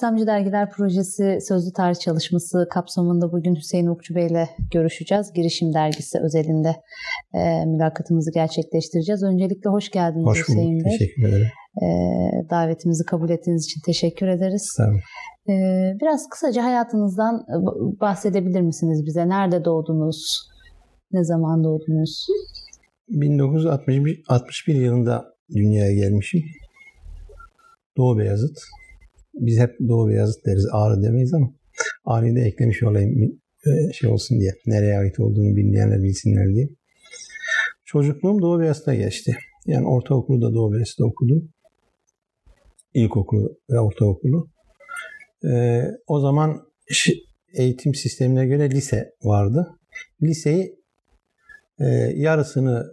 İslamcı Dergiler Projesi Sözlü Tarih Çalışması kapsamında bugün Hüseyin Okçu Bey ile görüşeceğiz. Girişim Dergisi özelinde e, mülakatımızı gerçekleştireceğiz. Öncelikle hoş geldiniz hoş Hüseyin bulduk. Bey. Teşekkür ederim. E, davetimizi kabul ettiğiniz için teşekkür ederiz. Sağ olun. E, biraz kısaca hayatınızdan bahsedebilir misiniz bize? Nerede doğdunuz? Ne zaman doğdunuz? 1961 61 yılında dünyaya gelmişim. Doğu Beyazıt. Biz hep Doğu Beyazıt deriz. Ağrı demeyiz ama Ağrı'yı da eklemiş olayım şey olsun diye. Nereye ait olduğunu bilmeyenler bilsinler diye. Çocukluğum Doğu Beyazıt'ta geçti. Yani ortaokulu da Doğu Beyazıt'ta okudum. İlkokulu ve ortaokulu. Ee, o zaman eğitim sistemine göre lise vardı. Liseyi e, yarısını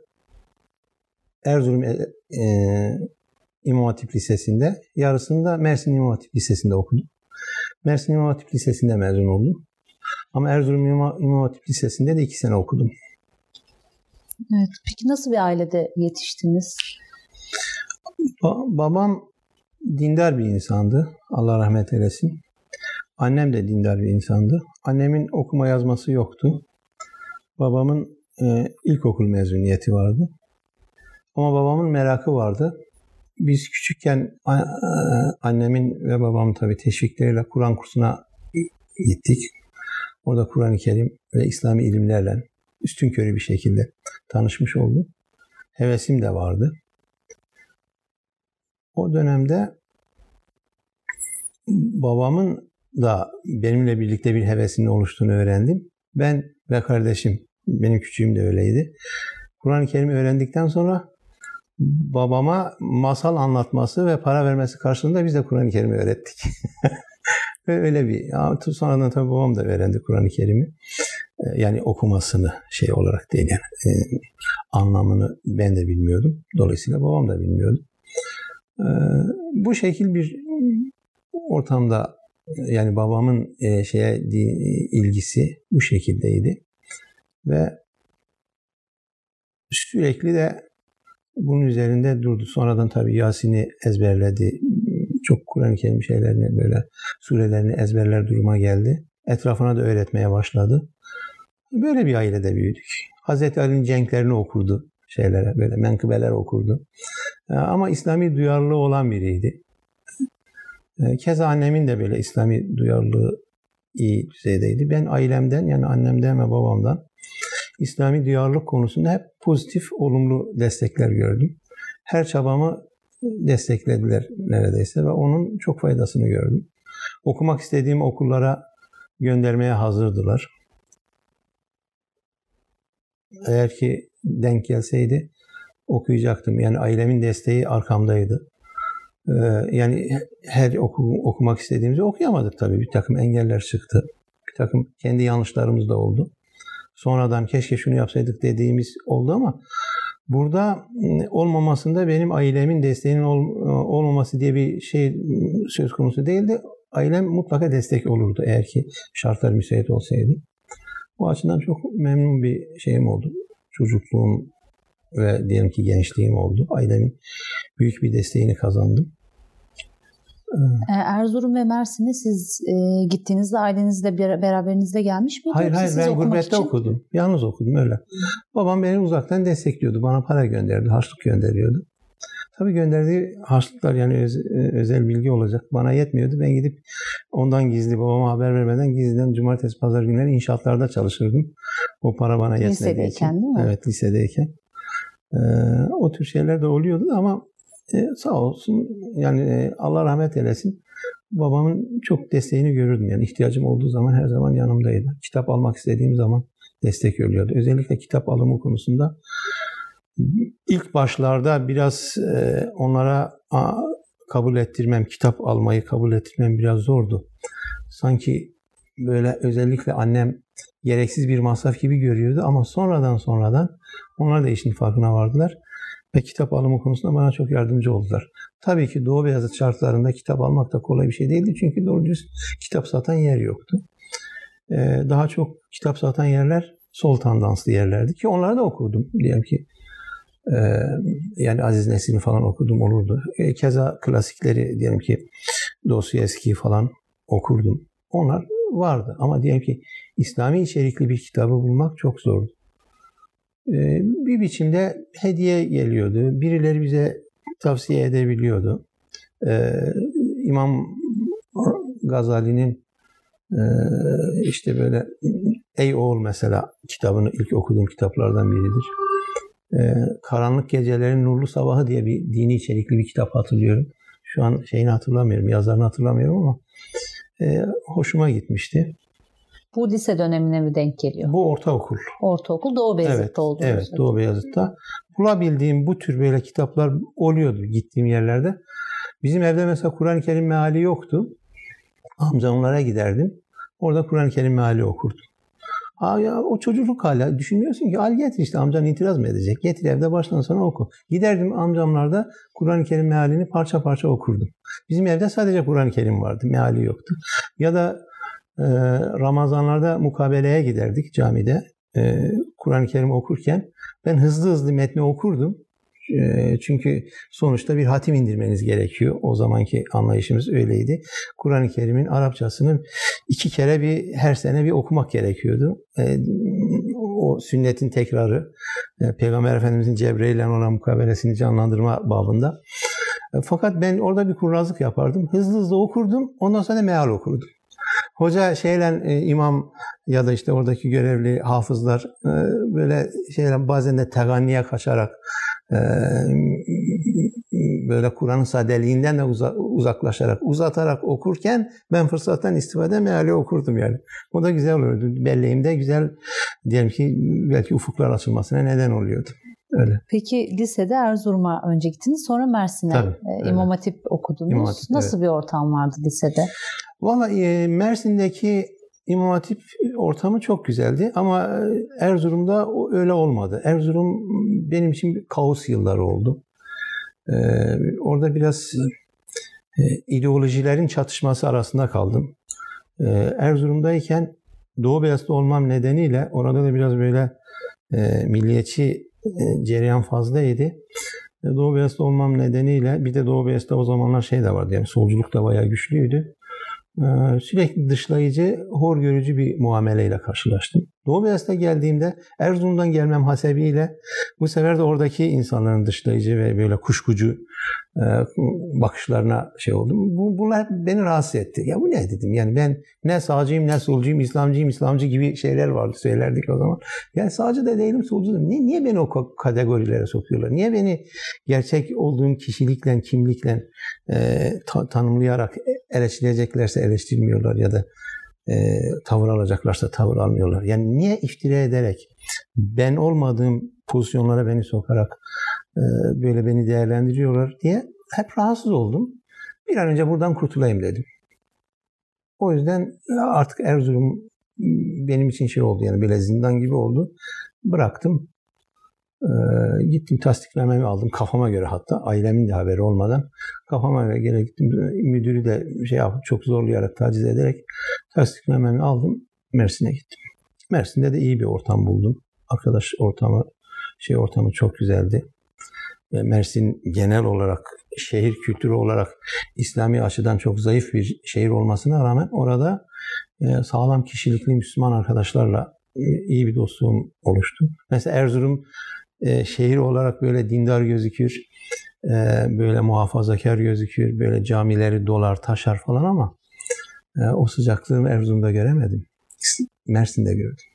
Erzurum e, İmam Hatip Lisesi'nde, yarısını da Mersin İmam Hatip Lisesi'nde okudum. Mersin İmam Hatip Lisesi'nde mezun oldum. Ama Erzurum İmam, İmam Hatip Lisesi'nde de iki sene okudum. Evet. Peki nasıl bir ailede yetiştiniz? Ba- babam dindar bir insandı. Allah rahmet eylesin. Annem de dindar bir insandı. Annemin okuma yazması yoktu. Babamın e, ilkokul mezuniyeti vardı. Ama babamın merakı vardı. Biz küçükken annemin ve babamın tabii teşvikleriyle Kur'an kursuna gittik. Orada Kur'an-ı Kerim ve İslami ilimlerle üstün körü bir şekilde tanışmış oldum. Hevesim de vardı. O dönemde babamın da benimle birlikte bir hevesinin oluştuğunu öğrendim. Ben ve kardeşim, benim küçüğüm de öyleydi. Kur'an-ı Kerim'i öğrendikten sonra babama masal anlatması ve para vermesi karşılığında biz de Kur'an-ı Kerim'i öğrettik. ve öyle bir, sonradan tabii babam da öğrendi Kur'an-ı Kerim'i. Yani okumasını şey olarak değil yani e, anlamını ben de bilmiyordum. Dolayısıyla babam da bilmiyordu. E, bu şekil bir ortamda yani babamın e, şeye ilgisi bu şekildeydi. Ve sürekli de bunun üzerinde durdu. Sonradan tabii Yasin'i ezberledi. Çok Kur'an-ı Kerim şeylerini böyle surelerini ezberler duruma geldi. Etrafına da öğretmeye başladı. Böyle bir ailede büyüdük. Hazreti Ali'nin cenklerini okurdu şeylere böyle menkıbeler okurdu. Ama İslami duyarlılığı olan biriydi. Keza annemin de böyle İslami duyarlılığı iyi düzeydeydi. Ben ailemden yani annemden ve babamdan İslami duyarlılık konusunda hep pozitif, olumlu destekler gördüm. Her çabamı desteklediler neredeyse ve onun çok faydasını gördüm. Okumak istediğim okullara göndermeye hazırdılar. Eğer ki denk gelseydi okuyacaktım. Yani ailemin desteği arkamdaydı. Ee, yani her oku, okumak istediğimizi okuyamadık tabii. Bir takım engeller çıktı. Bir takım kendi yanlışlarımız da oldu. Sonradan keşke şunu yapsaydık dediğimiz oldu ama burada olmamasında benim ailemin desteğinin ol, olmaması diye bir şey söz konusu değildi. Ailem mutlaka destek olurdu eğer ki şartlar müsait olsaydı. Bu açıdan çok memnun bir şeyim oldu. Çocukluğum ve diyelim ki gençliğim oldu. Ailemin büyük bir desteğini kazandım. Erzurum ve Mersin'e siz e, gittiğinizde ailenizle beraberinizle gelmiş miydiniz? Hayır hayır ben gurbette için? okudum. Yalnız okudum öyle. Babam beni uzaktan destekliyordu. Bana para gönderdi, harçlık gönderiyordu. Tabii gönderdiği harçlıklar yani öz, özel bilgi olacak. Bana yetmiyordu. Ben gidip ondan gizli babama haber vermeden gizliden cumartesi pazar günleri inşaatlarda çalışırdım. O para bana yetmediği lisedeyken, için. değil mi? Evet lisedeyken. Ee, o tür şeyler de oluyordu ama e, sağ olsun yani e, Allah rahmet eylesin. Babamın çok desteğini görürdüm. Yani ihtiyacım olduğu zaman her zaman yanımdaydı. Kitap almak istediğim zaman destek oluyordu. Özellikle kitap alımı konusunda ilk başlarda biraz e, onlara kabul ettirmem, kitap almayı kabul ettirmem biraz zordu. Sanki böyle özellikle annem gereksiz bir masraf gibi görüyordu ama sonradan sonradan onlar da işin farkına vardılar ve kitap alımı konusunda bana çok yardımcı oldular. Tabii ki Doğu Beyazıt şartlarında kitap almak da kolay bir şey değildi çünkü doğru düz kitap satan yer yoktu. Ee, daha çok kitap satan yerler sol tandanslı yerlerdi ki onları da okurdum. Diyelim ki Ee, yani Aziz Nesin'i falan okudum olurdu. E, keza klasikleri diyelim ki Dostoyevski falan okurdum. Onlar vardı ama diyelim ki İslami içerikli bir kitabı bulmak çok zordu. Ee, bir biçimde hediye geliyordu. Birileri bize tavsiye edebiliyordu. Ee, İmam Gazali'nin e, işte böyle Ey Oğul mesela kitabını ilk okuduğum kitaplardan biridir. Ee, Karanlık Gecelerin Nurlu Sabahı diye bir dini içerikli bir kitap hatırlıyorum. Şu an şeyini hatırlamıyorum, yazarını hatırlamıyorum ama e, hoşuma gitmişti. Bu lise dönemine mi denk geliyor? Bu ortaokul. Ortaokul Doğu Beyazıt'ta evet, oldu. Evet, Doğu Beyazıt'ta. Bulabildiğim bu tür böyle kitaplar oluyordu gittiğim yerlerde. Bizim evde mesela Kur'an-ı Kerim meali yoktu. Amcamlara giderdim. Orada Kur'an-ı Kerim meali okurdum. Ha ya o çocukluk hala düşünüyorsun ki al getir işte amcan itiraz mı edecek? Getir evde baştan sona oku. Giderdim amcamlarda Kur'an-ı Kerim mealini parça parça okurdum. Bizim evde sadece Kur'an-ı Kerim vardı. Meali yoktu. Ya da Ramazanlarda mukabeleye giderdik camide. E, Kur'an-ı Kerim okurken ben hızlı hızlı metni okurdum. E, çünkü sonuçta bir hatim indirmeniz gerekiyor. O zamanki anlayışımız öyleydi. Kur'an-ı Kerim'in Arapçasını iki kere bir her sene bir okumak gerekiyordu. E, o sünnetin tekrarı, Peygamber Efendimizin Cebrail ile olan mukabelesini canlandırma babında. Fakat ben orada bir kurnazlık yapardım. Hızlı hızlı okurdum. Ondan sonra meal okurdum. Hoca şeyle e, imam ya da işte oradaki görevli hafızlar e, böyle şeyler bazen de teganniye kaçarak e, böyle Kur'an'ın sadeliğinden de uzaklaşarak, uzatarak okurken ben fırsattan istifade meali okurdum yani. O da güzel oluyordu. Belleğimde güzel diyelim ki belki ufuklar açılmasına neden oluyordu. Öyle. Peki lisede Erzurum'a önce gittiniz sonra Mersin'e Tabii, e, İmam Hatip okudunuz. İmam Hatip, Nasıl evet. bir ortam vardı lisede? Valla e, Mersin'deki İmam Hatip ortamı çok güzeldi ama e, Erzurum'da öyle olmadı. Erzurum benim için bir kaos yılları oldu. Ee, orada biraz e, ideolojilerin çatışması arasında kaldım. Erzurum'dayken Doğu Beyaz'da olmam nedeniyle orada da biraz böyle e, milliyetçi e, cereyan fazlaydı. E, Doğu Beyaz'da olmam nedeniyle bir de Doğu Beyaz'da o zamanlar şey de vardı yani solculuk da bayağı güçlüydü. Ee, sürekli dışlayıcı, hor görücü bir muameleyle karşılaştım. Doğu Beyazıt'a geldiğimde Erzurum'dan gelmem hasebiyle bu sefer de oradaki insanların dışlayıcı ve böyle kuşkucu e, bakışlarına şey oldum. Bu, bunlar beni rahatsız etti. Ya bu ne dedim yani ben ne sağcıyım ne solcuyum, İslamcıyım, İslamcı gibi şeyler vardı söylerdik o zaman. Yani sağcı da değilim, solcu da niye, niye beni o kategorilere sokuyorlar? Niye beni gerçek olduğum kişilikle, kimlikle e, ta, tanımlayarak eleştireceklerse eleştirmiyorlar ya da e, tavır alacaklarsa tavır almıyorlar. Yani niye iftira ederek ben olmadığım pozisyonlara beni sokarak e, böyle beni değerlendiriyorlar diye hep rahatsız oldum. Bir an önce buradan kurtulayım dedim. O yüzden artık Erzurum benim için şey oldu yani böyle zindan gibi oldu. Bıraktım. Ee, gittim tasdiklememi aldım kafama göre hatta ailemin de haberi olmadan kafama göre gittim müdürü de şey yapıp çok zorlayarak taciz ederek tasdiklememi aldım Mersin'e gittim. Mersin'de de iyi bir ortam buldum. Arkadaş ortamı şey ortamı çok güzeldi. Mersin genel olarak şehir kültürü olarak İslami açıdan çok zayıf bir şehir olmasına rağmen orada e, sağlam kişilikli Müslüman arkadaşlarla e, iyi bir dostluğum oluştu. Mesela Erzurum e, şehir olarak böyle dindar gözükür, böyle muhafazakar gözükür, böyle camileri dolar, taşar falan ama o sıcaklığını Erzurum'da göremedim. Mersin'de gördüm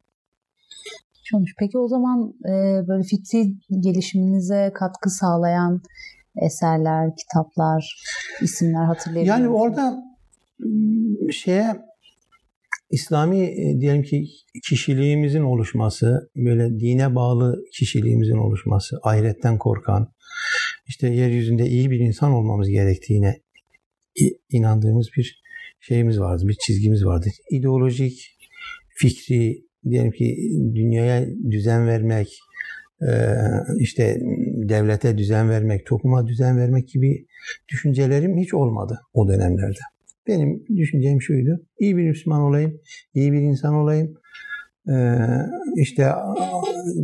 olmuş. Peki o zaman e, böyle fikri gelişiminize katkı sağlayan eserler, kitaplar, isimler hatırlayabiliyor Yani orada ıı, şeye İslami e, diyelim ki kişiliğimizin oluşması, böyle dine bağlı kişiliğimizin oluşması, ahiretten korkan, işte yeryüzünde iyi bir insan olmamız gerektiğine inandığımız bir şeyimiz vardı, bir çizgimiz vardı. İdeolojik, fikri, diyelim ki dünyaya düzen vermek, e, işte devlete düzen vermek, topluma düzen vermek gibi düşüncelerim hiç olmadı o dönemlerde. Benim düşüncem şuydu. İyi bir Müslüman olayım, iyi bir insan olayım, e, işte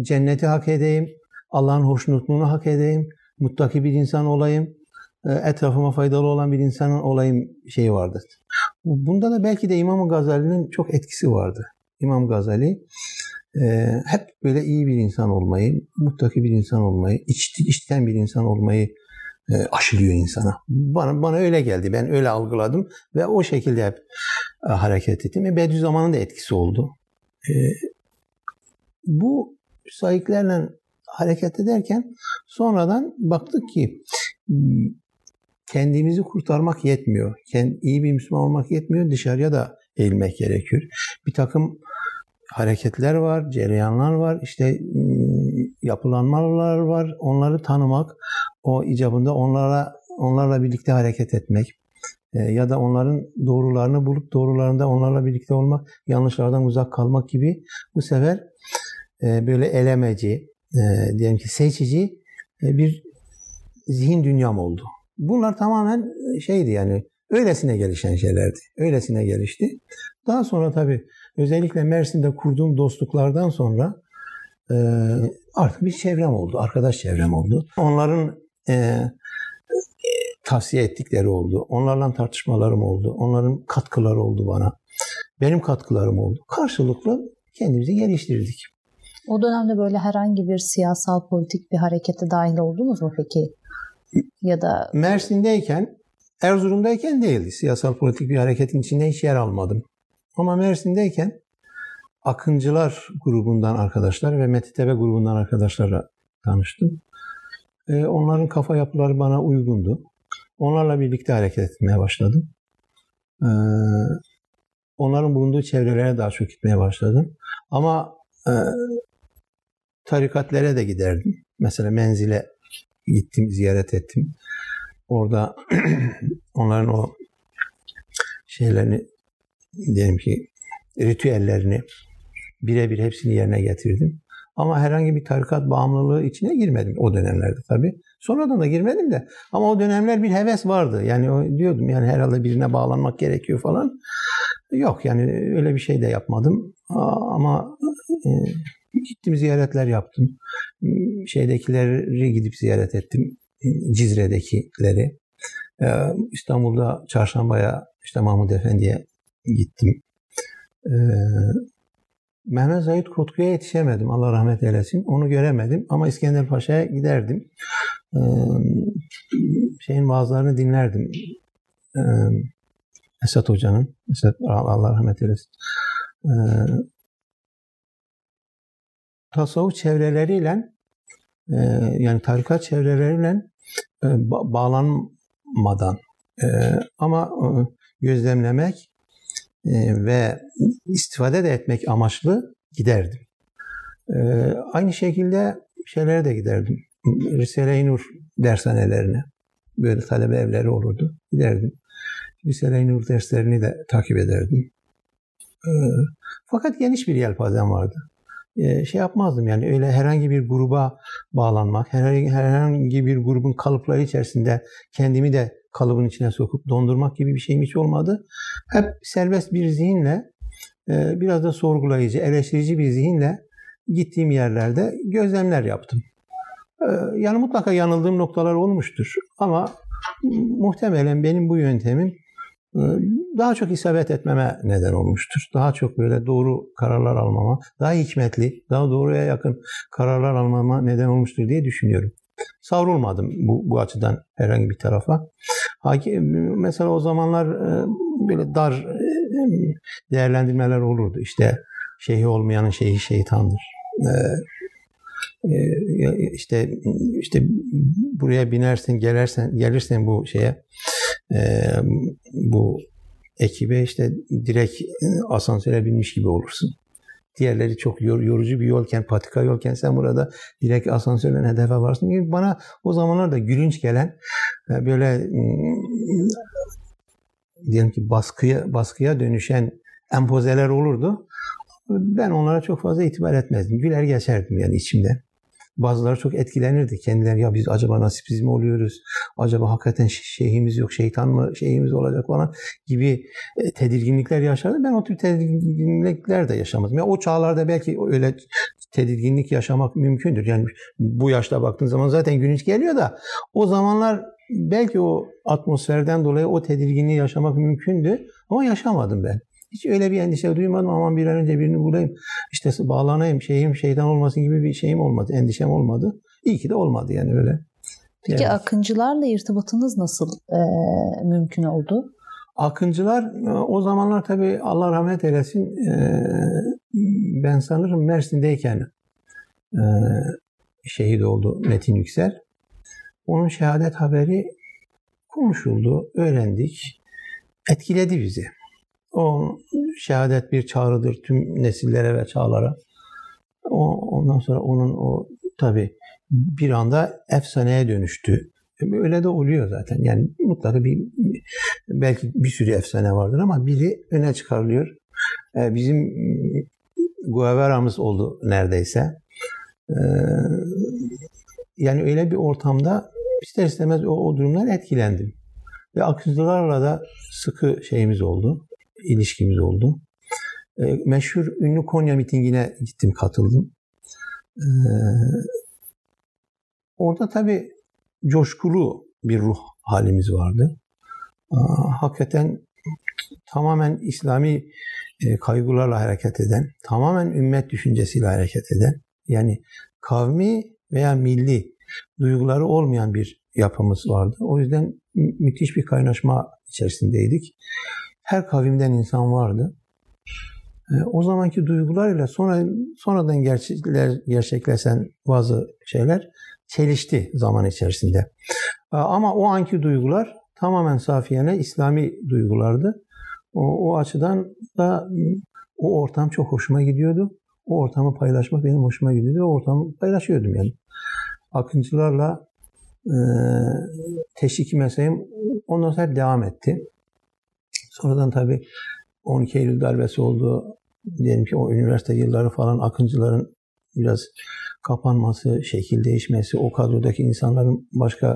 cenneti hak edeyim, Allah'ın hoşnutluğunu hak edeyim, muttaki bir insan olayım, e, etrafıma faydalı olan bir insan olayım şeyi vardı. Bunda da belki de İmam Gazali'nin çok etkisi vardı. İmam Gazali e, hep böyle iyi bir insan olmayı, muttaki bir insan olmayı, içten bir insan olmayı aşılıyor insana. Bana bana öyle geldi. Ben öyle algıladım ve o şekilde hep e, hareket ettim. E, Bediüzzaman'ın da etkisi oldu. E, bu sayıklarla hareket ederken sonradan baktık ki kendimizi kurtarmak yetmiyor. Kendi, iyi bir Müslüman olmak yetmiyor. Dışarıya da eğilmek gerekiyor. Bir takım hareketler var, cereyanlar var, işte yapılanmalar var. Onları tanımak, o icabında onlara onlarla birlikte hareket etmek e, ya da onların doğrularını bulup doğrularında onlarla birlikte olmak, yanlışlardan uzak kalmak gibi bu sefer e, böyle elemeci, e, diyelim ki seçici e, bir zihin dünyam oldu. Bunlar tamamen şeydi yani öylesine gelişen şeylerdi. Öylesine gelişti. Daha sonra tabii özellikle Mersin'de kurduğum dostluklardan sonra e, artık bir çevrem oldu. Arkadaş çevrem oldu. Onların e, tavsiye ettikleri oldu. Onlarla tartışmalarım oldu. Onların katkıları oldu bana. Benim katkılarım oldu. Karşılıklı kendimizi geliştirdik. O dönemde böyle herhangi bir siyasal politik bir harekete dahil oldunuz mu peki? Ya da Mersin'deyken, Erzurum'dayken değildi. Siyasal politik bir hareketin içinde hiç yer almadım. Ama Mersin'deyken Akıncılar grubundan arkadaşlar ve Metitebe grubundan arkadaşlarla tanıştım. Ee, onların kafa yapıları bana uygundu. Onlarla birlikte hareket etmeye başladım. Ee, onların bulunduğu çevrelere daha çok gitmeye başladım. Ama e, tarikatlere de giderdim. Mesela menzile gittim, ziyaret ettim. Orada onların o şeylerini diyelim ki ritüellerini birebir hepsini yerine getirdim. Ama herhangi bir tarikat bağımlılığı içine girmedim o dönemlerde tabii. Sonradan da girmedim de. Ama o dönemler bir heves vardı. Yani diyordum yani herhalde birine bağlanmak gerekiyor falan. Yok yani öyle bir şey de yapmadım. Ama e, gittim ziyaretler yaptım. Şeydekileri gidip ziyaret ettim. Cizre'dekileri. E, İstanbul'da Çarşamba'ya işte Mahmud Efendi'ye gittim. E, Mehmet Zahid Kotku'ya yetişemedim. Allah rahmet eylesin. Onu göremedim. Ama İskender Paşa'ya giderdim. Ee, şeyin vaazlarını dinlerdim. Ee, Esat Hoca'nın. Esat, Allah rahmet eylesin. Ee, tasavvuf çevreleriyle e, yani tarikat çevreleriyle e, bağlanmadan e, ama e, gözlemlemek ve istifade de etmek amaçlı giderdim. E, aynı şekilde şeylere de giderdim. Risale-i Nur dershanelerine. Böyle talebe evleri olurdu. Giderdim. Risale-i Nur derslerini de takip ederdim. E, fakat geniş bir yelpazem vardı. Şey yapmazdım yani öyle herhangi bir gruba bağlanmak, herhangi bir grubun kalıpları içerisinde kendimi de kalıbın içine sokup dondurmak gibi bir şeyim hiç olmadı. Hep serbest bir zihinle, e, biraz da sorgulayıcı, eleştirici bir zihinle gittiğim yerlerde gözlemler yaptım. E, yani mutlaka yanıldığım noktalar olmuştur. Ama muhtemelen benim bu yöntemim e, daha çok isabet etmeme neden olmuştur. Daha çok böyle doğru kararlar almama, daha hikmetli, daha doğruya yakın kararlar almama neden olmuştur diye düşünüyorum. Savrulmadım bu, bu açıdan herhangi bir tarafa. Hakim, mesela o zamanlar e, böyle dar e, değerlendirmeler olurdu. İşte şeyhi olmayanın şeyhi şeytandır. İşte işte buraya binersin, gelirsen gelirsen bu şeye bu ekibe işte direkt asansöre binmiş gibi olursun. Diğerleri çok yor, yorucu bir yolken, patika yolken sen burada direkt asansörle hedefe varsın. Bana o zamanlar da gülünç gelen e, böyle diyelim ki baskıya baskıya dönüşen empozeler olurdu. Ben onlara çok fazla itibar etmezdim. Güler geçerdim yani içimde. Bazıları çok etkilenirdi. Kendileri ya biz acaba nasipsiz mi oluyoruz? Acaba hakikaten şeyhimiz yok, şeytan mı şeyhimiz olacak falan gibi e, tedirginlikler yaşardı. Ben o tür tedirginlikler de yaşamadım. Ya o çağlarda belki öyle tedirginlik yaşamak mümkündür. Yani bu yaşta baktığın zaman zaten gün geliyor da o zamanlar belki o atmosferden dolayı o tedirginliği yaşamak mümkündü ama yaşamadım ben. Hiç öyle bir endişe duymadım. Aman bir an önce birini bulayım. işte bağlanayım, şeyim şeytan olmasın gibi bir şeyim olmadı. Endişem olmadı. İyi ki de olmadı yani öyle. Peki yani. akıncılarla irtibatınız nasıl e, mümkün oldu? Akıncılar e, o zamanlar tabii Allah rahmet eylesin e, ben sanırım Mersin'deyken e, şehit oldu Metin Yüksel. Onun şehadet haberi konuşuldu, öğrendik, etkiledi bizi. O şehadet bir çağrıdır tüm nesillere ve çağlara. O, ondan sonra onun o tabi bir anda efsaneye dönüştü. Öyle de oluyor zaten. Yani mutlaka bir belki bir sürü efsane vardır ama biri öne çıkarılıyor. Ee, bizim Guevara'mız oldu neredeyse. Ee, yani öyle bir ortamda ister istemez o, o durumdan etkilendim. Ve akıncılarla da sıkı şeyimiz oldu, ilişkimiz oldu. E, meşhur ünlü Konya mitingine gittim, katıldım. E, orada tabii coşkulu bir ruh halimiz vardı. E, hakikaten tamamen İslami e, kaygılarla hareket eden, tamamen ümmet düşüncesiyle hareket eden, yani kavmi veya milli duyguları olmayan bir yapımız vardı. O yüzden müthiş bir kaynaşma içerisindeydik. Her kavimden insan vardı. E, o zamanki duygularıyla sonra sonradan gerçekler, gerçekleşen bazı şeyler çelişti zaman içerisinde. E, ama o anki duygular tamamen safiyene İslami duygulardı. O, o açıdan da o ortam çok hoşuma gidiyordu. O ortamı paylaşmak benim hoşuma gidiyordu. O ortamı paylaşıyordum yani. Akıncılarla e, teşviki mesleğim ondan sonra hep devam etti. Sonradan tabii 12 Eylül darbesi oldu. Diyelim ki o üniversite yılları falan akıncıların biraz kapanması, şekil değişmesi, o kadrodaki insanların başka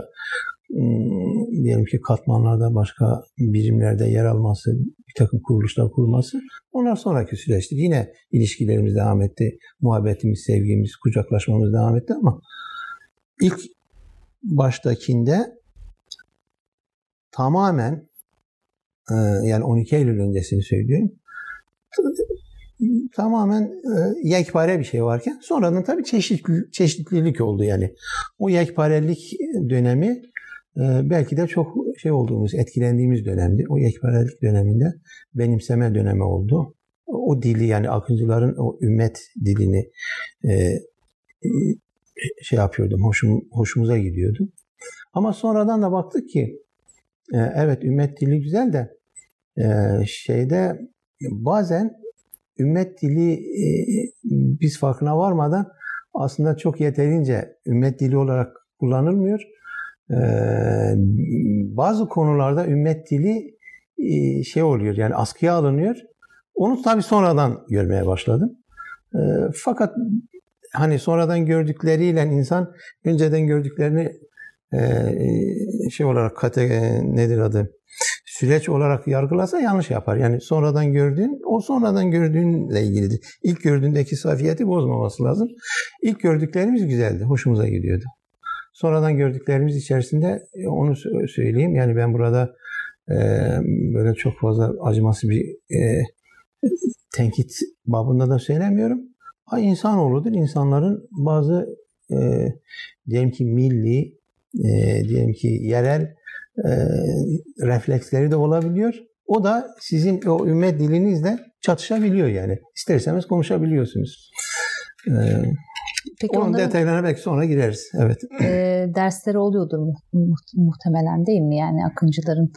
ıı, diyelim ki katmanlarda başka birimlerde yer alması, bir takım kuruluşlar kurulması onlar sonraki süreçti. Yine ilişkilerimiz devam etti. Muhabbetimiz, sevgimiz, kucaklaşmamız devam etti ama ilk baştakinde tamamen yani 12 Eylül öncesini söylüyorum tamamen e, yekpare bir şey varken sonradan tabii çeşitli, çeşitlilik oldu yani. O yekparelik dönemi e, belki de çok şey olduğumuz, etkilendiğimiz dönemdi. O yekparelik döneminde benimseme dönemi oldu. O dili yani akıncıların o ümmet dilini şey yapıyordum, hoşum, hoşumuza gidiyordu. Ama sonradan da baktık ki e, evet ümmet dili güzel de e, şeyde bazen ümmet dili e, biz farkına varmadan aslında çok yeterince ümmet dili olarak kullanılmıyor. Bazı konularda ümmet dili şey oluyor yani askıya alınıyor. Onu tabii sonradan görmeye başladım. Fakat hani sonradan gördükleriyle insan önceden gördüklerini e, şey olarak kate, e, nedir adı süreç olarak yargılasa yanlış yapar. Yani sonradan gördüğün o sonradan gördüğünle ilgilidir. İlk gördüğündeki safiyeti bozmaması lazım. İlk gördüklerimiz güzeldi. Hoşumuza gidiyordu. Sonradan gördüklerimiz içerisinde e, onu söyleyeyim. Yani ben burada e, böyle çok fazla acıması bir e, tenkit babında da söylemiyorum. Ha insanoğludur. İnsanların bazı e, diyelim ki milli, e, diyelim ki yerel refleksleri de olabiliyor. O da sizin o ümmet dilinizle çatışabiliyor yani. İsterseniz konuşabiliyorsunuz. E, Peki Onun onların, detaylarına belki sonra gireriz. Evet. E, dersleri oluyordur muhtemelen değil mi? Yani akıncıların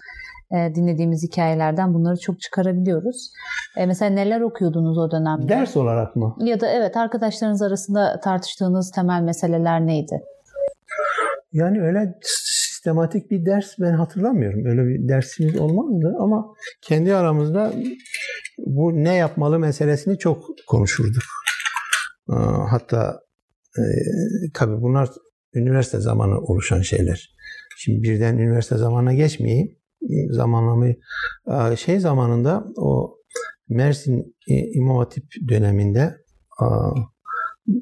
e, dinlediğimiz hikayelerden bunları çok çıkarabiliyoruz. E, mesela neler okuyordunuz o dönemde? Ders olarak mı? Ya da evet arkadaşlarınız arasında tartıştığınız temel meseleler neydi? Yani öyle sistematik bir ders ben hatırlamıyorum. Öyle bir dersimiz olmadı ama kendi aramızda bu ne yapmalı meselesini çok konuşurduk. Hatta e, tabii bunlar üniversite zamanı oluşan şeyler. Şimdi birden üniversite zamanına geçmeyeyim zamanlamayı şey zamanında o Mersin İmam Hatip döneminde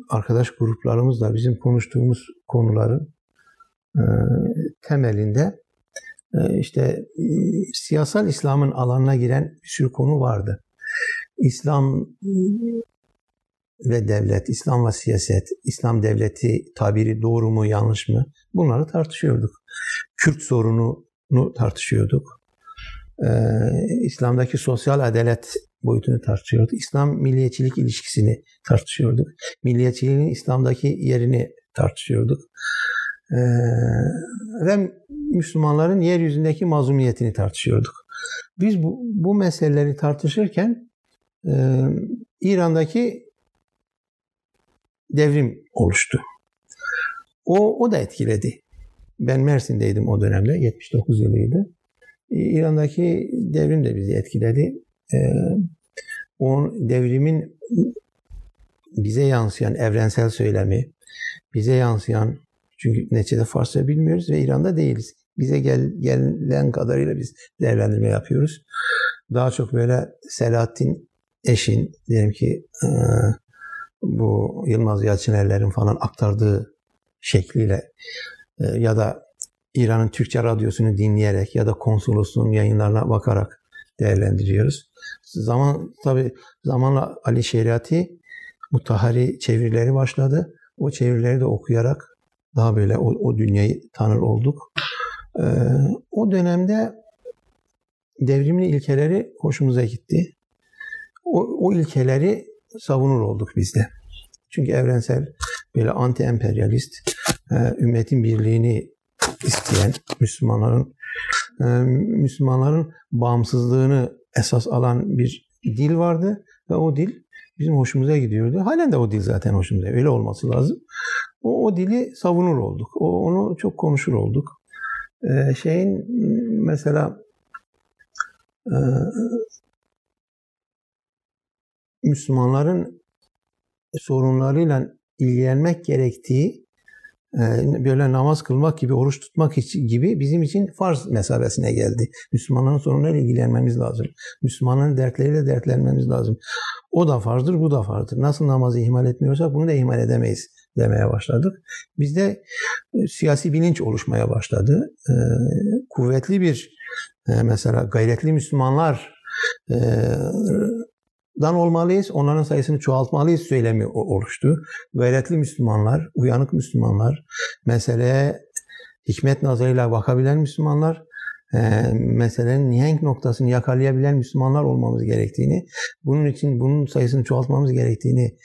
arkadaş gruplarımızla bizim konuştuğumuz konuların e, temelinde e, işte siyasal İslam'ın alanına giren bir sürü konu vardı. İslam ve devlet, İslam ve siyaset, İslam devleti tabiri doğru mu yanlış mı bunları tartışıyorduk. Kürt sorununu tartışıyorduk. İslam'daki sosyal adalet boyutunu tartışıyorduk. İslam milliyetçilik ilişkisini tartışıyorduk. Milliyetçiliğin İslam'daki yerini tartışıyorduk. Ee, ve Müslümanların yeryüzündeki mazlumiyetini tartışıyorduk. Biz bu, bu meseleleri tartışırken e, İran'daki devrim oluştu. O, o da etkiledi. Ben Mersin'deydim o dönemde, 79 yılıydı. İran'daki devrim de bizi etkiledi. Ee, o devrimin bize yansıyan evrensel söylemi, bize yansıyan çünkü neticede Farsça bilmiyoruz ve İran'da değiliz. Bize gel, gelen kadarıyla biz değerlendirme yapıyoruz. Daha çok böyle Selahattin Eşin diyelim ki e, bu Yılmaz Yalçınerlerin falan aktardığı şekliyle e, ya da İran'ın Türkçe radyosunu dinleyerek ya da konsolosluğun yayınlarına bakarak değerlendiriyoruz. Zaman tabi zamanla Ali Şeriati mutahari çevirileri başladı. O çevirileri de okuyarak daha böyle o, o dünyayı tanır olduk. Ee, o dönemde devrimin ilkeleri hoşumuza gitti. O, o ilkeleri savunur olduk biz de. Çünkü evrensel böyle anti-emperyalist, e, ümmetin birliğini isteyen Müslümanların e, Müslümanların bağımsızlığını esas alan bir dil vardı ve o dil bizim hoşumuza gidiyordu. Halen de o dil zaten hoşumuza. Öyle olması lazım. O, o dili savunur olduk. O, onu çok konuşur olduk. Ee, şeyin mesela e, Müslümanların sorunlarıyla ilgilenmek gerektiği e, böyle namaz kılmak gibi, oruç tutmak gibi bizim için farz mesabesine geldi. Müslümanların sorunlarıyla ilgilenmemiz lazım. Müslümanların dertleriyle dertlenmemiz lazım. O da farzdır, bu da farzdır. Nasıl namazı ihmal etmiyorsak bunu da ihmal edemeyiz demeye başladık. Bizde e, siyasi bilinç oluşmaya başladı. E, kuvvetli bir mesela gayretli Müslümanlar dan olmalıyız, onların sayısını çoğaltmalıyız söylemi oluştu. Gayretli Müslümanlar, uyanık Müslümanlar, meseleye hikmet nazarıyla bakabilen Müslümanlar, e, meselenin nihenk noktasını yakalayabilen Müslümanlar olmamız gerektiğini, bunun için bunun sayısını çoğaltmamız gerektiğini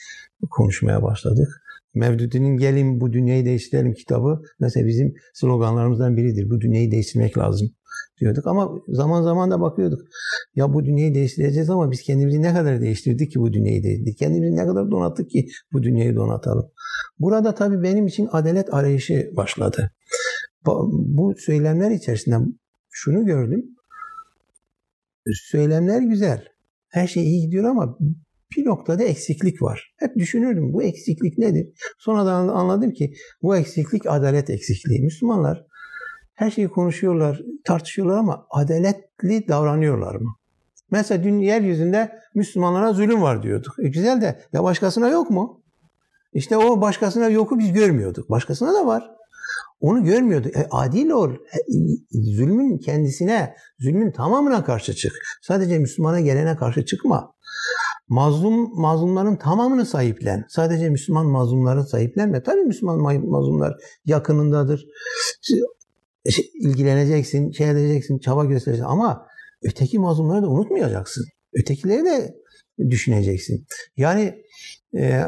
konuşmaya başladık. Mevdudi'nin Gelin Bu Dünyayı Değiştirelim kitabı mesela bizim sloganlarımızdan biridir. Bu dünyayı değiştirmek lazım diyorduk. Ama zaman zaman da bakıyorduk. Ya bu dünyayı değiştireceğiz ama biz kendimizi ne kadar değiştirdik ki bu dünyayı değiştirdik? Kendimizi ne kadar donattık ki bu dünyayı donatalım? Burada tabii benim için adalet arayışı başladı. Bu söylemler içerisinde şunu gördüm. Söylemler güzel. Her şey iyi gidiyor ama bir noktada eksiklik var. Hep düşünürdüm bu eksiklik nedir? Sonradan anladım ki bu eksiklik adalet eksikliği. Müslümanlar her şeyi konuşuyorlar, tartışıyorlar ama adaletli davranıyorlar mı? Mesela dün yeryüzünde Müslümanlara zulüm var diyorduk. E güzel de ya başkasına yok mu? İşte o başkasına yoku biz görmüyorduk. Başkasına da var. Onu görmüyorduk. E, adil ol. E, zulmün kendisine, zulmün tamamına karşı çık. Sadece Müslümana gelene karşı çıkma. Mazlum mazlumların tamamını sahiplen. Sadece Müslüman mazlumları sahiplenme. Tabii Müslüman mazlumlar yakınındadır ilgileneceksin, şey edeceksin, çaba göstereceksin ama öteki mazlumları da unutmayacaksın. Ötekileri de düşüneceksin. Yani e,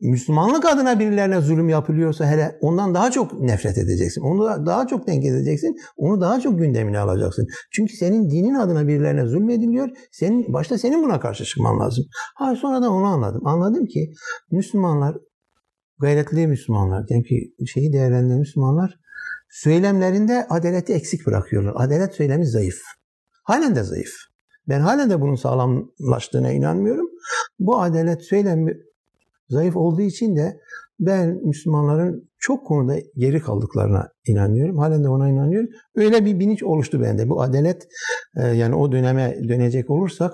Müslümanlık adına birilerine zulüm yapılıyorsa hele ondan daha çok nefret edeceksin. Onu daha çok denk edeceksin. Onu daha çok gündemine alacaksın. Çünkü senin dinin adına birilerine zulmediliyor. Senin başta senin buna karşı çıkman lazım. Ha sonradan onu anladım. Anladım ki Müslümanlar gayretli Müslümanlar, ki şeyi değerlendiren Müslümanlar söylemlerinde adaleti eksik bırakıyorlar. Adalet söylemi zayıf. Halen de zayıf. Ben halen de bunun sağlamlaştığına inanmıyorum. Bu adalet söylemi zayıf olduğu için de ben Müslümanların çok konuda geri kaldıklarına inanıyorum. Halen de ona inanıyorum. Öyle bir bilinç oluştu bende. Bu adalet e, yani o döneme dönecek olursak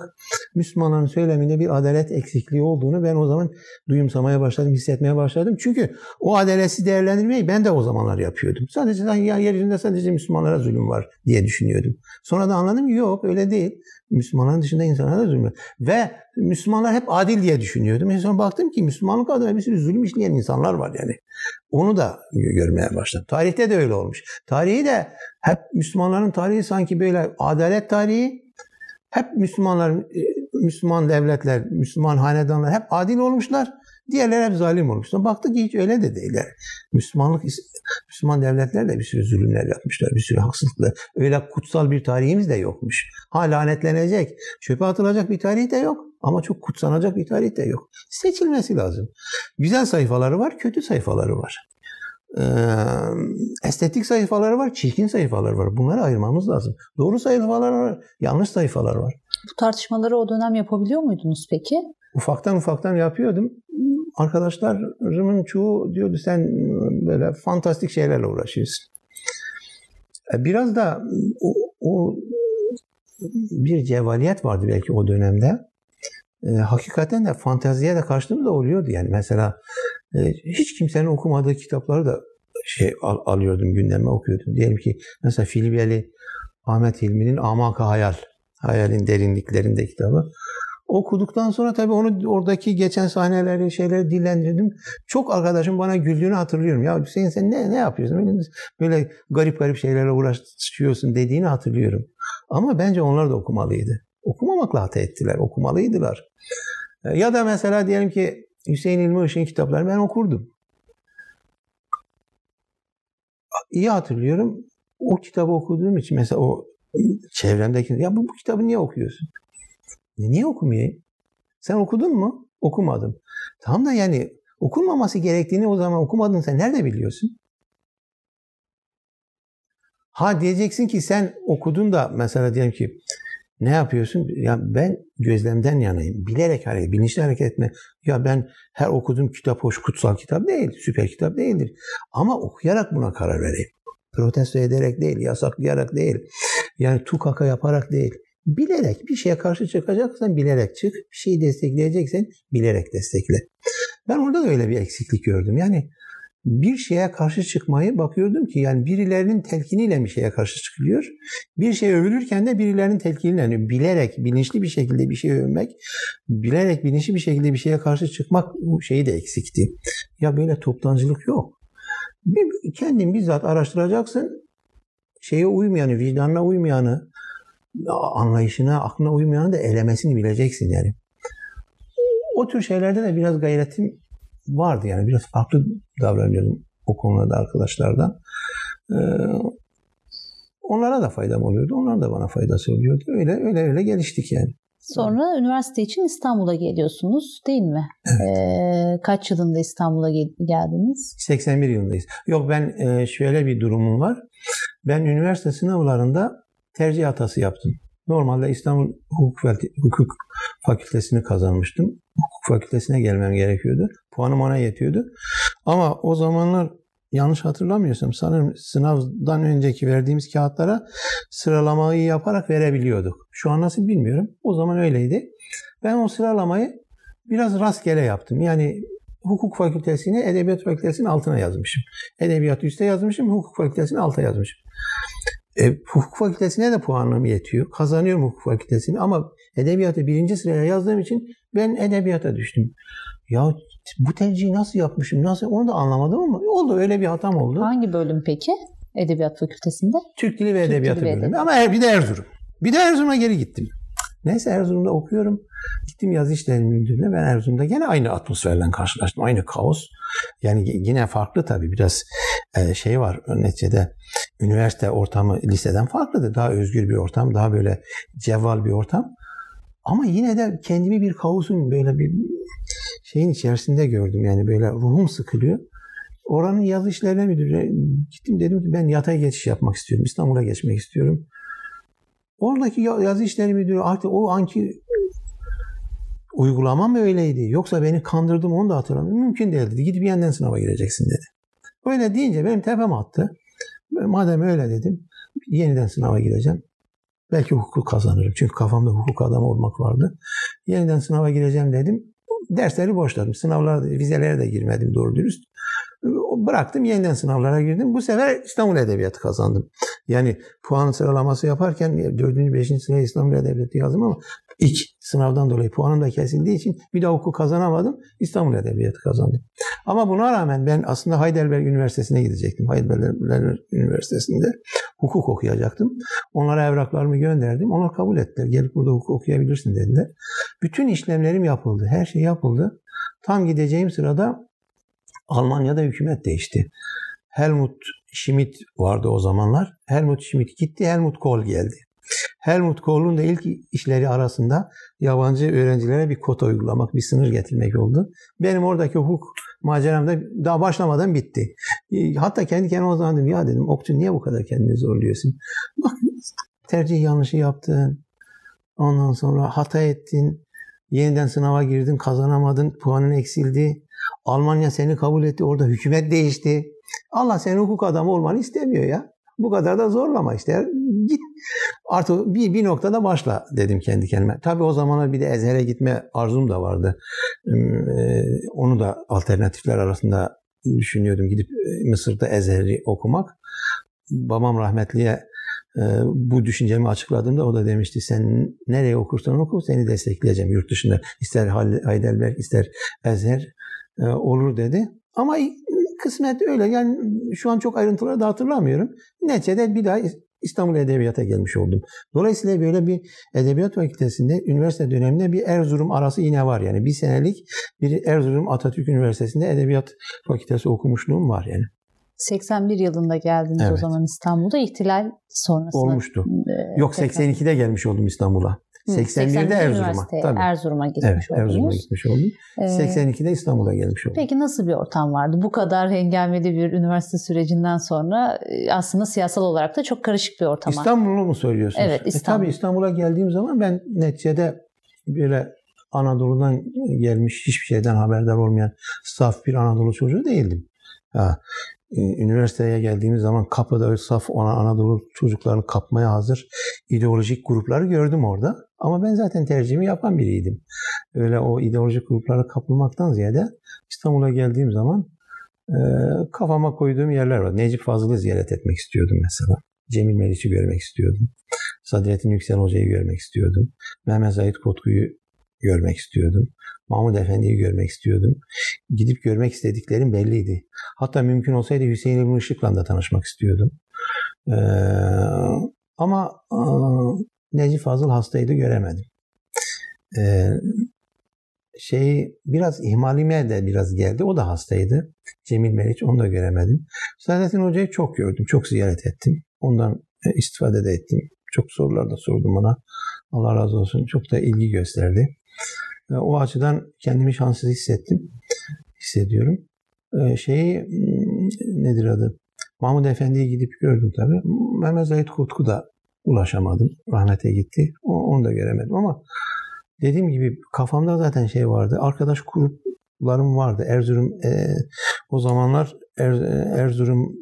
Müslümanların söyleminde bir adalet eksikliği olduğunu ben o zaman duyumsamaya başladım, hissetmeye başladım. Çünkü o adaletsiz değerlendirmeyi ben de o zamanlar yapıyordum. Sadece ya yeryüzünde sadece Müslümanlara zulüm var diye düşünüyordum. Sonra da anladım yok öyle değil. Müslümanların dışında insanlara da zulüm. Ve Müslümanlar hep adil diye düşünüyordum. En son baktım ki Müslümanlık adına bir sürü zulüm işleyen insanlar var yani. Onu da görmeye başladım. Tarihte de öyle olmuş. Tarihi de hep Müslümanların tarihi sanki böyle adalet tarihi. Hep Müslümanlar, Müslüman devletler, Müslüman hanedanlar hep adil olmuşlar. Diğerleri hep zalim olmuşlar. Baktık ki hiç öyle de değiller. Müslümanlık, Müslüman devletler de bir sürü zulümler yapmışlar, bir sürü haksızlıklar. Öyle kutsal bir tarihimiz de yokmuş. Ha lanetlenecek, çöpe atılacak bir tarih de yok. Ama çok kutsanacak bir tarih de yok. Seçilmesi lazım. Güzel sayfaları var, kötü sayfaları var. Ee, estetik sayfaları var, çirkin sayfaları var. Bunları ayırmamız lazım. Doğru sayfalar var, yanlış sayfalar var. Bu tartışmaları o dönem yapabiliyor muydunuz peki? Ufaktan ufaktan yapıyordum. Arkadaşlarımın çoğu diyordu sen böyle fantastik şeylerle uğraşıyorsun. E, biraz da o, o bir cevaliyet vardı belki o dönemde e, hakikaten de fanteziye de karşılığım da oluyordu yani. Mesela e, hiç kimsenin okumadığı kitapları da şey al, alıyordum gündeme okuyordum. Diyelim ki mesela Filibeli Ahmet Hilmi'nin Amaka Hayal, Hayalin Derinliklerinde kitabı. Okuduktan sonra tabii onu oradaki geçen sahneleri, şeyleri dillendirdim. Çok arkadaşım bana güldüğünü hatırlıyorum. Ya Hüseyin sen ne, ne yapıyorsun? Böyle garip garip şeylerle uğraşıyorsun dediğini hatırlıyorum. Ama bence onlar da okumalıydı. Okumamakla hata ettiler. Okumalıydılar. E, ya da mesela diyelim ki Hüseyin İlmi Işık'ın kitapları ben okurdum. İyi hatırlıyorum. O kitabı okuduğum için mesela o çevremdeki ya bu, bu kitabı niye okuyorsun? E, niye okumayayım? Sen okudun mu? Okumadım. Tamam da yani okunmaması gerektiğini o zaman okumadın sen nerede biliyorsun? Ha diyeceksin ki sen okudun da mesela diyelim ki ne yapıyorsun? Ya ben gözlemden yanayım. Bilerek hareket, bilinçli hareket etme. Ya ben her okuduğum kitap hoş, kutsal kitap değil, süper kitap değildir. Ama okuyarak buna karar vereyim. Protesto ederek değil, yasaklayarak değil. Yani tukaka yaparak değil. Bilerek bir şeye karşı çıkacaksan bilerek çık. Bir şeyi destekleyeceksen bilerek destekle. Ben orada da öyle bir eksiklik gördüm. Yani bir şeye karşı çıkmayı bakıyordum ki yani birilerinin telkiniyle bir şeye karşı çıkılıyor. Bir şey övülürken de birilerinin telkiniyle yani bilerek, bilinçli bir şekilde bir şey övmek, bilerek, bilinçli bir şekilde bir şeye karşı çıkmak şeyi de eksikti. Ya böyle toptancılık yok. Bir, kendin bizzat araştıracaksın. Şeye uymayanı, vicdanına uymayanı, anlayışına, aklına uymayanı da elemesini bileceksin yani. O tür şeylerde de biraz gayretim vardı yani biraz farklı davranıyordum o konularda arkadaşlardan. Ee, onlara da faydam oluyordu. Onlar da bana faydası oluyordu. Öyle öyle öyle geliştik yani. Sonra üniversite için İstanbul'a geliyorsunuz değil mi? Evet. Ee, kaç yılında İstanbul'a geldiniz? 81 yılındayız. Yok ben e, şöyle bir durumum var. Ben üniversite sınavlarında tercih hatası yaptım. Normalde İstanbul Hukuk, Hukuk Fakültesini kazanmıştım. Hukuk Fakültesine gelmem gerekiyordu. Puanım ona yetiyordu. Ama o zamanlar yanlış hatırlamıyorsam sanırım sınavdan önceki verdiğimiz kağıtlara sıralamayı yaparak verebiliyorduk. Şu an nasıl bilmiyorum. O zaman öyleydi. Ben o sıralamayı biraz rastgele yaptım. Yani hukuk fakültesini edebiyat fakültesinin altına yazmışım. Edebiyat üste yazmışım, hukuk fakültesini alta yazmışım. E, hukuk fakültesine de puanım yetiyor. Kazanıyorum hukuk fakültesini ama edebiyatı birinci sıraya yazdığım için ben edebiyata düştüm. Ya bu tercihi nasıl yapmışım, nasıl onu da anlamadım ama oldu öyle bir hatam oldu. Hangi bölüm peki edebiyat fakültesinde? Türk Dili ve Türk Edebiyatı Dili bölümü ama bir de Erzurum. Bir de Erzurum'a geri gittim. Neyse Erzurum'da okuyorum. Gittim yazı işleri müdürüne. Ben Erzurum'da gene aynı atmosferle karşılaştım. Aynı kaos. Yani yine farklı tabii. Biraz e, şey var neticede. Üniversite ortamı liseden farklıdır. Daha özgür bir ortam. Daha böyle cevval bir ortam. Ama yine de kendimi bir kaosun böyle bir şeyin içerisinde gördüm. Yani böyle ruhum sıkılıyor. Oranın yazı işlerine müdürü gittim dedim ki ben yatay geçiş yapmak istiyorum. İstanbul'a geçmek istiyorum. Oradaki yazı işleri müdürü artık o anki uygulama mı öyleydi? Yoksa beni kandırdım onu da hatırlamıyorum. Mümkün değil dedi. Gidip yeniden sınava gireceksin dedi. Öyle deyince benim tepem attı. Madem öyle dedim yeniden sınava gireceğim. Belki hukuk kazanırım. Çünkü kafamda hukuk adamı olmak vardı. Yeniden sınava gireceğim dedim. Dersleri boşladım. Sınavlara, vizelere de girmedim doğru dürüst bıraktım yeniden sınavlara girdim. Bu sefer İstanbul Edebiyatı kazandım. Yani puan sıralaması yaparken 4. 5. sıraya İstanbul Edebiyatı yazdım ama ilk sınavdan dolayı puanım da kesildiği için bir daha hukuk kazanamadım. İstanbul Edebiyatı kazandım. Ama buna rağmen ben aslında Heidelberg Üniversitesi'ne gidecektim. Heidelberg Üniversitesi'nde hukuk okuyacaktım. Onlara evraklarımı gönderdim. Onlar kabul ettiler. Gelip burada hukuk okuyabilirsin dediler. Bütün işlemlerim yapıldı. Her şey yapıldı. Tam gideceğim sırada Almanya'da hükümet değişti. Helmut Schmidt vardı o zamanlar. Helmut Schmidt gitti, Helmut Kohl geldi. Helmut Kohl'un da ilk işleri arasında yabancı öğrencilere bir kota uygulamak, bir sınır getirmek oldu. Benim oradaki hukuk maceram da daha başlamadan bitti. Hatta kendi kendime o zaman dedim ya dedim Okçu niye bu kadar kendini zorluyorsun? Bak tercih yanlışı yaptın. Ondan sonra hata ettin. Yeniden sınava girdin, kazanamadın, puanın eksildi. Almanya seni kabul etti. Orada hükümet değişti. Allah senin hukuk adamı olmanı istemiyor ya. Bu kadar da zorlama işte. Git artık bir, bir noktada başla dedim kendi kendime. Tabii o zamanlar bir de Ezher'e gitme arzum da vardı. Ee, onu da alternatifler arasında düşünüyordum. Gidip e, Mısır'da Ezher'i okumak. Babam rahmetliye e, bu düşüncemi açıkladığımda o da demişti sen nereye okursan oku seni destekleyeceğim yurt dışında. İster Heidelberg ister Ezher e, olur dedi. Ama kısmet öyle. Yani şu an çok ayrıntıları da hatırlamıyorum. Neticede bir daha İstanbul Edebiyat'a gelmiş oldum. Dolayısıyla böyle bir edebiyat fakültesinde üniversite döneminde bir Erzurum arası yine var yani. Bir senelik bir Erzurum Atatürk Üniversitesi'nde edebiyat fakültesi okumuşluğum var yani. 81 yılında geldiniz evet. o zaman İstanbul'da ihtilal sonrası. Olmuştu. E, Yok 82'de gelmiş oldum İstanbul'a. 81'de Erzurum'a. Tabii. Erzurum'a gitmiş evet, oldunuz. Erzurum'a gitmiş oldum. Ee, 82'de İstanbul'a gelmiş oldum. Peki nasıl bir ortam vardı? Bu kadar hengameli bir üniversite sürecinden sonra e, aslında siyasal olarak da çok karışık bir ortam. İstanbul'u mu söylüyorsunuz? Evet İstanbul. E, tabii İstanbul'a geldiğim zaman ben neticede böyle Anadolu'dan gelmiş hiçbir şeyden haberdar olmayan saf bir Anadolu çocuğu değildim. Ha, üniversiteye geldiğimiz zaman kapıda saf ona Anadolu çocuklarını kapmaya hazır ideolojik grupları gördüm orada. Ama ben zaten tercihimi yapan biriydim. Öyle o ideolojik gruplara kapılmaktan ziyade İstanbul'a geldiğim zaman e, kafama koyduğum yerler var. Necip Fazıl'ı ziyaret etmek istiyordum mesela. Cemil Meriç'i görmek istiyordum. Sadrettin Yüksel Hoca'yı görmek istiyordum. Mehmet Zahit Kotku'yu görmek istiyordum. Mahmud Efendi'yi görmek istiyordum. Gidip görmek istediklerim belliydi. Hatta mümkün olsaydı Hüseyin İbn Işık'la da tanışmak istiyordum. Ee, ama e, Necip Fazıl hastaydı göremedim. Ee, şey biraz ihmalime de biraz geldi. O da hastaydı. Cemil Meriç onu da göremedim. Saadettin Hoca'yı çok gördüm. Çok ziyaret ettim. Ondan e, istifade de ettim. Çok sorular da sordum ona. Allah razı olsun. Çok da ilgi gösterdi. E, o açıdan kendimi şanssız hissettim. Hissediyorum. E, şeyi hmm, nedir adı? Mahmud Efendi'yi gidip gördüm tabii. Mehmet Zahit Kutku da ulaşamadım. Rahmete gitti. Onu da göremedim ama dediğim gibi kafamda zaten şey vardı. Arkadaş gruplarım vardı. Erzurum e, o zamanlar er, Erzurum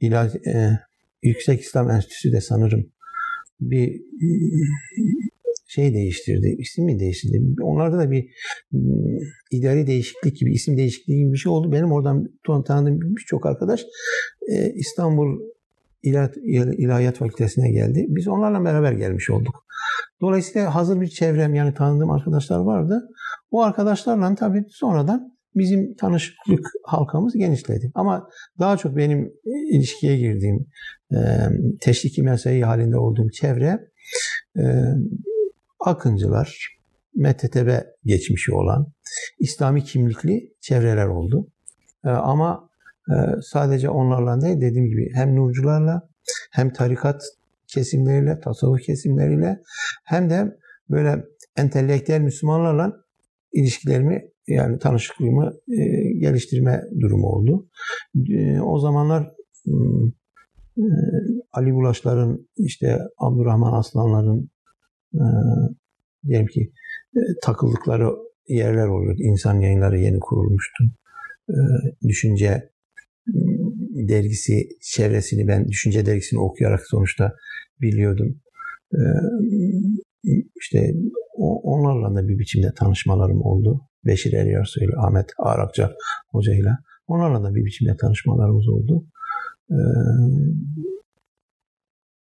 İlah, e, Yüksek İslam Enstitüsü de sanırım bir şey değiştirdi, ismi değiştirdi. Onlarda da bir ıı, idari değişiklik gibi, isim değişikliği gibi bir şey oldu. Benim oradan tanıdığım birçok arkadaş e, İstanbul İlahiyat Fakültesine geldi. Biz onlarla beraber gelmiş olduk. Dolayısıyla hazır bir çevrem yani tanıdığım arkadaşlar vardı. O arkadaşlarla tabii sonradan bizim tanışıklık halkamız genişledi. Ama daha çok benim ilişkiye girdiğim, e, teşviki mesai halinde olduğum çevre e, Akıncılar, MTTB geçmişi olan İslami kimlikli çevreler oldu. E, ama e, sadece onlarla değil dediğim gibi hem nurcularla hem tarikat kesimleriyle, tasavvuf kesimleriyle hem de böyle entelektüel Müslümanlarla ilişkilerimi yani tanışıklığımı e, geliştirme durumu oldu. E, o zamanlar hmm, e, Ali Bulaşların işte Abdurrahman Aslanların e, diyelim ki e, takıldıkları yerler oluyordu. İnsan yayınları yeni kurulmuştu. E, düşünce dergisi çevresini ben düşünce dergisini okuyarak sonuçta biliyordum. Ee, işte onlarla da bir biçimde tanışmalarım oldu. Beşir Eryarsu ile Ahmet Arakça hocayla. Onlarla da bir biçimde tanışmalarımız oldu. Ee,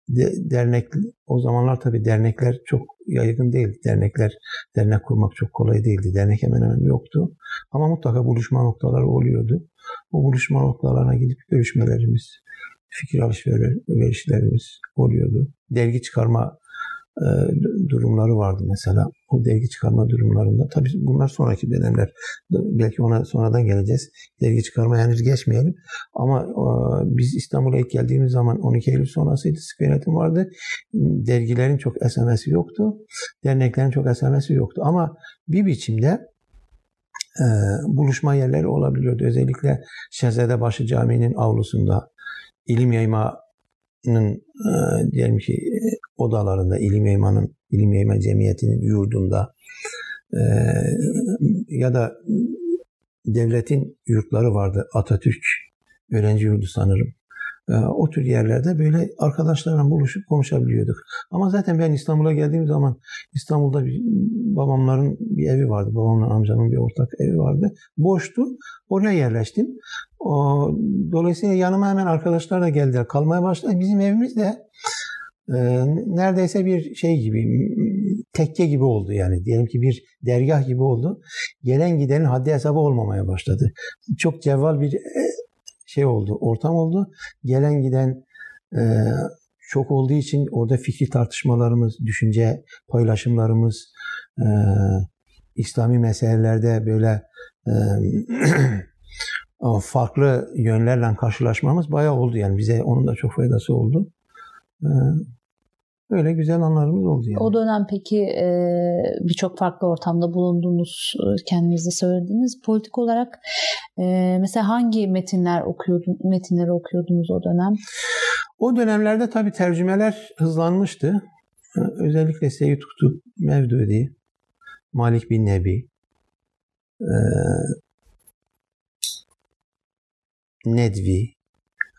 de, dernek o zamanlar tabii dernekler çok yaygın değildi. Dernekler dernek kurmak çok kolay değildi. Dernek hemen hemen yoktu. Ama mutlaka buluşma noktaları oluyordu. O buluşma noktalarına gidip görüşmelerimiz, fikir alışverişlerimiz oluyordu. Dergi çıkarma e, durumları vardı mesela. O dergi çıkarma durumlarında. Tabii bunlar sonraki dönemler. Belki ona sonradan geleceğiz. Dergi çıkarmaya henüz geçmeyelim. Ama e, biz İstanbul'a ilk geldiğimiz zaman 12 Eylül sonrasıydı. Sıkı vardı. Dergilerin çok SMS'i yoktu. Derneklerin çok SMS'i yoktu. Ama bir biçimde e, buluşma yerleri olabiliyordu. Özellikle Şehzadebaşı Camii'nin avlusunda ilim yaymanın diyelim ki odalarında, ilim yaymanın, ilim yayma cemiyetinin yurdunda e, ya da devletin yurtları vardı. Atatürk öğrenci yurdu sanırım. E, o tür yerlerde böyle arkadaşlarla buluşup konuşabiliyorduk. Ama zaten ben İstanbul'a geldiğim zaman İstanbul'da bir, babamların bir evi vardı. Babamla amcamın bir ortak evi vardı. Boştu. Oraya yerleştim. O, dolayısıyla yanıma hemen arkadaşlar da geldiler. Kalmaya başladı. Bizim evimiz de neredeyse bir şey gibi tekke gibi oldu yani. Diyelim ki bir dergah gibi oldu. Gelen gidenin haddi hesabı olmamaya başladı. Çok cevval bir e, şey oldu, ortam oldu. Gelen giden e, çok olduğu için orada fikri tartışmalarımız, düşünce paylaşımlarımız, e, İslami meselelerde böyle e, farklı yönlerle karşılaşmamız bayağı oldu. Yani bize onun da çok faydası oldu. Böyle güzel anlarımız oldu yani. O dönem peki e, birçok farklı ortamda bulunduğunuz e, kendiniz de söylediğiniz politik olarak e, mesela hangi metinler okuyordun, metinleri okuyordunuz o dönem? O dönemlerde tabii tercümeler hızlanmıştı. Özellikle Seyyid Kutup Mevdudi, Malik bin Nebi, Nedvi,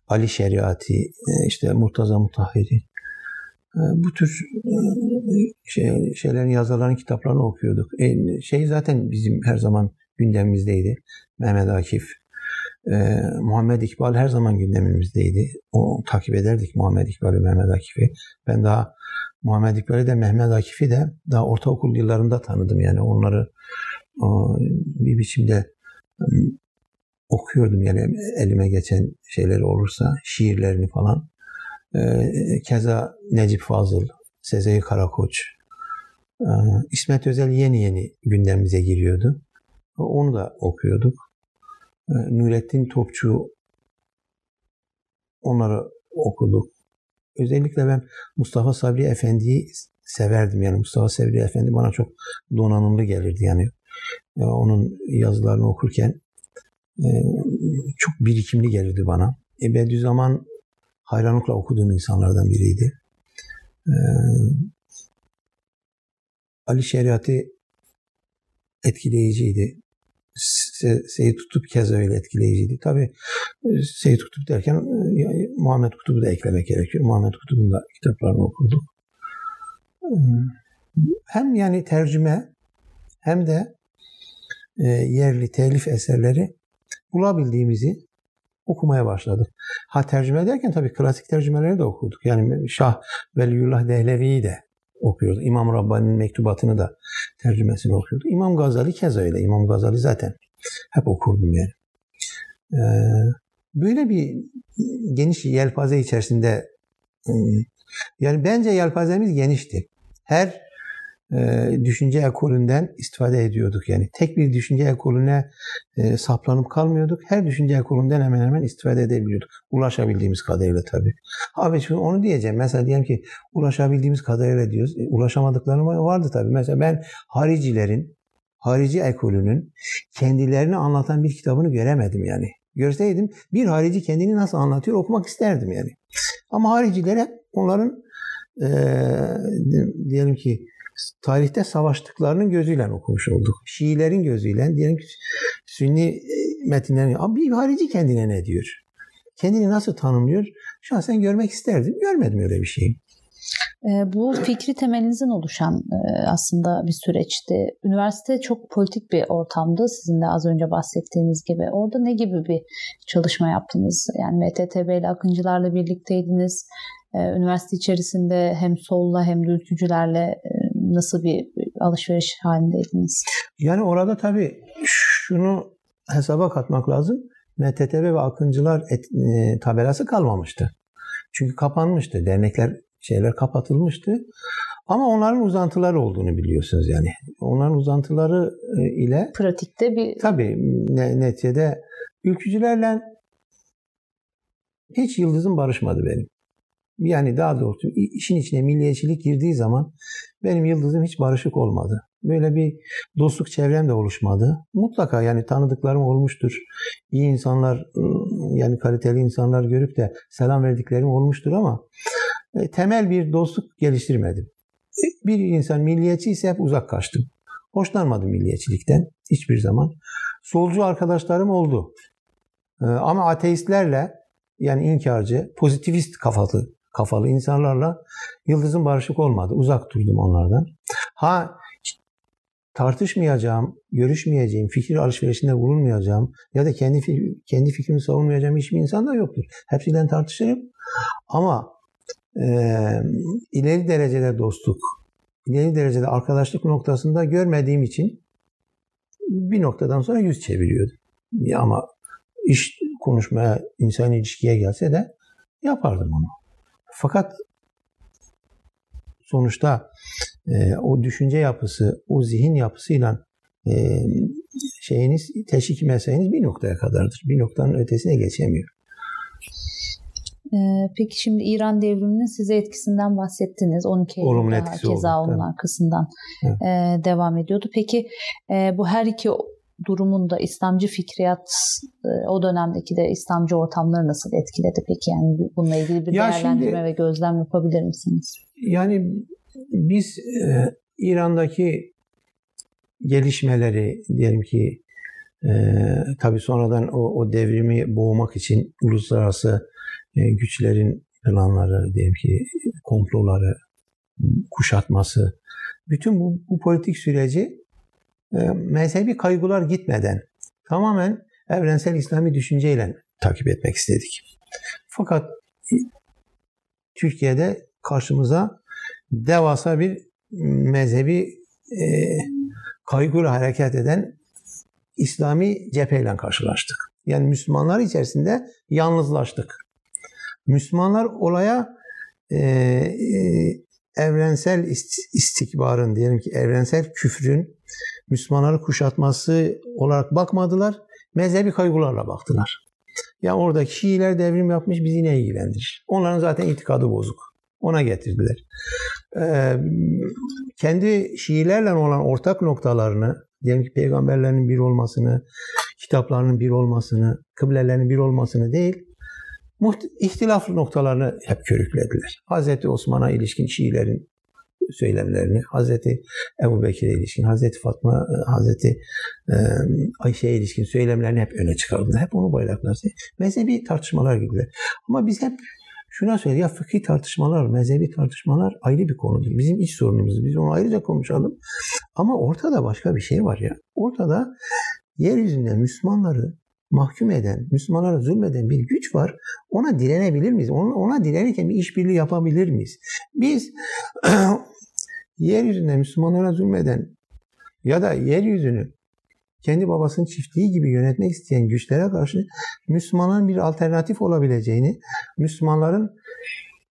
Ali Şeriati, işte Murtaza Mutahhiri bu tür e, şey, şeylerin yazarların kitaplarını okuyorduk. E, şey zaten bizim her zaman gündemimizdeydi. Mehmet Akif, e, Muhammed İkbal her zaman gündemimizdeydi. O takip ederdik Muhammed İkbal'i, Mehmet Akif'i. Ben daha Muhammed İkbal'i de Mehmet Akif'i de daha ortaokul yıllarında tanıdım yani onları o, bir biçimde okuyordum yani elime geçen şeyler olursa şiirlerini falan. Ee, keza Necip Fazıl, Sezai Karakoç, ee, İsmet Özel yeni yeni gündemimize giriyordu. Onu da okuyorduk. Ee, Nurettin Topçu onları okuduk. Özellikle ben Mustafa Sabri Efendi'yi severdim. Yani Mustafa Sabri Efendi bana çok donanımlı gelirdi. Yani onun yazılarını okurken çok birikimli gelirdi bana. E, Bediüzzaman hayranlıkla okuduğum insanlardan biriydi. Ee, Ali Şeriat'ı etkileyiciydi. Se Seyyid Kutup keza öyle etkileyiciydi. Tabi e, Seyyid Kutup derken e, Muhammed Kutup'u da eklemek gerekiyor. Muhammed Kutup'un da kitaplarını okuduk. Ee, hem yani tercüme hem de e, yerli telif eserleri bulabildiğimizi okumaya başladık. Ha tercüme ederken tabii klasik tercümeleri de okuduk. Yani Şah Veliyullah Dehlevi'yi de okuyoruz. İmam Rabbani'nin mektubatını da tercümesini okuyorduk. İmam Gazali kez öyle. İmam Gazali zaten hep okurdum yani. Ee, böyle bir geniş yelpaze içerisinde ıı, yani bence yelpazemiz genişti. Her e, düşünce ekolünden istifade ediyorduk. Yani tek bir düşünce ekolüne e, saplanıp kalmıyorduk. Her düşünce ekolünden hemen hemen istifade edebiliyorduk. Ulaşabildiğimiz kadarıyla tabii. Abi şimdi onu diyeceğim. Mesela diyelim ki ulaşabildiğimiz kadarıyla diyoruz. E, ulaşamadıklarım vardı tabii. Mesela ben haricilerin, harici ekolünün kendilerini anlatan bir kitabını göremedim yani. Görseydim bir harici kendini nasıl anlatıyor okumak isterdim yani. Ama haricilere onların e, diyelim ki tarihte savaştıklarının gözüyle okumuş olduk. Şiilerin gözüyle, diyelim ki Sünni metinlerin. Abi bir harici kendine ne diyor? Kendini nasıl tanımlıyor? Şahsen görmek isterdim. Görmedim öyle bir şeyi. E, bu fikri temelinizin oluşan e, aslında bir süreçti. Üniversite çok politik bir ortamdı sizin de az önce bahsettiğiniz gibi. Orada ne gibi bir çalışma yaptınız? Yani MTTB ile Akıncılarla birlikteydiniz. E, üniversite içerisinde hem solla hem de ülkücülerle nasıl bir alışveriş halindeydiniz? Yani orada tabii şunu hesaba katmak lazım. MTTB ve Akıncılar et, e, tabelası kalmamıştı. Çünkü kapanmıştı. Dernekler şeyler kapatılmıştı. Ama onların uzantıları olduğunu biliyorsunuz yani. Onların uzantıları e, ile pratikte bir tabii ne, neticede ülkücülerle hiç yıldızım barışmadı benim. Yani daha doğrusu işin içine milliyetçilik girdiği zaman benim yıldızım hiç barışık olmadı. Böyle bir dostluk çevrem de oluşmadı. Mutlaka yani tanıdıklarım olmuştur. İyi insanlar ıı, yani kaliteli insanlar görüp de selam verdiklerim olmuştur ama e, temel bir dostluk geliştirmedim. Bir insan milliyetçi ise hep uzak kaçtım. Hoşlanmadım milliyetçilikten hiçbir zaman. Solcu arkadaşlarım oldu. E, ama ateistlerle yani inkarcı, pozitivist kafalı kafalı insanlarla yıldızın barışık olmadı. Uzak durdum onlardan. Ha tartışmayacağım, görüşmeyeceğim, fikir alışverişinde bulunmayacağım ya da kendi kendi fikrimi savunmayacağım hiçbir insan da yoktur. Hepsiyle tartışırım. Ama e, ileri derecede dostluk, ileri derecede arkadaşlık noktasında görmediğim için bir noktadan sonra yüz çeviriyordum. Ama iş konuşmaya, insan ilişkiye gelse de yapardım onu. Fakat sonuçta e, o düşünce yapısı, o zihin yapısıyla e, şeyiniz, teşvik mesleğiniz bir noktaya kadardır. Bir noktanın ötesine geçemiyor. Ee, peki şimdi İran devriminin size etkisinden bahsettiniz. 12 Eylül'de keza onun arkasından evet. e, devam ediyordu. Peki e, bu her iki durumunda İslamcı fikriyat e, o dönemdeki de İslamcı ortamları nasıl etkiledi peki? Yani bununla ilgili bir ya değerlendirme şimdi, ve gözlem yapabilir misiniz? Yani biz e, İran'daki gelişmeleri diyelim ki e, tabii sonradan o, o devrimi boğmak için uluslararası e, güçlerin planları diyelim ki komploları kuşatması bütün bu, bu politik süreci mezhebi kaygılar gitmeden tamamen evrensel İslami düşünceyle takip etmek istedik. Fakat Türkiye'de karşımıza devasa bir mezhebi e, hareket eden İslami cepheyle karşılaştık. Yani Müslümanlar içerisinde yalnızlaştık. Müslümanlar olaya e, e, evrensel istikbarın diyelim ki evrensel küfrün Müslümanları kuşatması olarak bakmadılar. Mezhebi kaygılarla baktılar. Ya oradaki Şiiler devrim yapmış bizi ne ilgilendirir? Onların zaten itikadı bozuk. Ona getirdiler. Ee, kendi Şiilerle olan ortak noktalarını, diyelim ki peygamberlerin bir olmasını, kitaplarının bir olmasını, kıblelerinin bir olmasını değil, ihtilaflı noktalarını hep körüklediler. Hazreti Osman'a ilişkin Şiilerin söylemlerini, Hazreti Ebu Bekir'e ilişkin, Hazreti Fatma, e, Hazreti e, Ayşe'ye ilişkin söylemlerini hep öne çıkardılar. Hep onu bayraklar. Mezhebi tartışmalar gibiler. Ama biz hep şuna söyle ya fıkhi tartışmalar, mezhebi tartışmalar ayrı bir konudur. Bizim iç sorunumuz. Biz onu ayrıca konuşalım. Ama ortada başka bir şey var ya. Ortada yeryüzünde Müslümanları mahkum eden, Müslümanlara zulmeden bir güç var. Ona direnebilir miyiz? Ona, ona direnirken bir işbirliği yapabilir miyiz? Biz yeryüzünde Müslümanlara zulmeden ya da yeryüzünü kendi babasının çiftliği gibi yönetmek isteyen güçlere karşı Müslümanların bir alternatif olabileceğini, Müslümanların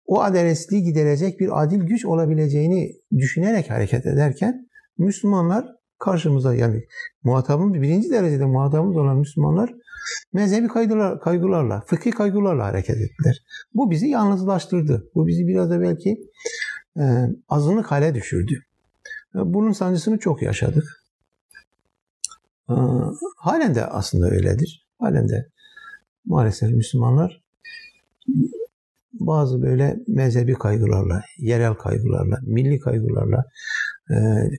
o adaletsizliği giderecek bir adil güç olabileceğini düşünerek hareket ederken Müslümanlar karşımıza yani muhatabımız birinci derecede muhatabımız olan Müslümanlar mezhebi kaygılar, kaygılarla, fıkhi kaygılarla hareket ettiler. Bu bizi yalnızlaştırdı. Bu bizi biraz da belki azınlık hale düşürdü. E, bunun sancısını çok yaşadık. E, halen de aslında öyledir. Halen de maalesef Müslümanlar bazı böyle mezhebi kaygılarla, yerel kaygılarla, milli kaygılarla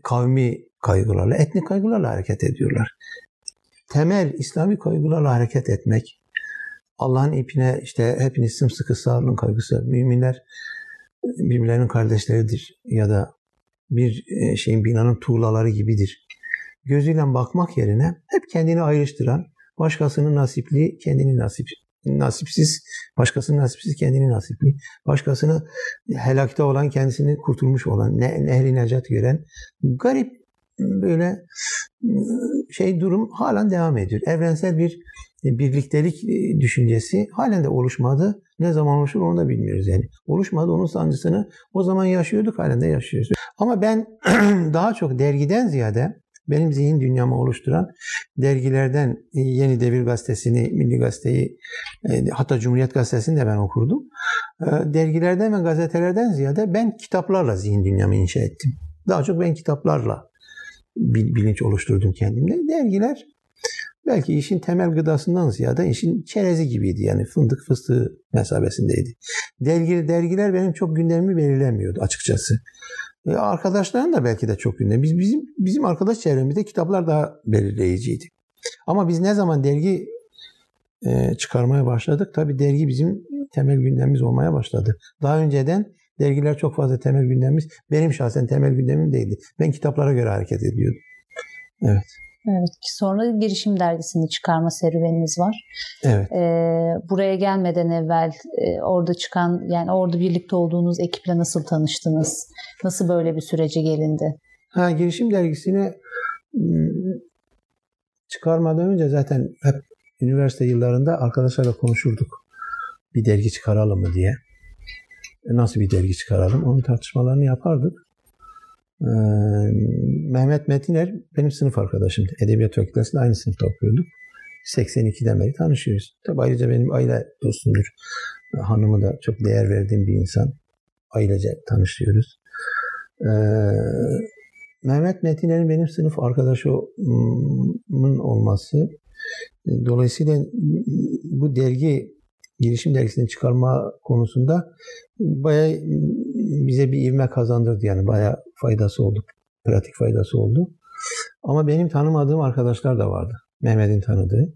kavmi kaygılarla, etnik kaygılarla hareket ediyorlar. Temel İslami kaygılarla hareket etmek, Allah'ın ipine işte hepiniz sımsıkı sarılın kaygısı. Müminler birbirlerinin kardeşleridir ya da bir e, şeyin binanın tuğlaları gibidir. Gözüyle bakmak yerine hep kendini ayrıştıran, başkasının nasipli, kendini nasip nasipsiz, başkasının nasipsiz, kendini nasipli, başkasını helakta olan, kendisini kurtulmuş olan, ne, ehli necat gören garip böyle şey durum halen devam ediyor. Evrensel bir birliktelik e, düşüncesi halen de oluşmadı. Ne zaman oluşur onu da bilmiyoruz yani. Oluşmadı onun sancısını o zaman yaşıyorduk halen de yaşıyoruz. Ama ben daha çok dergiden ziyade benim zihin dünyamı oluşturan dergilerden e, Yeni Devir Gazetesi'ni, Milli Gazete'yi e, hatta Cumhuriyet Gazetesi'ni de ben okurdum. Dergilerden ve gazetelerden ziyade ben kitaplarla zihin dünyamı inşa ettim. Daha çok ben kitaplarla bilinç oluşturdum kendimde. Dergiler belki işin temel gıdasından ziyade işin çerezi gibiydi. Yani fındık fıstığı mesabesindeydi. Dergi, dergiler benim çok gündemimi belirlemiyordu açıkçası. E, arkadaşların da belki de çok gündem. Biz, bizim, bizim arkadaş çevremizde kitaplar daha belirleyiciydi. Ama biz ne zaman dergi e, çıkarmaya başladık? Tabii dergi bizim temel gündemimiz olmaya başladı. Daha önceden dergiler çok fazla temel gündemimiz. Benim şahsen temel gündemim değildi. Ben kitaplara göre hareket ediyordum. Evet. Evet. Sonra girişim dergisini çıkarma serüveniniz var. Evet. Ee, buraya gelmeden evvel e, orada çıkan yani orada birlikte olduğunuz ekiple nasıl tanıştınız? Nasıl böyle bir sürece gelindi? Ha girişim dergisini hmm, çıkarmadan önce zaten hep üniversite yıllarında arkadaşlarla konuşurduk. Bir dergi çıkaralım mı diye. E, nasıl bir dergi çıkaralım? Onun tartışmalarını yapardık. Ee, Mehmet Metiner benim sınıf arkadaşımdı. Edebiyat Fakültesi'nde aynı sınıfta okuyorduk. 82'den beri tanışıyoruz. Tabi ayrıca benim aile dostumdur. Hanımı da çok değer verdiğim bir insan. Ailece tanışıyoruz. Ee, Mehmet Metiner'in benim sınıf arkadaşımın olması dolayısıyla bu dergi girişim dergisini çıkarma konusunda bayağı bize bir ivme kazandırdı yani bayağı faydası oldu. Pratik faydası oldu. Ama benim tanımadığım arkadaşlar da vardı. Mehmet'in tanıdığı.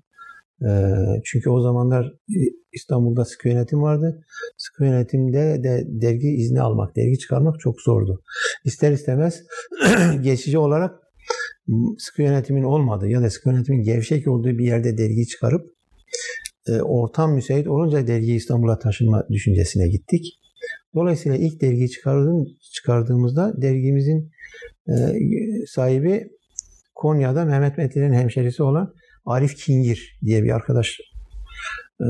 Çünkü o zamanlar İstanbul'da sıkı yönetim vardı. Sıkı yönetimde de dergi izni almak, dergi çıkarmak çok zordu. İster istemez geçici olarak sıkı yönetimin olmadığı ya da sıkı yönetimin gevşek olduğu bir yerde dergi çıkarıp ortam müsait olunca dergiyi İstanbul'a taşınma düşüncesine gittik. Dolayısıyla ilk dergiyi çıkardığım, çıkardığımızda dergimizin e, sahibi Konya'da Mehmet Metin'in hemşerisi olan Arif Kingir diye bir arkadaş e,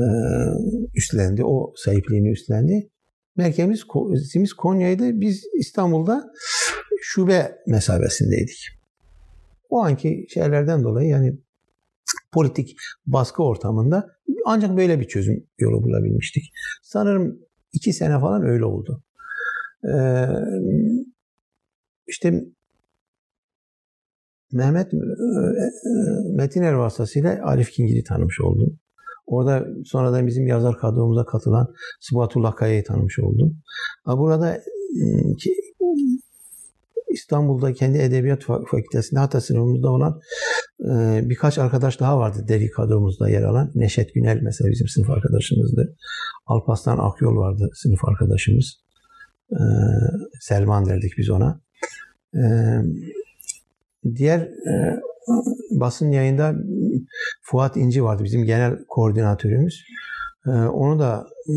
üstlendi. O sahipliğini üstlendi. Merkezimiz Konya'ydı. Biz İstanbul'da şube mesabesindeydik. O anki şeylerden dolayı yani politik baskı ortamında ancak böyle bir çözüm yolu bulabilmiştik. Sanırım iki sene falan öyle oldu. Ee, işte Mehmet e, Metiner vasıtasıyla Arif Kingil'i tanımış oldum. Orada sonradan bizim yazar kadromuza katılan Sıbatullah Kaya'yı tanımış oldum. Burada ıı, İstanbul'da kendi edebiyat fakültesinde hatta sınıfımızda olan e, birkaç arkadaş daha vardı deri kadromuzda yer alan. Neşet Günel mesela bizim sınıf arkadaşımızdı. Alpaslan Akyol vardı sınıf arkadaşımız. E, Selman derdik biz ona. E, diğer e, basın yayında Fuat İnci vardı bizim genel koordinatörümüz. E, onu da e,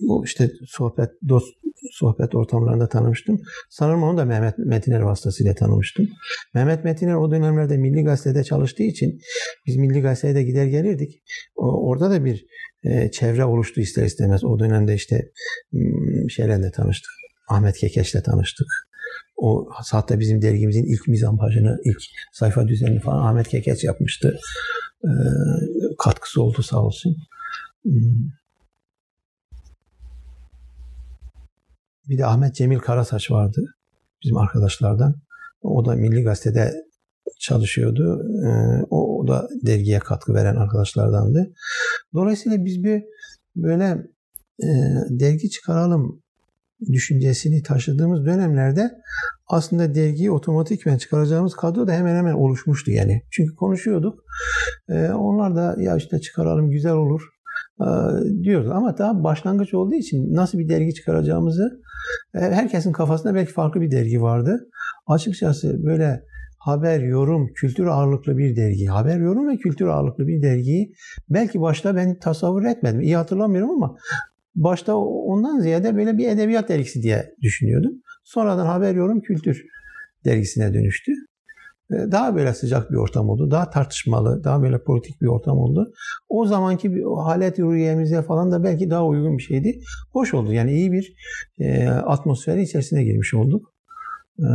bu işte sohbet dost sohbet ortamlarında tanımıştım. Sanırım onu da Mehmet Metiner vasıtasıyla tanımıştım. Mehmet Metiner o dönemlerde Milli Gazete'de çalıştığı için biz Milli Gazete'ye de gider gelirdik. orada da bir e, çevre oluştu ister istemez. O dönemde işte hmm, şeylerle tanıştık. Ahmet Kekeç'le tanıştık. O hatta bizim dergimizin ilk mizampajını, ilk sayfa düzenini falan Ahmet Kekeç yapmıştı. E, katkısı oldu sağ olsun. Hmm. Bir de Ahmet Cemil Karasaç vardı bizim arkadaşlardan. O da Milli Gazete'de çalışıyordu. Ee, o da dergiye katkı veren arkadaşlardandı. Dolayısıyla biz bir böyle e, dergi çıkaralım düşüncesini taşıdığımız dönemlerde aslında dergiyi otomatikmen çıkaracağımız kadro da hemen hemen oluşmuştu yani. Çünkü konuşuyorduk. Ee, onlar da ya işte çıkaralım güzel olur diyoruz. Ama daha başlangıç olduğu için nasıl bir dergi çıkaracağımızı e, herkesin kafasında belki farklı bir dergi vardı. Açıkçası böyle haber, yorum, kültür ağırlıklı bir dergi, haber, yorum ve kültür ağırlıklı bir dergiyi belki başta ben tasavvur etmedim. İyi hatırlamıyorum ama başta ondan ziyade böyle bir edebiyat dergisi diye düşünüyordum. Sonradan haber, yorum, kültür dergisine dönüştü. Ee, daha böyle sıcak bir ortam oldu. Daha tartışmalı, daha böyle politik bir ortam oldu. O zamanki bir halet rüyemize falan da belki daha uygun bir şeydi. Hoş oldu. Yani iyi bir e, atmosferi içerisine girmiş olduk. E,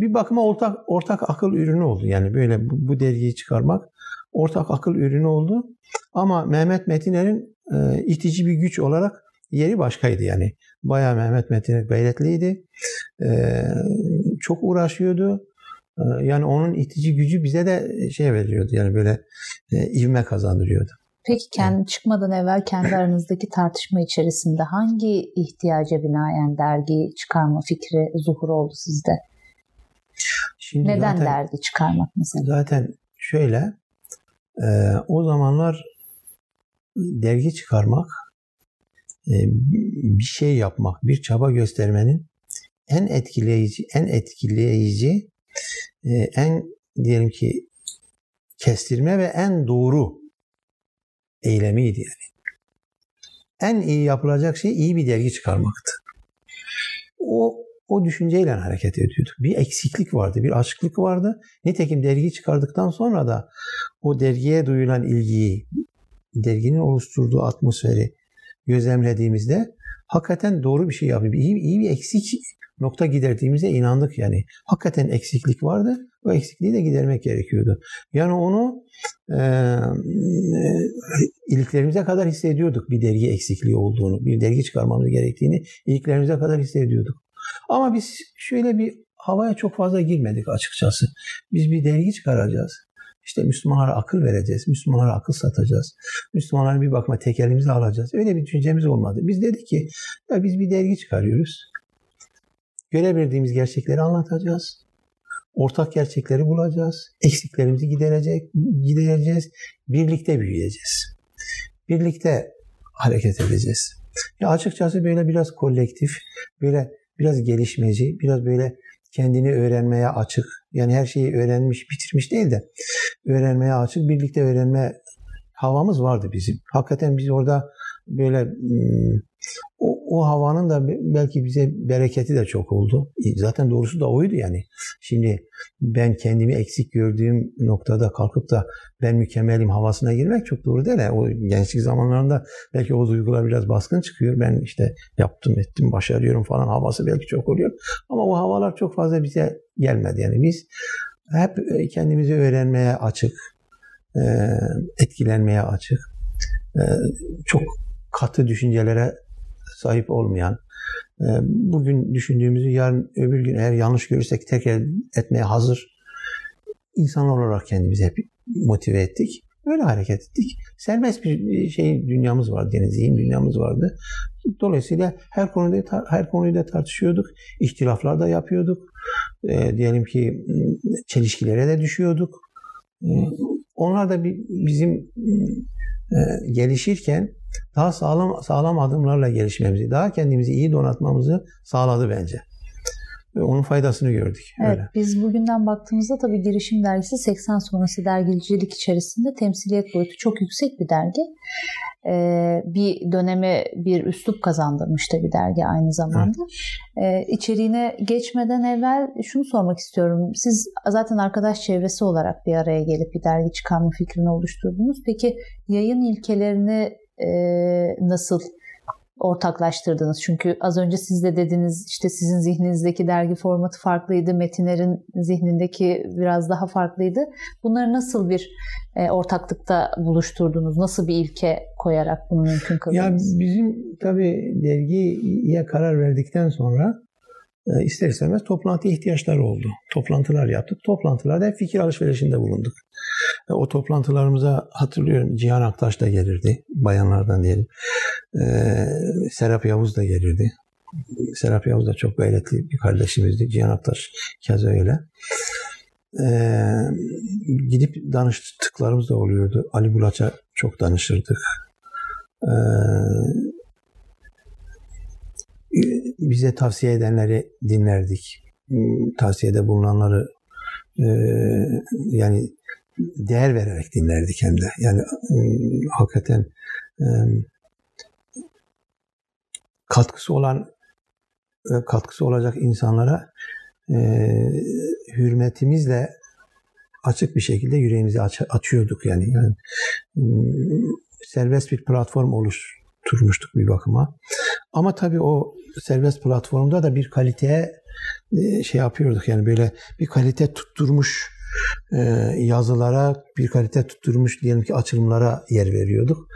bir bakıma ortak ortak akıl ürünü oldu. Yani böyle bu, bu dergiyi çıkarmak ortak akıl ürünü oldu. Ama Mehmet Metiner'in e, itici bir güç olarak yeri başkaydı yani. Bayağı Mehmet Metiner gayretliydi. E, çok uğraşıyordu. E, yani onun itici gücü bize de şey veriyordu yani böyle e, ivme kazandırıyordu. Peki kendi çıkmadan evvel kendi aranızdaki tartışma içerisinde hangi ihtiyaca binaen dergi çıkarma fikri zuhur oldu sizde? Şimdi Neden zaten, dergi çıkarmak mesela? Zaten şöyle e, o zamanlar dergi çıkarmak e, bir şey yapmak, bir çaba göstermenin en etkileyici, en etkileyici, e, en diyelim ki kestirme ve en doğru eylemiydi yani. En iyi yapılacak şey iyi bir dergi çıkarmaktı. O o düşünceyle hareket ediyorduk. Bir eksiklik vardı, bir açıklık vardı. Nitekim dergi çıkardıktan sonra da o dergiye duyulan ilgiyi, derginin oluşturduğu atmosferi gözlemlediğimizde hakikaten doğru bir şey yapıyor. İyi, iyi bir eksik nokta giderdiğimize inandık yani. Hakikaten eksiklik vardı. O eksikliği de gidermek gerekiyordu. Yani onu e, iliklerimize kadar hissediyorduk bir dergi eksikliği olduğunu, bir dergi çıkarmamız gerektiğini iliklerimize kadar hissediyorduk. Ama biz şöyle bir havaya çok fazla girmedik açıkçası. Biz bir dergi çıkaracağız. İşte Müslümanlara akıl vereceğiz, Müslümanlara akıl satacağız. Müslümanların bir bakma tekelimizi alacağız. Öyle bir düşüncemiz olmadı. Biz dedik ki ya biz bir dergi çıkarıyoruz. Görev verdiğimiz gerçekleri anlatacağız. Ortak gerçekleri bulacağız. Eksiklerimizi giderecek, gidereceğiz. Birlikte büyüyeceğiz. Birlikte hareket edeceğiz. Ya açıkçası böyle biraz kolektif, böyle biraz gelişmeci, biraz böyle kendini öğrenmeye açık. Yani her şeyi öğrenmiş, bitirmiş değil de öğrenmeye açık, birlikte öğrenme havamız vardı bizim. Hakikaten biz orada böyle hmm, o, o havanın da belki bize bereketi de çok oldu. Zaten doğrusu da oydu yani. Şimdi ben kendimi eksik gördüğüm noktada kalkıp da ben mükemmelim havasına girmek çok doğru değil. O gençlik zamanlarında belki o duygular biraz baskın çıkıyor. Ben işte yaptım ettim başarıyorum falan havası belki çok oluyor. Ama o havalar çok fazla bize gelmedi. Yani biz hep kendimizi öğrenmeye açık, etkilenmeye açık, çok katı düşüncelere sahip olmayan, e, bugün düşündüğümüzü yarın öbür gün eğer yanlış görürsek tekrar etmeye hazır insan olarak kendimizi hep motive ettik. Öyle hareket ettik. Serbest bir şey dünyamız vardı yani zihin dünyamız vardı. Dolayısıyla her konuda her konuyu da tartışıyorduk. İhtilaflar da yapıyorduk. E, diyelim ki çelişkilere de düşüyorduk. E, onlar da bir, bizim e, gelişirken daha sağlam sağlam adımlarla gelişmemizi, daha kendimizi iyi donatmamızı sağladı bence. Onun faydasını gördük. Evet, öyle. biz bugünden baktığımızda tabii Girişim Dergisi 80 sonrası dergicilik içerisinde temsiliyet boyutu çok yüksek bir dergi. Ee, bir döneme bir üslup kazandırmıştı bir dergi aynı zamanda. Evet. Ee, içeriğine geçmeden evvel şunu sormak istiyorum. Siz zaten arkadaş çevresi olarak bir araya gelip bir dergi çıkarma fikrini oluşturdunuz. Peki yayın ilkelerini e, nasıl ortaklaştırdınız? Çünkü az önce siz de dediniz işte sizin zihninizdeki dergi formatı farklıydı, Metinler'in zihnindeki biraz daha farklıydı. Bunları nasıl bir e, ortaklıkta buluşturdunuz? Nasıl bir ilke koyarak bunu mümkün kıldınız? Ya bizim tabii dergiye karar verdikten sonra e, ister istemez toplantı ihtiyaçları oldu. Toplantılar yaptık. Toplantılarda fikir alışverişinde bulunduk. E, o toplantılarımıza hatırlıyorum Cihan Aktaş da gelirdi. Bayanlardan diyelim. Ee, Serap Yavuz da gelirdi. Serap Yavuz da çok gayretli bir kardeşimizdi. Cihan Aktaş keza öyle. Ee, gidip danıştıklarımız da oluyordu. Ali Bulaç'a çok danışırdık. Ee, bize tavsiye edenleri dinlerdik. Tavsiyede bulunanları e, yani değer vererek dinlerdik hem de. Yani e, hakikaten e, katkısı olan e, katkısı olacak insanlara e, hürmetimizle açık bir şekilde yüreğimizi aç, açıyorduk yani. yani e, serbest bir platform oluşturmuştuk bir bakıma. Ama tabii o serbest platformda da bir kaliteye e, şey yapıyorduk yani böyle bir kalite tutturmuş e, yazılara bir kalite tutturmuş diyelim ki açılımlara yer veriyorduk.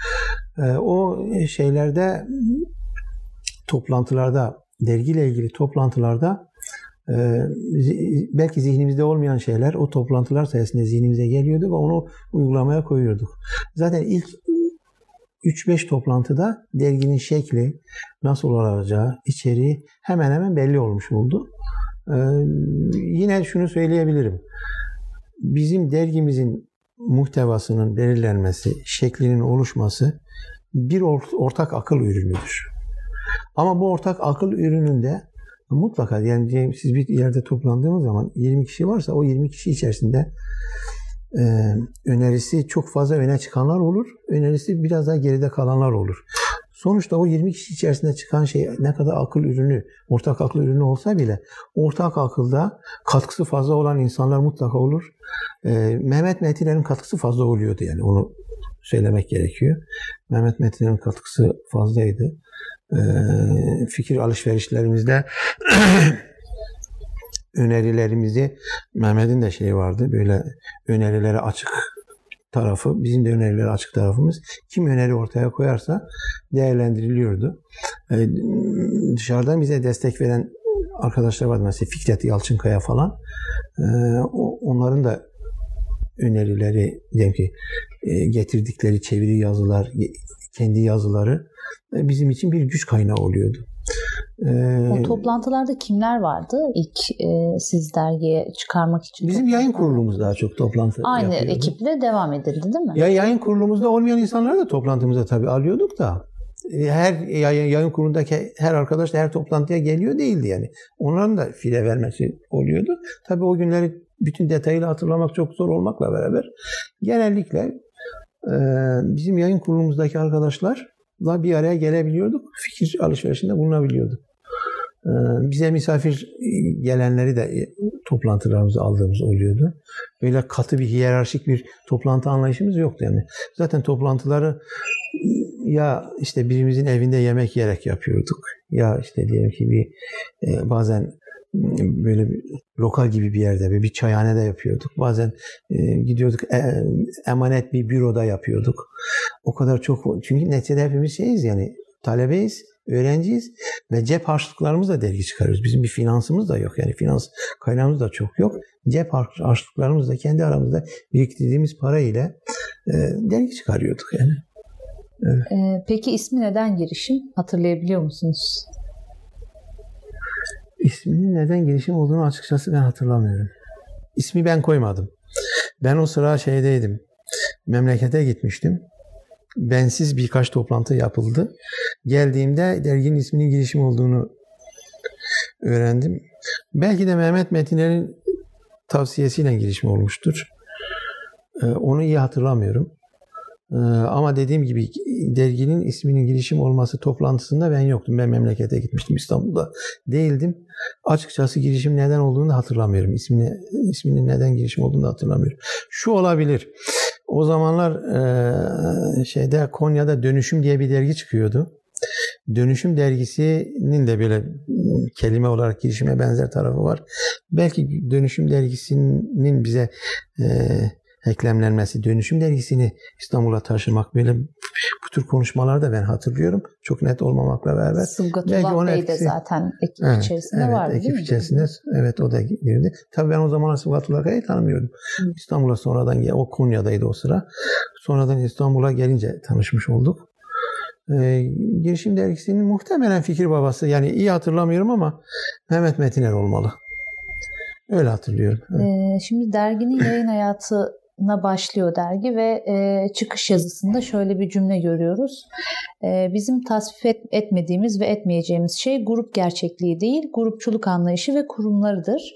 E, o şeylerde toplantılarda dergiyle ilgili toplantılarda belki zihnimizde olmayan şeyler o toplantılar sayesinde zihnimize geliyordu ve onu uygulamaya koyuyorduk. Zaten ilk 3-5 toplantıda derginin şekli, nasıl olacağı, içeriği hemen hemen belli olmuş oldu. Ee, yine şunu söyleyebilirim. Bizim dergimizin muhtevasının belirlenmesi, şeklinin oluşması bir ortak akıl ürünüdür. Ama bu ortak akıl ürününde mutlaka yani siz bir yerde toplandığınız zaman 20 kişi varsa o 20 kişi içerisinde e, önerisi çok fazla öne çıkanlar olur. Önerisi biraz daha geride kalanlar olur. Sonuçta o 20 kişi içerisinde çıkan şey ne kadar akıl ürünü, ortak akıl ürünü olsa bile ortak akılda katkısı fazla olan insanlar mutlaka olur. Ee, Mehmet Metin'in katkısı fazla oluyordu yani onu söylemek gerekiyor. Mehmet Metin'in katkısı fazlaydı. Ee, fikir alışverişlerimizde önerilerimizi Mehmet'in de şeyi vardı böyle önerilere açık tarafı, bizim de önerilere açık tarafımız. Kim öneri ortaya koyarsa değerlendiriliyordu. Ee, dışarıdan bize destek veren arkadaşlar vardı. Mesela Fikret Yalçınkaya falan. Ee, onların da önerileri diyelim ki e, getirdikleri çeviri yazılar, kendi yazıları e, bizim için bir güç kaynağı oluyordu. Ee, o toplantılarda kimler vardı ilk e, siz dergiye çıkarmak için? Bizim yayın kurulumuz daha çok toplantı Aynı yapıyordu. ekiple devam edildi değil mi? Ya yayın kurulumuzda olmayan insanları da toplantımıza tabii alıyorduk da e, her yayın, yayın kurulundaki her arkadaş da her toplantıya geliyor değildi yani. Onların da file vermesi oluyordu. Tabii o günleri bütün detayıyla hatırlamak çok zor olmakla beraber genellikle e, bizim yayın kurulumuzdaki arkadaşlar bir araya gelebiliyorduk. Fikir alışverişinde bulunabiliyorduk. Ee, bize misafir gelenleri de e, toplantılarımızı aldığımız oluyordu. Böyle katı bir hiyerarşik bir toplantı anlayışımız yoktu yani. Zaten toplantıları ya işte birimizin evinde yemek yiyerek yapıyorduk. Ya işte diyelim ki bir e, bazen böyle bir lokal gibi bir yerde ve bir çayhanede yapıyorduk. Bazen e, gidiyorduk e, emanet bir büroda yapıyorduk. O kadar çok çünkü neticede hepimiz şeyiz yani talebeyiz, öğrenciyiz ve cep harçlıklarımızla dergi çıkarıyoruz. Bizim bir finansımız da yok yani finans kaynağımız da çok yok. Cep harçlıklarımızla kendi aramızda biriktirdiğimiz para ile e, dergi çıkarıyorduk yani. Evet. Peki ismi neden girişim? Hatırlayabiliyor musunuz? İsminin neden girişim olduğunu açıkçası ben hatırlamıyorum. İsmi ben koymadım. Ben o sıra şeydeydim. Memlekete gitmiştim. Bensiz birkaç toplantı yapıldı. Geldiğimde derginin isminin girişim olduğunu öğrendim. Belki de Mehmet Metinler'in tavsiyesiyle girişim olmuştur. Ee, onu iyi hatırlamıyorum. Ee, ama dediğim gibi derginin isminin girişim olması toplantısında ben yoktum. Ben memlekete gitmiştim. İstanbul'da değildim. Açıkçası girişim neden olduğunu da hatırlamıyorum. İsmini, isminin neden girişim olduğunu da hatırlamıyorum. Şu olabilir. O zamanlar e, şeyde Konya'da Dönüşüm diye bir dergi çıkıyordu. Dönüşüm dergisinin de böyle kelime olarak girişime benzer tarafı var. Belki Dönüşüm dergisinin bize e, eklemlenmesi, dönüşüm dergisini İstanbul'a taşımak böyle bu tür konuşmaları da ben hatırlıyorum. Çok net olmamakla beraber. Sıvgatullah Bey etkisi... de zaten ekip evet, içerisinde evet, vardı ekip değil mi? içerisinde evet o da girdi. Tabii ben o zaman Sıvgatullah Bey'i tanımıyordum. İstanbul'a sonradan o Konya'daydı o sıra. Sonradan İstanbul'a gelince tanışmış olduk. E, Girişim Dergisi'nin muhtemelen fikir babası yani iyi hatırlamıyorum ama Mehmet Metiner olmalı. Öyle hatırlıyorum. Evet. Ee, şimdi derginin yayın hayatı na başlıyor dergi ve e, çıkış yazısında şöyle bir cümle görüyoruz. E, bizim tasvip et, etmediğimiz ve etmeyeceğimiz şey grup gerçekliği değil, grupçuluk anlayışı ve kurumlarıdır.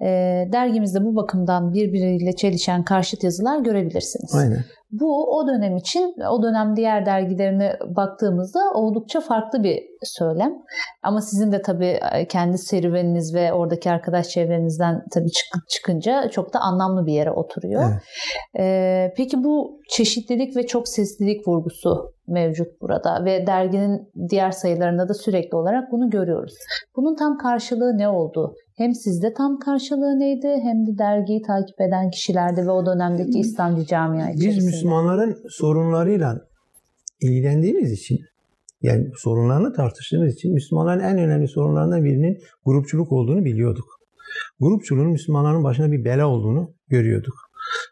E, dergimizde bu bakımdan birbiriyle çelişen karşıt yazılar görebilirsiniz. Aynen. Bu o dönem için, o dönem diğer dergilerine baktığımızda oldukça farklı bir söylem. Ama sizin de tabii e, kendi serüveniniz ve oradaki arkadaş çevrenizden tabii çıkınca çok da anlamlı bir yere oturuyor. Evet. Ee, peki bu çeşitlilik ve çok seslilik vurgusu mevcut burada ve derginin diğer sayılarında da sürekli olarak bunu görüyoruz. Bunun tam karşılığı ne oldu? Hem sizde tam karşılığı neydi hem de dergiyi takip eden kişilerde ve o dönemdeki İslamcı camia içerisinde. Biz Müslümanların sorunlarıyla ilgilendiğimiz için yani sorunlarını tartıştığımız için Müslümanların en önemli sorunlarından birinin grupçuluk olduğunu biliyorduk. Grupçuluğun Müslümanların başına bir bela olduğunu görüyorduk.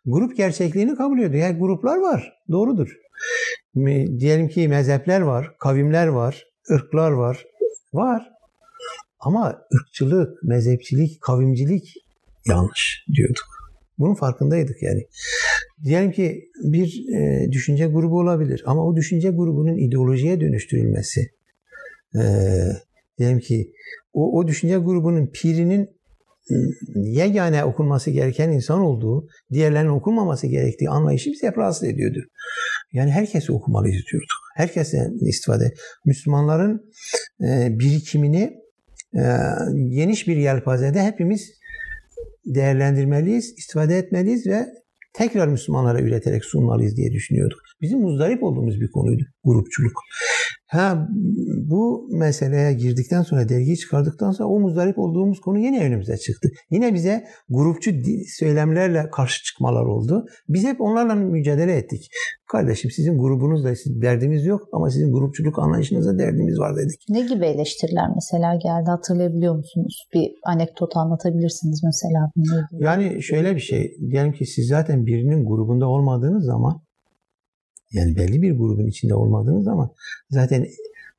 Grup gerçekliğini kabul ediyor. Yani gruplar var. Doğrudur. Diyelim ki mezhepler var, kavimler var, ırklar var. Var. Ama ırkçılık, mezhepçilik, kavimcilik yanlış diyorduk. Bunun farkındaydık yani. Diyelim ki bir e, düşünce grubu olabilir ama o düşünce grubunun ideolojiye dönüştürülmesi, e, diyelim ki o, o düşünce grubunun pirinin yegane okunması gereken insan olduğu, diğerlerinin okunmaması gerektiği anlayışı bizi hep rahatsız ediyordu. Yani herkesi okumalıyız diyorduk. Herkesten istifade. Müslümanların e, birikimini e, geniş bir yelpazede hepimiz değerlendirmeliyiz, istifade etmeliyiz ve tekrar Müslümanlara üreterek sunmalıyız diye düşünüyorduk. Bizim muzdarip olduğumuz bir konuydu grupçuluk. Ha bu meseleye girdikten sonra dergiyi çıkardıktan sonra o muzdarip olduğumuz konu yine önümüze çıktı. Yine bize grupçu söylemlerle karşı çıkmalar oldu. Biz hep onlarla mücadele ettik. Kardeşim sizin grubunuzla derdimiz yok ama sizin grupçuluk anlayışınızda derdimiz var dedik. Ne gibi eleştiriler mesela geldi hatırlayabiliyor musunuz? Bir anekdot anlatabilirsiniz mesela. Yani şöyle bir şey. Diyelim ki siz zaten birinin grubunda olmadığınız zaman yani belli bir grubun içinde olmadığınız zaman zaten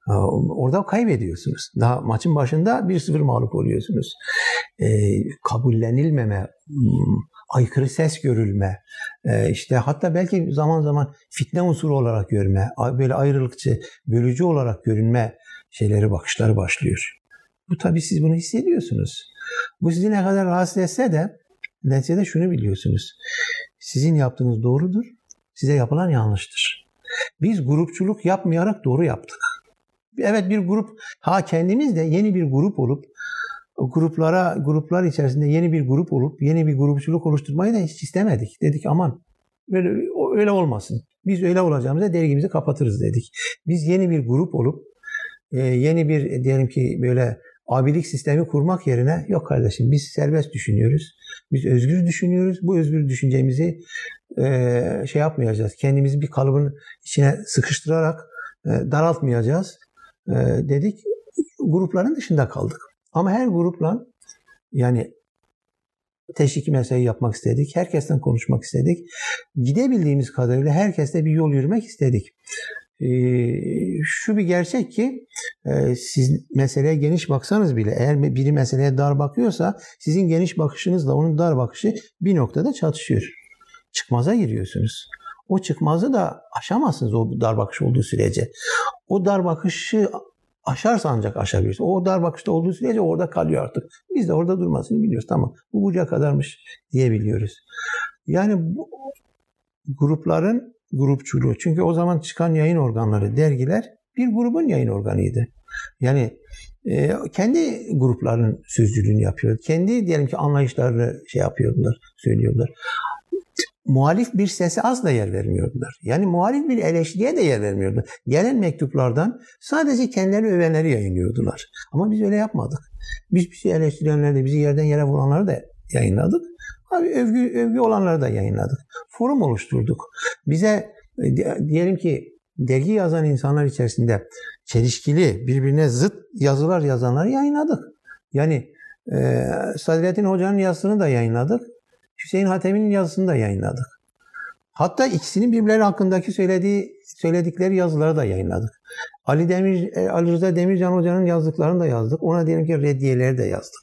e, orada kaybediyorsunuz. Daha maçın başında 1-0 mağlup oluyorsunuz. E, kabullenilmeme, hmm, aykırı ses görülme, e, işte hatta belki zaman zaman fitne unsuru olarak görme, böyle ayrılıkçı, bölücü olarak görünme şeyleri, bakışları başlıyor. Bu tabii siz bunu hissediyorsunuz. Bu sizi ne kadar rahatsız etse de neticede şunu biliyorsunuz. Sizin yaptığınız doğrudur Size yapılan yanlıştır. Biz grupçuluk yapmayarak doğru yaptık. Evet bir grup, ha kendimiz de yeni bir grup olup gruplara, gruplar içerisinde yeni bir grup olup yeni bir grupçuluk oluşturmayı da hiç istemedik. Dedik aman böyle öyle olmasın. Biz öyle olacağımıza dergimizi kapatırız dedik. Biz yeni bir grup olup e, yeni bir diyelim ki böyle abilik sistemi kurmak yerine yok kardeşim biz serbest düşünüyoruz. Biz özgür düşünüyoruz. Bu özgür düşüncemizi e, şey yapmayacağız. Kendimizi bir kalıbın içine sıkıştırarak daraltmayacağız dedik. Grupların dışında kaldık. Ama her grupla yani teşviki mesleği yapmak istedik. Herkesten konuşmak istedik. Gidebildiğimiz kadarıyla herkesle bir yol yürümek istedik. Şu bir gerçek ki siz meseleye geniş baksanız bile eğer biri meseleye dar bakıyorsa sizin geniş bakışınızla onun dar bakışı bir noktada çatışıyor. Çıkmaza giriyorsunuz. O çıkmazı da aşamazsınız o dar bakış olduğu sürece. O dar bakışı aşarsa ancak aşabilirsiniz. O dar bakışta olduğu sürece orada kalıyor artık. Biz de orada durmasını biliyoruz. Tamam bu buraya kadarmış diyebiliyoruz. Yani bu grupların grupçuluğu. Çünkü o zaman çıkan yayın organları, dergiler bir grubun yayın organıydı. Yani e, kendi gruplarının sözcülüğünü yapıyor. Kendi diyelim ki anlayışlarını şey yapıyordular, söylüyorlar. Muhalif bir sese asla yer vermiyordular. Yani muhalif bir eleştiriye de yer vermiyordular. Gelen mektuplardan sadece kendilerini övenleri yayınlıyordular. Ama biz öyle yapmadık. Biz bizi eleştirenleri de, bizi yerden yere vuranları da yayınladık. Abi övgü, övgü olanları da yayınladık. Forum oluşturduk. Bize e, diyelim ki dergi yazan insanlar içerisinde çelişkili, birbirine zıt yazılar yazanları yayınladık. Yani e, Sadrettin Hoca'nın yazısını da yayınladık. Hüseyin Hatem'in yazısını da yayınladık. Hatta ikisinin birbirleri hakkındaki söylediği söyledikleri yazıları da yayınladık. Ali Demir e, Ali Rıza Demircan hocanın yazdıklarını da yazdık. Ona diyelim ki reddiyeleri de yazdık.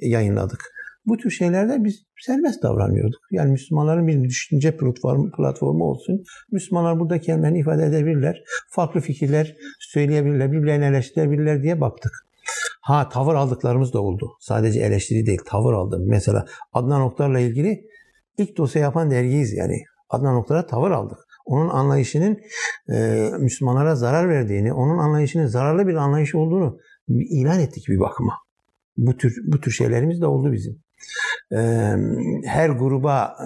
E, yayınladık. Bu tür şeylerde biz serbest davranıyorduk. Yani Müslümanların bir düşünce platformu, platformu olsun. Müslümanlar burada kendilerini ifade edebilirler. Farklı fikirler söyleyebilirler, birbirlerini eleştirebilirler diye baktık. Ha tavır aldıklarımız da oldu. Sadece eleştiri değil, tavır aldım. Mesela Adnan Oktar'la ilgili ilk dosya yapan dergiyiz yani. Adnan Oktar'a tavır aldık. Onun anlayışının e, Müslümanlara zarar verdiğini, onun anlayışının zararlı bir anlayış olduğunu ilan ettik bir bakıma. Bu tür bu tür şeylerimiz de oldu bizim. Her gruba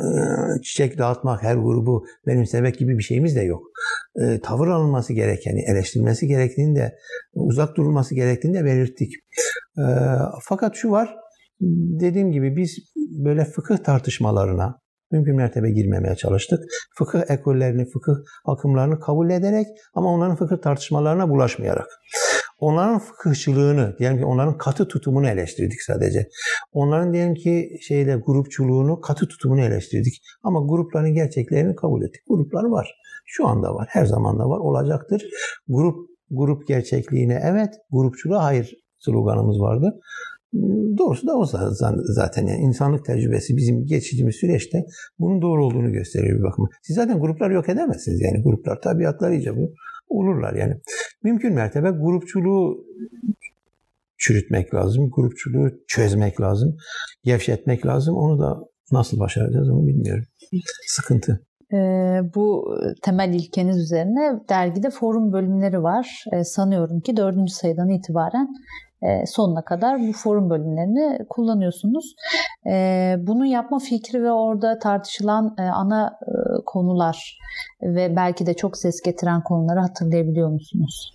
çiçek dağıtmak, her grubu benimsemek gibi bir şeyimiz de yok. Tavır alınması gerekeni, eleştirilmesi gerektiğini de, uzak durulması gerektiğini de belirttik. Fakat şu var, dediğim gibi biz böyle fıkıh tartışmalarına, mümkün mertebe girmemeye çalıştık. Fıkıh ekollerini, fıkıh akımlarını kabul ederek ama onların fıkıh tartışmalarına bulaşmayarak. Onların fıkıhçılığını, diyelim ki onların katı tutumunu eleştirdik sadece. Onların diyelim ki şeyde grupçuluğunu, katı tutumunu eleştirdik. Ama grupların gerçeklerini kabul ettik. Gruplar var. Şu anda var. Her zaman da var. Olacaktır. Grup grup gerçekliğine evet, grupçuluğa hayır sloganımız vardı. Doğrusu da o zaten yani insanlık tecrübesi bizim geçirdiğimiz süreçte bunun doğru olduğunu gösteriyor bir bakıma. Siz zaten gruplar yok edemezsiniz yani gruplar tabiatları icabı olurlar yani. Mümkün mertebe grupçuluğu çürütmek lazım, grupçuluğu çözmek lazım, gevşetmek lazım. Onu da nasıl başaracağız onu bilmiyorum. Sıkıntı. E, bu temel ilkeniz üzerine dergide forum bölümleri var. E, sanıyorum ki dördüncü sayıdan itibaren sonuna kadar bu forum bölümlerini kullanıyorsunuz. E, bunu yapma fikri ve orada tartışılan e, ana konular ve belki de çok ses getiren konuları hatırlayabiliyor musunuz?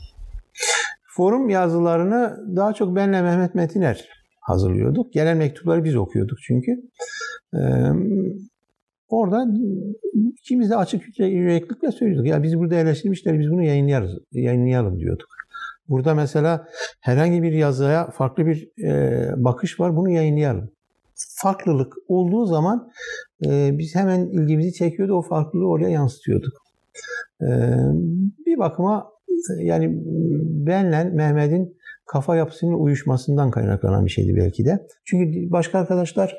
Forum yazılarını daha çok benle Mehmet Metiner hazırlıyorduk. Gelen mektupları biz okuyorduk çünkü. orada ikimiz de açık yüreklikle söylüyorduk. Ya biz burada eleştirmişler, biz bunu yayınlayarız, yayınlayalım diyorduk. Burada mesela herhangi bir yazıya farklı bir e, bakış var. Bunu yayınlayalım. Farklılık olduğu zaman e, biz hemen ilgimizi çekiyordu. O farklılığı oraya yansıtıyorduk. E, bir bakıma e, yani benle Mehmet'in kafa yapısının uyuşmasından kaynaklanan bir şeydi belki de. Çünkü başka arkadaşlar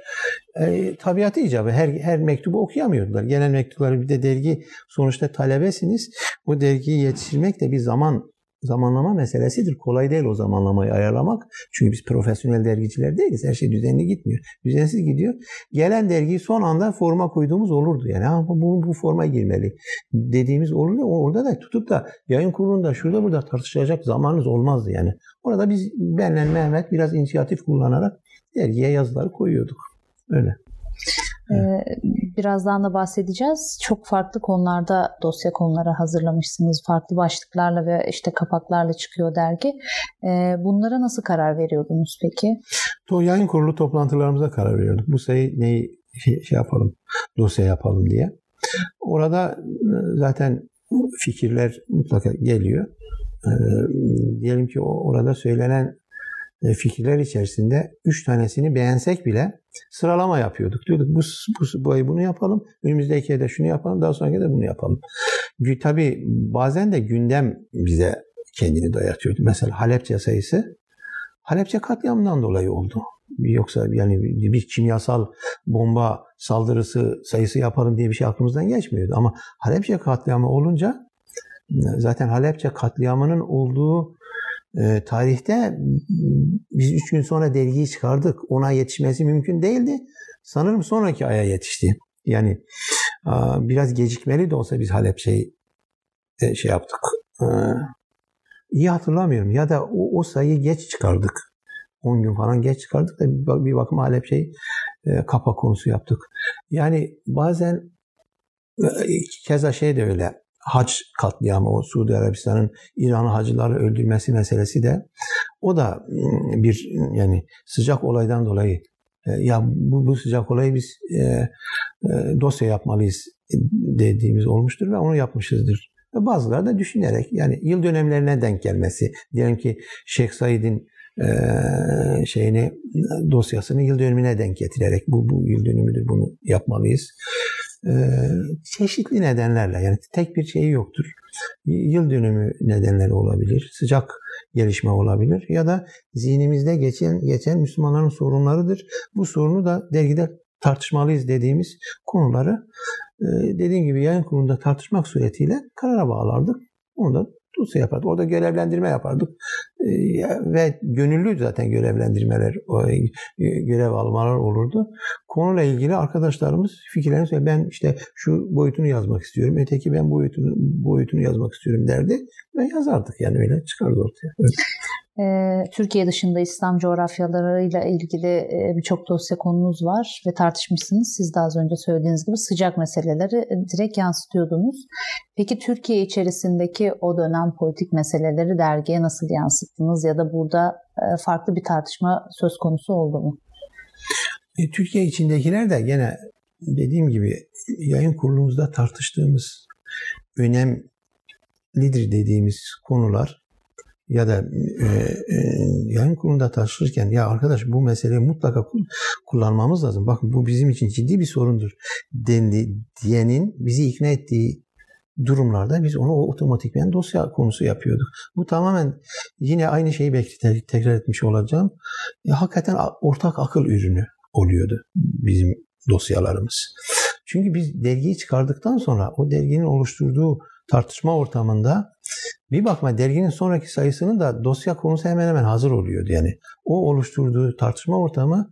e, tabiatı icabı her, her mektubu okuyamıyordular. Gelen mektupları bir de dergi sonuçta talebesiniz. O dergiyi yetiştirmek de bir zaman zamanlama meselesidir. Kolay değil o zamanlamayı ayarlamak. Çünkü biz profesyonel dergiciler değiliz. Her şey düzenli gitmiyor. Düzensiz gidiyor. Gelen dergiyi son anda forma koyduğumuz olurdu. Yani ha, bu, bu forma girmeli dediğimiz olurdu. Orada da tutup da yayın kurulunda şurada burada tartışacak zamanınız olmazdı yani. Orada biz benle Mehmet biraz inisiyatif kullanarak dergiye yazıları koyuyorduk. Öyle. Ee, birazdan da bahsedeceğiz. Çok farklı konularda dosya konuları hazırlamışsınız. Farklı başlıklarla ve işte kapaklarla çıkıyor dergi. Bunlara nasıl karar veriyordunuz peki? To yayın kurulu toplantılarımıza karar veriyorduk. Bu sayı neyi şey, şey yapalım, dosya yapalım diye. Orada zaten fikirler mutlaka geliyor. Diyelim ki orada söylenen fikirler içerisinde üç tanesini beğensek bile sıralama yapıyorduk. Diyorduk bu, bu, bu ay bunu yapalım, önümüzdeki ayda şunu yapalım, daha sonraki de bunu yapalım. Tabii bazen de gündem bize kendini dayatıyordu. Mesela Halepçe sayısı Halepçe katliamından dolayı oldu. Yoksa yani bir kimyasal bomba saldırısı sayısı yapalım diye bir şey aklımızdan geçmiyordu. Ama Halepçe katliamı olunca zaten Halepçe katliamının olduğu e, tarihte biz üç gün sonra dergiyi çıkardık. Ona yetişmesi mümkün değildi. Sanırım sonraki aya yetişti. Yani a, biraz gecikmeli de olsa biz Halepçe'yi e, şey yaptık. E, iyi hatırlamıyorum. Ya da o, o sayıyı geç çıkardık. 10 gün falan geç çıkardık da bir, bakıma Halepçe'yi e, kapak konusu yaptık. Yani bazen e, keza şey de öyle hac katliamı, o Suudi Arabistan'ın İran'ı hacıları öldürmesi meselesi de o da ıı, bir yani sıcak olaydan dolayı e, ya bu, bu sıcak olayı biz e, e, dosya yapmalıyız dediğimiz olmuştur ve onu yapmışızdır. Ve bazıları da düşünerek yani yıl dönemlerine denk gelmesi. Diyelim ki Şeyh Said'in e, şeyini dosyasını yıl dönümüne denk getirerek bu, bu yıl dönümüdür bunu yapmalıyız çeşitli nedenlerle yani tek bir şeyi yoktur. Yıl dönümü nedenleri olabilir, sıcak gelişme olabilir ya da zihnimizde geçen geçen Müslümanların sorunlarıdır. Bu sorunu da dergide tartışmalıyız dediğimiz konuları dediğim gibi yayın kurulunda tartışmak suretiyle karara bağlardık. Onu da TUS'a yapardık. Orada görevlendirme yapardık. E, ve gönüllü zaten görevlendirmeler, e, görev almalar olurdu. Konuyla ilgili arkadaşlarımız fikirlerini söyledi. Ben işte şu boyutunu yazmak istiyorum. Öteki ben boyutunu, boyutunu yazmak istiyorum derdi. Ve yazardık yani öyle çıkardı ortaya. Evet. Ee, Türkiye dışında İslam coğrafyalarıyla ilgili e, birçok dosya konunuz var ve tartışmışsınız. Siz de az önce söylediğiniz gibi sıcak meseleleri e, direkt yansıtıyordunuz. Peki Türkiye içerisindeki o dönem politik meseleleri dergiye nasıl yansıttınız ya da burada e, farklı bir tartışma söz konusu oldu mu? Türkiye içindekiler de gene dediğim gibi yayın kurulumuzda tartıştığımız önemlidir dediğimiz konular ya da e, e, yayın kurulunda tartışırken ya arkadaş bu meseleyi mutlaka kullanmamız lazım. Bakın bu bizim için ciddi bir sorundur dendi diyenin bizi ikna ettiği durumlarda biz onu otomatikmen dosya konusu yapıyorduk. Bu tamamen yine aynı şeyi belki tekrar etmiş olacağım. Ya, hakikaten ortak akıl ürünü oluyordu bizim dosyalarımız. Çünkü biz dergiyi çıkardıktan sonra o derginin oluşturduğu tartışma ortamında bir bakma derginin sonraki sayısının da dosya konusu hemen hemen hazır oluyordu. Yani o oluşturduğu tartışma ortamı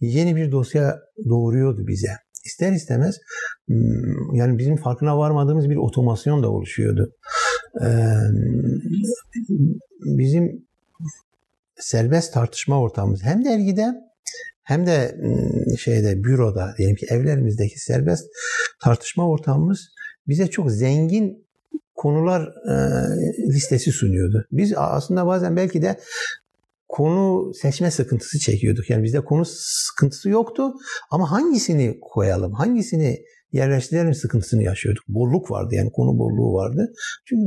yeni bir dosya doğuruyordu bize. İster istemez hmm, yani bizim farkına varmadığımız bir otomasyon da oluşuyordu. Bizim serbest tartışma ortamımız hem dergide hem de hmm, şeyde büroda diyelim ki evlerimizdeki serbest tartışma ortamımız bize çok zengin konular e, listesi sunuyordu. Biz aslında bazen belki de konu seçme sıkıntısı çekiyorduk. Yani bizde konu sıkıntısı yoktu ama hangisini koyalım, hangisini yerleştirelim sıkıntısını yaşıyorduk. Bolluk vardı yani konu bolluğu vardı. Çünkü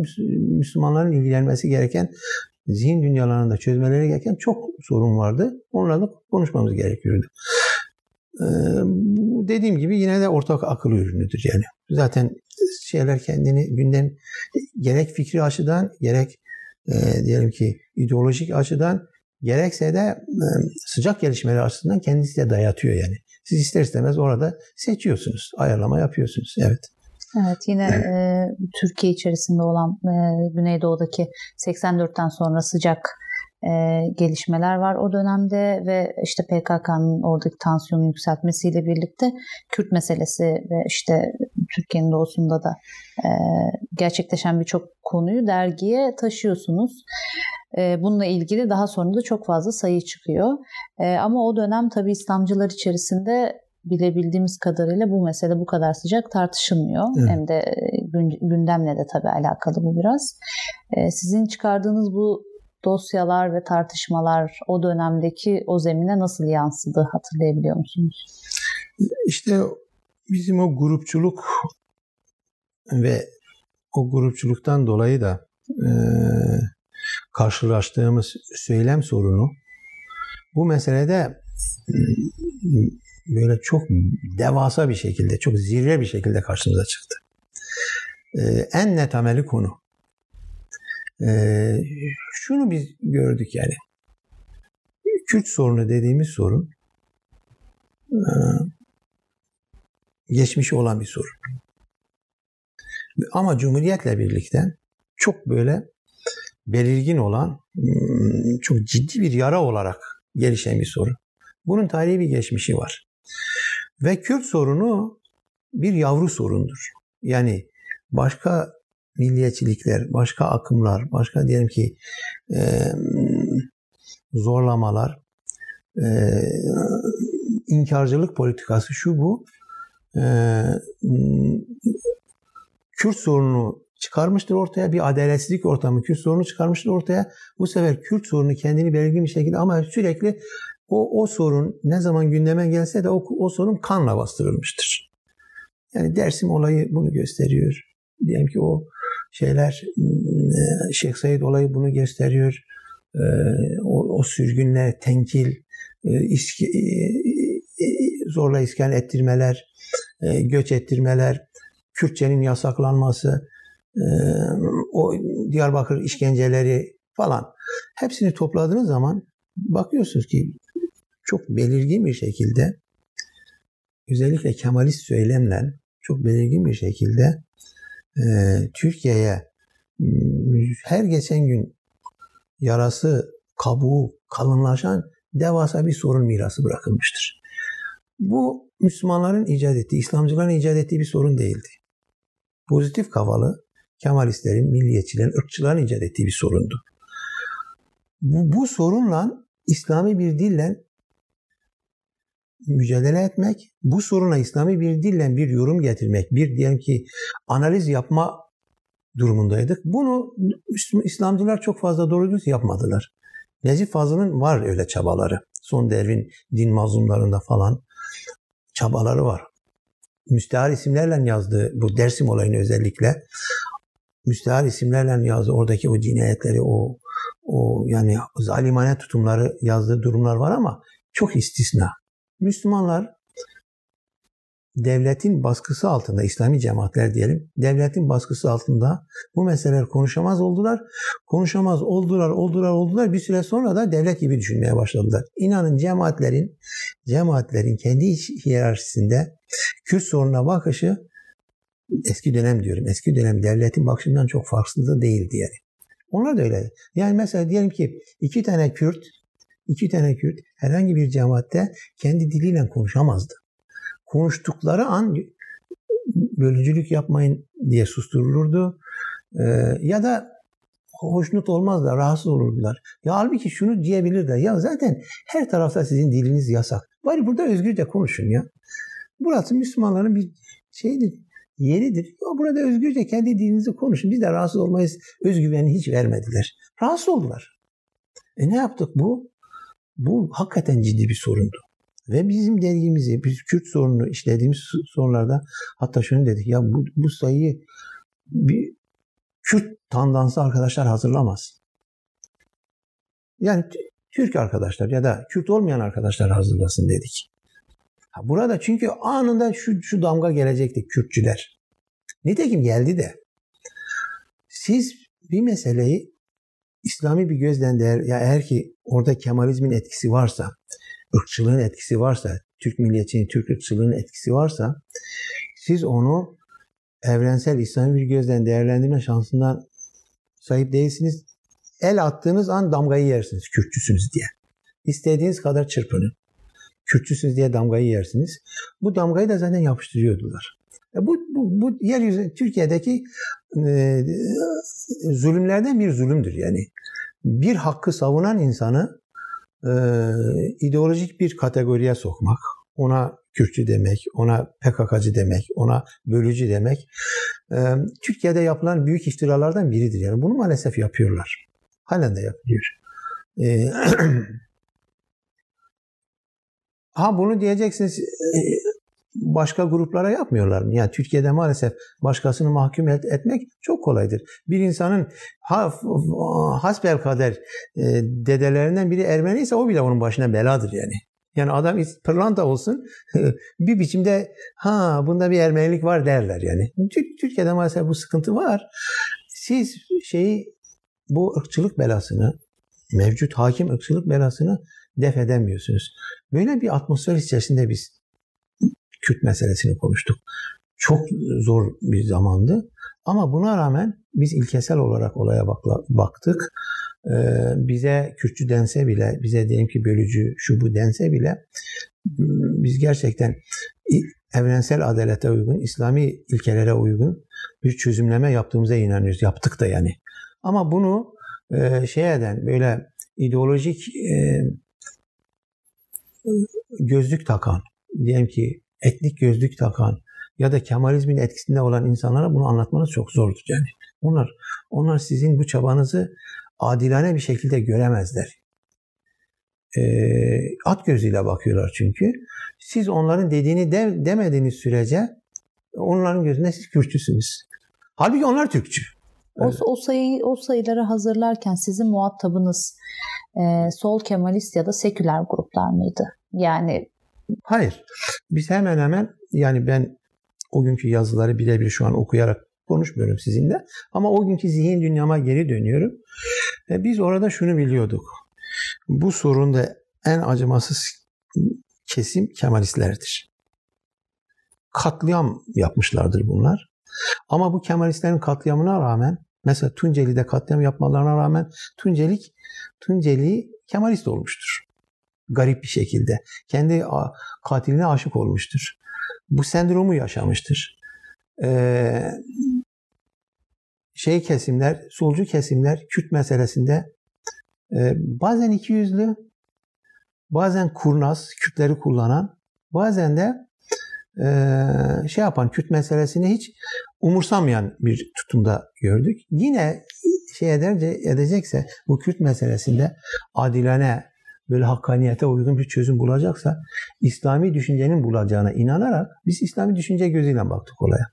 Müslümanların ilgilenmesi gereken zihin dünyalarında çözmeleri gereken çok sorun vardı. Onlarla konuşmamız gerekiyordu. Ee, dediğim gibi yine de ortak akıl ürünüdür yani. Zaten şeyler kendini gündem gerek fikri açıdan gerek e, diyelim ki ideolojik açıdan gerekse de e, sıcak gelişmeler açısından kendisi de dayatıyor yani. Siz ister istemez orada seçiyorsunuz, ayarlama yapıyorsunuz. Evet. Evet yine e, Türkiye içerisinde olan e, Güneydoğu'daki 84'ten sonra sıcak e, gelişmeler var o dönemde ve işte PKK'nın oradaki tansiyonu yükseltmesiyle birlikte Kürt meselesi ve işte Türkiye'nin doğusunda da e, gerçekleşen birçok konuyu dergiye taşıyorsunuz. E, bununla ilgili daha sonra da çok fazla sayı çıkıyor. E, ama o dönem tabii İslamcılar içerisinde bilebildiğimiz kadarıyla bu mesele bu kadar sıcak tartışılmıyor. Evet. Hem de gündemle de tabii alakalı bu biraz. Sizin çıkardığınız bu dosyalar ve tartışmalar o dönemdeki o zemine nasıl yansıdı hatırlayabiliyor musunuz? İşte bizim o grupçuluk ve o grupçuluktan dolayı da e, karşılaştığımız söylem sorunu bu meselede böyle çok devasa bir şekilde, çok zirve bir şekilde karşımıza çıktı. Ee, en net ameli konu. Ee, şunu biz gördük yani. Kürt sorunu dediğimiz sorun e, geçmiş olan bir sorun. Ama Cumhuriyet'le birlikte çok böyle belirgin olan, hmm, çok ciddi bir yara olarak gelişen bir sorun. Bunun tarihi bir geçmişi var. Ve Kürt sorunu bir yavru sorundur. Yani başka milliyetçilikler, başka akımlar, başka diyelim ki e, zorlamalar, e, inkarcılık politikası şu bu e, Kürt sorunu çıkarmıştır ortaya. Bir adaletsizlik ortamı Kürt sorunu çıkarmıştır ortaya. Bu sefer Kürt sorunu kendini belirgin bir şekilde ama sürekli o, o sorun ne zaman gündeme gelse de o, o sorun kanla bastırılmıştır. Yani Dersim olayı bunu gösteriyor. Diyelim ki o şeyler e, Şeyh Said olayı bunu gösteriyor. E, o, o sürgünler, tenkil, e, iski, zorla iskan ettirmeler, göç ettirmeler, Kürtçenin yasaklanması, o Diyarbakır işkenceleri falan hepsini topladığınız zaman bakıyorsunuz ki çok belirgin bir şekilde özellikle Kemalist söylemle çok belirgin bir şekilde e, Türkiye'ye her geçen gün yarası, kabuğu kalınlaşan devasa bir sorun mirası bırakılmıştır. Bu Müslümanların icat ettiği, İslamcıların icat ettiği bir sorun değildi. Pozitif kafalı Kemalistlerin, milliyetçilerin, ırkçıların icat ettiği bir sorundu. Bu, bu sorunla İslami bir dille mücadele etmek, bu soruna İslami bir dille bir yorum getirmek, bir diyelim ki analiz yapma durumundaydık. Bunu İslamcılar çok fazla doğru düz yapmadılar. Necip Fazıl'ın var öyle çabaları. Son devrin din mazlumlarında falan çabaları var. Müstehar isimlerle yazdığı bu Dersim olayını özellikle müstehar isimlerle yazdığı oradaki o cinayetleri, o o yani zalimane tutumları yazdığı durumlar var ama çok istisna. Müslümanlar devletin baskısı altında, İslami cemaatler diyelim, devletin baskısı altında bu meseleler konuşamaz oldular. Konuşamaz oldular, oldular, oldular. Bir süre sonra da devlet gibi düşünmeye başladılar. İnanın cemaatlerin, cemaatlerin kendi hiyerarşisinde Kürt sorununa bakışı eski dönem diyorum, eski dönem devletin bakışından çok farklı da değildi yani. Onlar da öyle. Yani mesela diyelim ki iki tane Kürt, iki tane Kürt herhangi bir cemaatte kendi diliyle konuşamazdı konuştukları an bölücülük yapmayın diye susturulurdu. Ee, ya da hoşnut olmazlar, rahatsız olurdular. Ya halbuki şunu diyebilirler. Ya zaten her tarafta sizin diliniz yasak. Bari burada özgürce konuşun ya. Burası Müslümanların bir şeyidir, yeridir. Ya burada özgürce kendi dilinizi konuşun. Biz de rahatsız olmayız. Özgüveni hiç vermediler. Rahatsız oldular. E ne yaptık bu? Bu hakikaten ciddi bir sorundu. Ve bizim dergimizi, biz Kürt sorununu işlediğimiz sorularda hatta şunu dedik ya bu, bu sayıyı bir Kürt tandansı arkadaşlar hazırlamaz. Yani Türk arkadaşlar ya da Kürt olmayan arkadaşlar hazırlasın dedik. Burada çünkü anında şu, şu damga gelecekti Kürtçüler. Nitekim geldi de. Siz bir meseleyi İslami bir gözden değer, ya eğer ki orada Kemalizmin etkisi varsa, ırkçılığın etkisi varsa, Türk milliyetçiliğinin, Türk ırkçılığının etkisi varsa siz onu evrensel İslami bir gözden değerlendirme şansından sahip değilsiniz. El attığınız an damgayı yersiniz Kürtçüsünüz diye. İstediğiniz kadar çırpının. Kürtçüsünüz diye damgayı yersiniz. Bu damgayı da zaten yapıştırıyordular. E bu, bu, bu yeryüzü Türkiye'deki e, zulümlerden bir zulümdür yani. Bir hakkı savunan insanı e, ideolojik bir kategoriye sokmak, ona Kürtçü demek, ona PKK'cı demek, ona bölücü demek e, Türkiye'de yapılan büyük iftiralardan biridir. Yani bunu maalesef yapıyorlar. Halen de yapıyor. E, ha bunu diyeceksiniz e, başka gruplara yapmıyorlar mı? Yani Türkiye'de maalesef başkasını mahkum et, etmek çok kolaydır. Bir insanın ha, hasbel kader e, dedelerinden biri Ermeni ise o bile onun başına beladır yani. Yani adam pırlanta olsun bir biçimde ha bunda bir Ermenilik var derler yani. Türkiye'de maalesef bu sıkıntı var. Siz şeyi bu ırkçılık belasını mevcut hakim ırkçılık belasını def edemiyorsunuz. Böyle bir atmosfer içerisinde biz Kürt meselesini konuştuk. Çok zor bir zamandı. Ama buna rağmen biz ilkesel olarak olaya baktık. Ee, bize Kürtçü dense bile, bize diyelim ki bölücü, şu bu dense bile biz gerçekten evrensel adalete uygun, İslami ilkelere uygun bir çözümleme yaptığımıza inanıyoruz. Yaptık da yani. Ama bunu e, şey eden böyle ideolojik e, gözlük takan, diyelim ki etnik gözlük takan ya da Kemalizmin etkisinde olan insanlara bunu anlatmanız çok zordur yani. Onlar onlar sizin bu çabanızı adilane bir şekilde göremezler. E, at gözüyle bakıyorlar çünkü. Siz onların dediğini de, demediğiniz sürece onların gözünde siz Kürtçüsünüz. Halbuki onlar Türkçü. O, o sayı o sayıları hazırlarken sizin muhatabınız e, sol Kemalist ya da seküler gruplar mıydı? Yani Hayır. Biz hemen hemen yani ben o günkü yazıları birebir şu an okuyarak konuşmuyorum sizinle. Ama o günkü zihin dünyama geri dönüyorum. Ve biz orada şunu biliyorduk. Bu sorunda en acımasız kesim Kemalistlerdir. Katliam yapmışlardır bunlar. Ama bu Kemalistlerin katliamına rağmen mesela Tunceli'de katliam yapmalarına rağmen Tuncelik Tunceli Kemalist olmuştur. Garip bir şekilde. Kendi katiline aşık olmuştur. Bu sendromu yaşamıştır. Ee, şey kesimler, solcu kesimler Kürt meselesinde e, bazen iki yüzlü, bazen kurnaz, Kürtleri kullanan, bazen de e, şey yapan Kürt meselesini hiç umursamayan bir tutumda gördük. Yine şey ederce, edecekse bu Kürt meselesinde adilane böyle hakkaniyete uygun bir çözüm bulacaksa İslami düşüncenin bulacağına inanarak biz İslami düşünce gözüyle baktık olaya.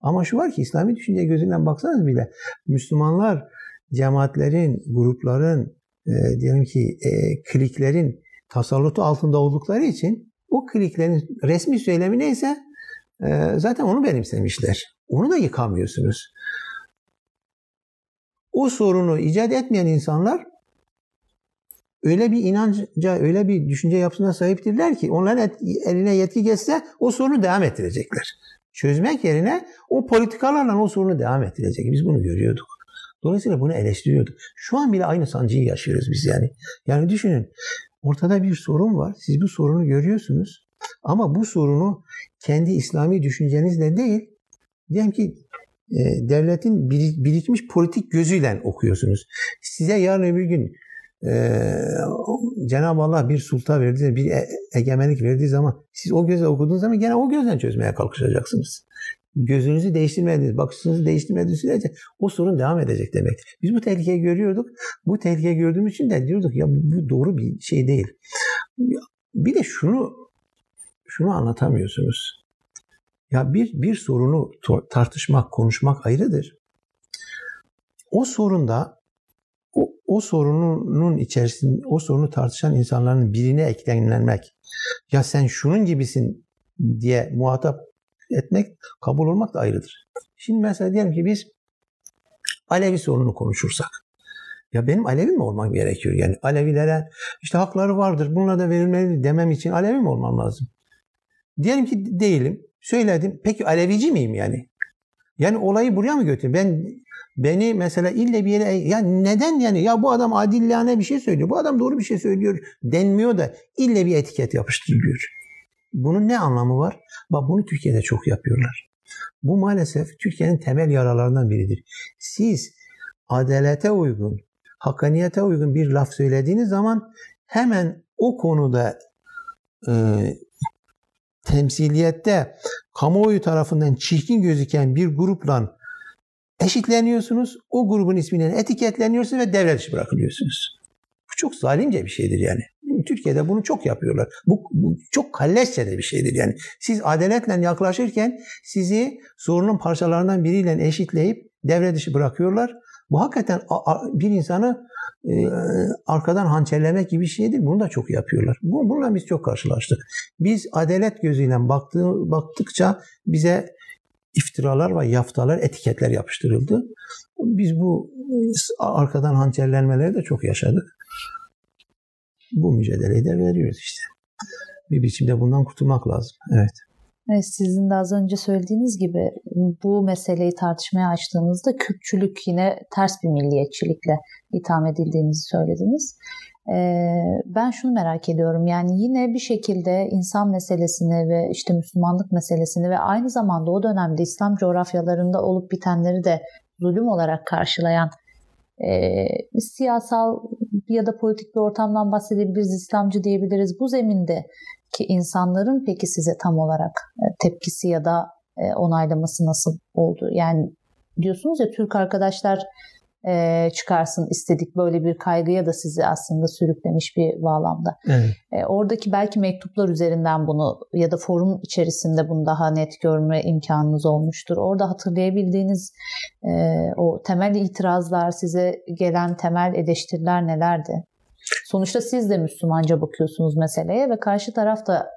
Ama şu var ki İslami düşünce gözünden baksanız bile Müslümanlar cemaatlerin, grupların, e, diyelim ki e, kliklerin tasallutu altında oldukları için o kliklerin resmi söylemi neyse e, zaten onu benimsemişler. Onu da yıkamıyorsunuz. O sorunu icat etmeyen insanlar öyle bir inanca, öyle bir düşünce yapısına sahiptirler ki onların et, eline yetki geçse o sorunu devam ettirecekler. Çözmek yerine o politikalarla o sorunu devam ettirecek. Biz bunu görüyorduk. Dolayısıyla bunu eleştiriyorduk. Şu an bile aynı sancıyı yaşıyoruz biz yani. Yani düşünün ortada bir sorun var. Siz bu sorunu görüyorsunuz. Ama bu sorunu kendi İslami düşüncenizle değil, diyelim ki e, devletin birikmiş politik gözüyle okuyorsunuz. Size yarın öbür gün ee, Cenab-ı Allah bir sulta verdiği, bir e- egemenlik verdiği zaman siz o gözle okuduğunuz zaman gene o gözden çözmeye kalkışacaksınız. Gözünüzü değiştirmediğiniz, bakışınızı değiştirmediğiniz sürece o sorun devam edecek demektir. Biz bu tehlikeyi görüyorduk. Bu tehlikeyi gördüğümüz için de diyorduk ya bu doğru bir şey değil. Bir de şunu şunu anlatamıyorsunuz. Ya bir bir sorunu tartışmak, konuşmak ayrıdır. O sorunda o, sorunun içerisinde o sorunu tartışan insanların birine eklenmek ya sen şunun gibisin diye muhatap etmek kabul olmak da ayrıdır. Şimdi mesela diyelim ki biz Alevi sorununu konuşursak ya benim Alevi mi olmam gerekiyor? Yani Alevilere işte hakları vardır. Bununla da verilmeli demem için Alevi mi olmam lazım? Diyelim ki değilim. Söyledim. Peki Alevici miyim yani? Yani olayı buraya mı götür? Ben beni mesela ille bir yere ya neden yani ya bu adam adillane bir şey söylüyor. Bu adam doğru bir şey söylüyor denmiyor da ille bir etiket yapıştırılıyor. Bunun ne anlamı var? Bak bunu Türkiye'de çok yapıyorlar. Bu maalesef Türkiye'nin temel yaralarından biridir. Siz adalete uygun, hakkaniyete uygun bir laf söylediğiniz zaman hemen o konuda e, temsiliyette kamuoyu tarafından çirkin gözüken bir grupla eşitleniyorsunuz. O grubun isminden etiketleniyorsunuz ve devre dışı bırakılıyorsunuz. Bu çok zalimce bir şeydir yani. Türkiye'de bunu çok yapıyorlar. Bu, bu çok kalleşçe de bir şeydir yani. Siz adaletle yaklaşırken sizi sorunun parçalarından biriyle eşitleyip devre dışı bırakıyorlar. Bu hakikaten bir insanı e, arkadan hançerlemek gibi bir şeydir. Bunu da çok yapıyorlar. Bununla biz çok karşılaştık. Biz adalet gözüyle baktığı, baktıkça bize iftiralar ve yaftalar, etiketler yapıştırıldı. Biz bu arkadan hançerlenmeleri de çok yaşadık. Bu mücadeleyi de veriyoruz işte. Bir biçimde bundan kurtulmak lazım. Evet. Evet, sizin de az önce söylediğiniz gibi bu meseleyi tartışmaya açtığımızda Kürtçülük yine ters bir milliyetçilikle itham edildiğinizi söylediniz. Ee, ben şunu merak ediyorum yani yine bir şekilde insan meselesini ve işte Müslümanlık meselesini ve aynı zamanda o dönemde İslam coğrafyalarında olup bitenleri de zulüm olarak karşılayan e, siyasal ya da politik bir ortamdan bahsedebiliriz, İslamcı diyebiliriz. Bu zeminde ki insanların peki size tam olarak e, tepkisi ya da e, onaylaması nasıl oldu? Yani diyorsunuz ya Türk arkadaşlar e, çıkarsın istedik böyle bir kaygıya da sizi aslında sürüklemiş bir bağlamda. Evet. E, oradaki belki mektuplar üzerinden bunu ya da forum içerisinde bunu daha net görme imkanınız olmuştur. Orada hatırlayabildiğiniz e, o temel itirazlar, size gelen temel eleştiriler nelerdi? Sonuçta siz de Müslümanca bakıyorsunuz meseleye ve karşı taraf da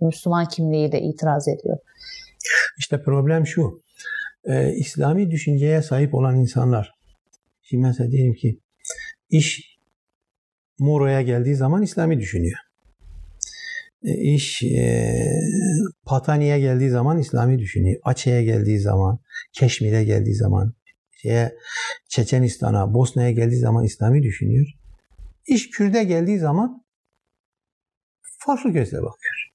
Müslüman kimliğiyle itiraz ediyor. İşte problem şu. E, İslami düşünceye sahip olan insanlar. Şimdi mesela diyelim ki iş Moro'ya geldiği zaman İslami düşünüyor. E, iş e, Patani'ye geldiği zaman İslami düşünüyor. Açe'ye geldiği zaman, Keşmir'e geldiği zaman, şeye, Çeçenistan'a, Bosna'ya geldiği zaman İslami düşünüyor. İş Kürt'e geldiği zaman farklı gözle bakıyor.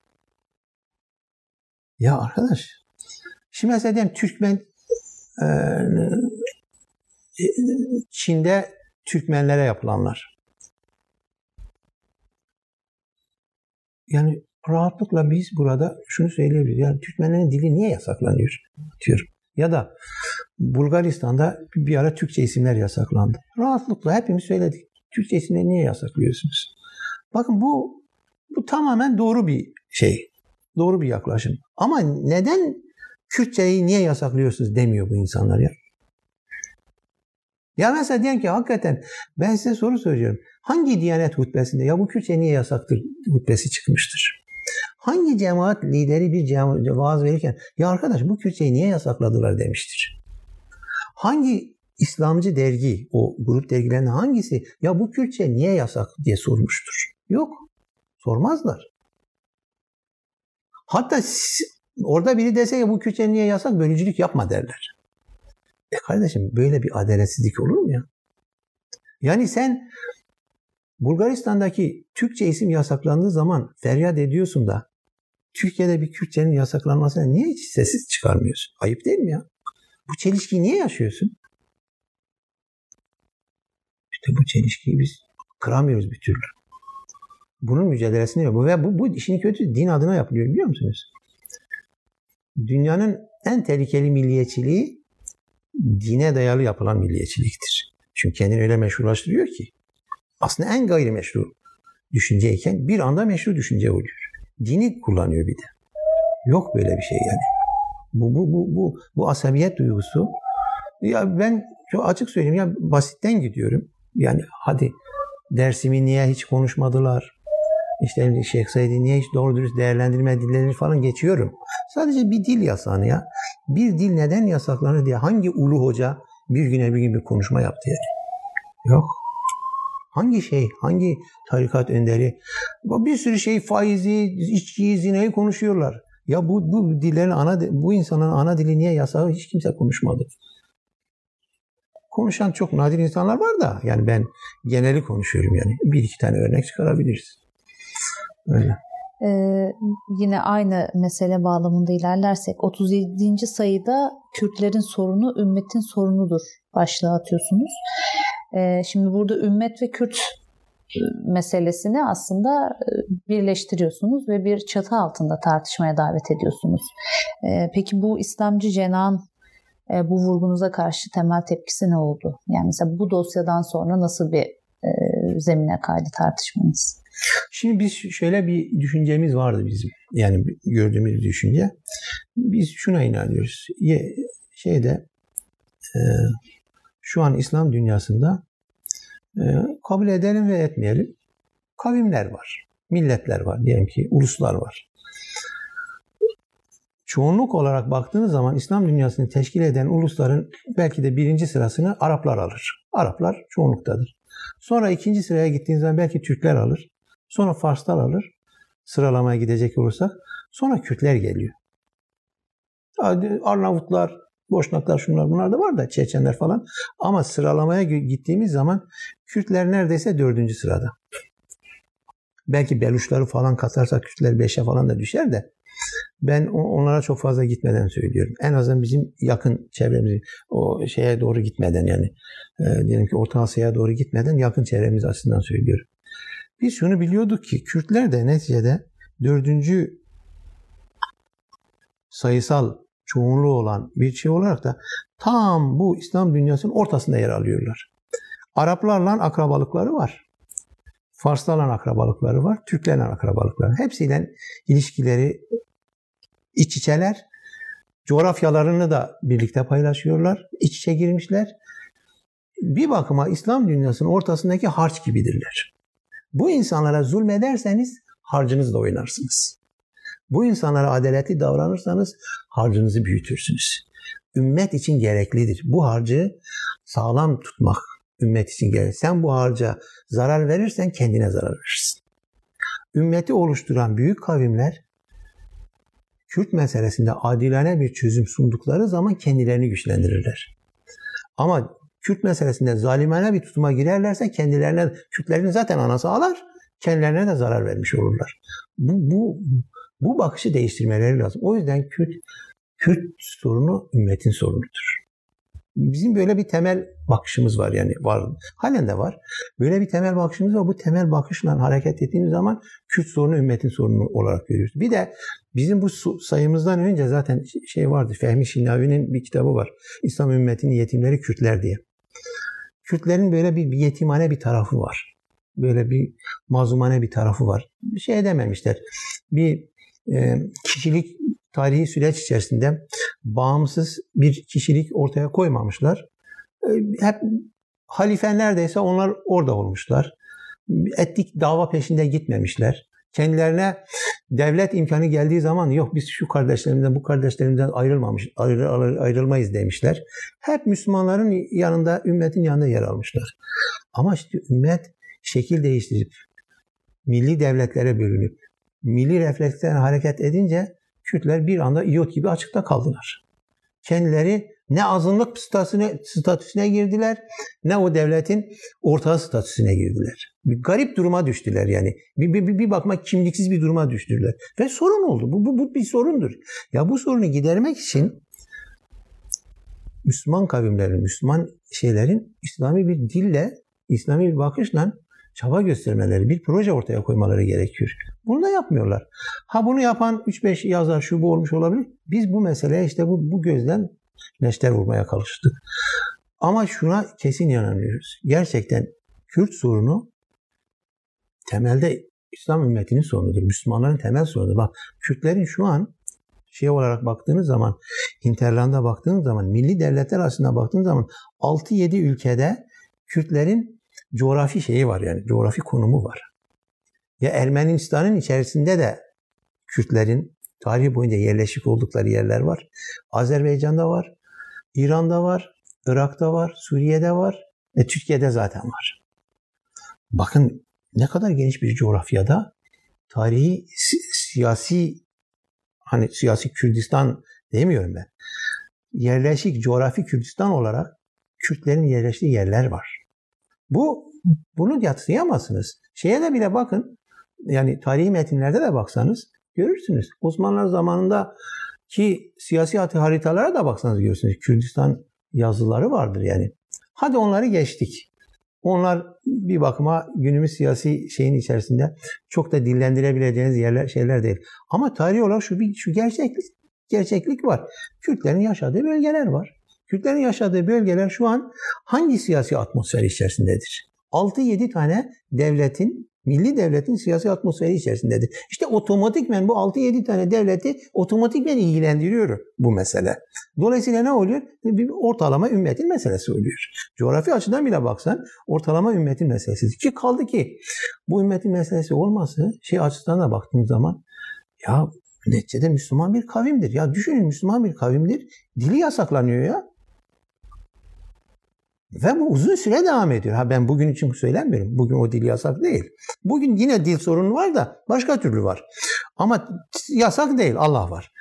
Ya arkadaş, şimdi mesela diyelim Türkmen e, Çin'de Türkmenlere yapılanlar. Yani rahatlıkla biz burada şunu söyleyebiliriz. Yani Türkmenlerin dili niye yasaklanıyor? Diyor. Ya da Bulgaristan'da bir ara Türkçe isimler yasaklandı. Rahatlıkla hepimiz söyledik. Türkçe isimleri niye yasaklıyorsunuz? Bakın bu bu tamamen doğru bir şey. Doğru bir yaklaşım. Ama neden Kürtçeyi niye yasaklıyorsunuz demiyor bu insanlar ya. Ya mesela diyelim ki hakikaten ben size soru soruyorum. Hangi Diyanet hutbesinde ya bu Kürtçe niye yasaktır hutbesi çıkmıştır? Hangi cemaat lideri bir vaaz verirken ya arkadaş bu Kürtçeyi niye yasakladılar demiştir? Hangi İslamcı dergi, o grup dergilerinin hangisi ya bu Kürtçe niye yasak diye sormuştur? Yok. Sormazlar. Hatta orada biri dese ya bu Kürtçe niye yasak bölücülük yapma derler. E kardeşim böyle bir adaletsizlik olur mu ya? Yani sen Bulgaristan'daki Türkçe isim yasaklandığı zaman feryat ediyorsun da Türkiye'de bir Kürtçenin yasaklanmasına niye hiç sessiz çıkarmıyorsun? Ayıp değil mi ya? Bu çelişkiyi niye yaşıyorsun? İşte bu çelişkiyi biz kıramıyoruz bir türlü. Bunun mücadelesini yapıyor. Ve bu, bu işin kötü din adına yapılıyor biliyor musunuz? Dünyanın en tehlikeli milliyetçiliği dine dayalı yapılan milliyetçiliktir. Çünkü kendini öyle meşrulaştırıyor ki aslında en gayrimeşru düşünceyken bir anda meşru düşünce oluyor. Dini kullanıyor bir de. Yok böyle bir şey yani. Bu bu bu bu bu asabiyet duygusu ya ben çok açık söyleyeyim ya basitten gidiyorum. Yani hadi dersimi niye hiç konuşmadılar? İşte Şeyh Said'i niye hiç doğru dürüst değerlendirmedileri falan geçiyorum. Sadece bir dil yasağını ya. Bir dil neden yasaklanır diye hangi ulu hoca bir güne bir gün bir konuşma yaptı yani. Yok. Hangi şey, hangi tarikat önderi? Bir sürü şey faizi, içkiyi, zinayı konuşuyorlar. Ya bu, bu dillerin ana, bu insanın ana dili niye yasağı hiç kimse konuşmadı. Konuşan çok nadir insanlar var da yani ben geneli konuşuyorum yani. Bir iki tane örnek çıkarabiliriz. Öyle. Ee, yine aynı mesele bağlamında ilerlersek 37. sayıda Kürtlerin sorunu ümmetin sorunudur başlığı atıyorsunuz. Ee, şimdi burada ümmet ve Kürt e, meselesini aslında e, birleştiriyorsunuz ve bir çatı altında tartışmaya davet ediyorsunuz. Ee, peki bu İslamcı cenahın e, bu vurgunuza karşı temel tepkisi ne oldu? Yani mesela bu dosyadan sonra nasıl bir zemine kaydı tartışmanız? Şimdi biz şöyle bir düşüncemiz vardı bizim. Yani gördüğümüz düşünce. Biz şuna inanıyoruz. Şeyde e, şu an İslam dünyasında e, kabul edelim ve etmeyelim kavimler var. Milletler var. Diyelim ki uluslar var. Çoğunluk olarak baktığınız zaman İslam dünyasını teşkil eden ulusların belki de birinci sırasını Araplar alır. Araplar çoğunluktadır. Sonra ikinci sıraya gittiğiniz zaman belki Türkler alır. Sonra Farslar alır. Sıralamaya gidecek olursak. Sonra Kürtler geliyor. Arnavutlar, Boşnaklar şunlar bunlar da var da Çeçenler falan. Ama sıralamaya gittiğimiz zaman Kürtler neredeyse dördüncü sırada. Belki Beluşları falan katarsak Kürtler beşe falan da düşer de ben onlara çok fazla gitmeden söylüyorum. En azından bizim yakın çevremiz o şeye doğru gitmeden yani e, diyelim ki Orta Asya'ya doğru gitmeden yakın çevremiz açısından söylüyorum. Biz şunu biliyorduk ki Kürtler de neticede dördüncü sayısal çoğunluğu olan bir şey olarak da tam bu İslam dünyasının ortasında yer alıyorlar. Araplarla akrabalıkları var. Farslarla akrabalıkları var. Türklerle akrabalıkları. Hepsiyle ilişkileri iç içeler. Coğrafyalarını da birlikte paylaşıyorlar. İç içe girmişler. Bir bakıma İslam dünyasının ortasındaki harç gibidirler. Bu insanlara zulmederseniz harcınızla oynarsınız. Bu insanlara adaletli davranırsanız harcınızı büyütürsünüz. Ümmet için gereklidir. Bu harcı sağlam tutmak ümmet için gerekli. Sen bu harca zarar verirsen kendine zarar verirsin. Ümmeti oluşturan büyük kavimler Kürt meselesinde adilane bir çözüm sundukları zaman kendilerini güçlendirirler. Ama Kürt meselesinde zalimane bir tutuma girerlerse kendilerine, Kürtlerin zaten anası ağlar, kendilerine de zarar vermiş olurlar. Bu, bu, bu bakışı değiştirmeleri lazım. O yüzden Kürt, Kürt sorunu ümmetin sorunudur. Bizim böyle bir temel bakışımız var yani var. Halen de var. Böyle bir temel bakışımız var. Bu temel bakışla hareket ettiğimiz zaman Kürt sorunu ümmetin sorunu olarak görüyoruz. Bir de bizim bu sayımızdan önce zaten şey vardı. Fehmi Şinavi'nin bir kitabı var. İslam ümmetinin yetimleri Kürtler diye. Kürtlerin böyle bir, bir yetimhane bir tarafı var. Böyle bir mazumane bir tarafı var. Bir şey dememişler. Bir e, kişilik tarihi süreç içerisinde bağımsız bir kişilik ortaya koymamışlar. E, hep halife neredeyse onlar orada olmuşlar. Etnik dava peşinde gitmemişler. Kendilerine devlet imkanı geldiği zaman yok biz şu kardeşlerimizden bu kardeşlerimizden ayrılmamış ayrı, ayrılmayız demişler. Hep Müslümanların yanında ümmetin yanında yer almışlar. Ama işte ümmet şekil değiştirip milli devletlere bölünüp milli reflekslerine hareket edince Kürtler bir anda iot gibi açıkta kaldılar. Kendileri ne azınlık statüsüne, statüsüne girdiler ne o devletin ortağı statüsüne girdiler. Bir garip duruma düştüler yani. Bir, bir, bir bakma kimliksiz bir duruma düştüler. Ve sorun oldu. Bu, bu, bu bir sorundur. Ya bu sorunu gidermek için Müslüman kavimlerin, Müslüman şeylerin İslami bir dille, İslami bir bakışla çaba göstermeleri, bir proje ortaya koymaları gerekiyor. Bunu da yapmıyorlar. Ha bunu yapan 3-5 yazar şu bu olmuş olabilir. Biz bu meseleye işte bu, bu gözden neşter vurmaya çalıştık. Ama şuna kesin inanıyoruz. Gerçekten Kürt sorunu temelde İslam ümmetinin sorunudur. Müslümanların temel sorunudur. Bak Kürtlerin şu an şey olarak baktığınız zaman, Hinterland'a baktığınız zaman, milli devletler arasında baktığınız zaman 6-7 ülkede Kürtlerin coğrafi şeyi var yani, coğrafi konumu var. Ya Ermenistan'ın içerisinde de Kürtlerin tarihi boyunca yerleşik oldukları yerler var. Azerbaycan'da var, İran'da var, Irak'ta var, Suriye'de var ve Türkiye'de zaten var. Bakın ne kadar geniş bir coğrafyada tarihi siyasi hani siyasi Kürdistan demiyorum ben. Yerleşik coğrafi Kürdistan olarak Kürtlerin yerleştiği yerler var. Bu bunu yatsıyamazsınız. Şeye de bile bakın. Yani tarihi metinlerde de baksanız görürsünüz. Osmanlılar zamanında ki siyasi haritalara da baksanız görürsünüz. Kürdistan yazıları vardır yani. Hadi onları geçtik. Onlar bir bakıma günümüz siyasi şeyin içerisinde çok da dillendirebileceğiniz yerler şeyler değil. Ama tarih olarak şu bir şu gerçeklik gerçeklik var. Kürtlerin yaşadığı bölgeler var. Kürtlerin yaşadığı bölgeler şu an hangi siyasi atmosfer içerisindedir? 6-7 tane devletin, milli devletin siyasi atmosferi içerisindedir. İşte otomatikmen bu 6-7 tane devleti otomatikmen ilgilendiriyor bu mesele. Dolayısıyla ne oluyor? Bir ortalama ümmetin meselesi oluyor. Coğrafi açıdan bile baksan ortalama ümmetin meselesi. Ki kaldı ki bu ümmetin meselesi olması şey açısından da baktığımız zaman ya neticede Müslüman bir kavimdir. Ya düşünün Müslüman bir kavimdir. Dili yasaklanıyor ya. Ve bu uzun süre devam ediyor. Ha ben bugün için söylemiyorum. Bugün o dil yasak değil. Bugün yine dil sorunu var da başka türlü var. Ama yasak değil. Allah var.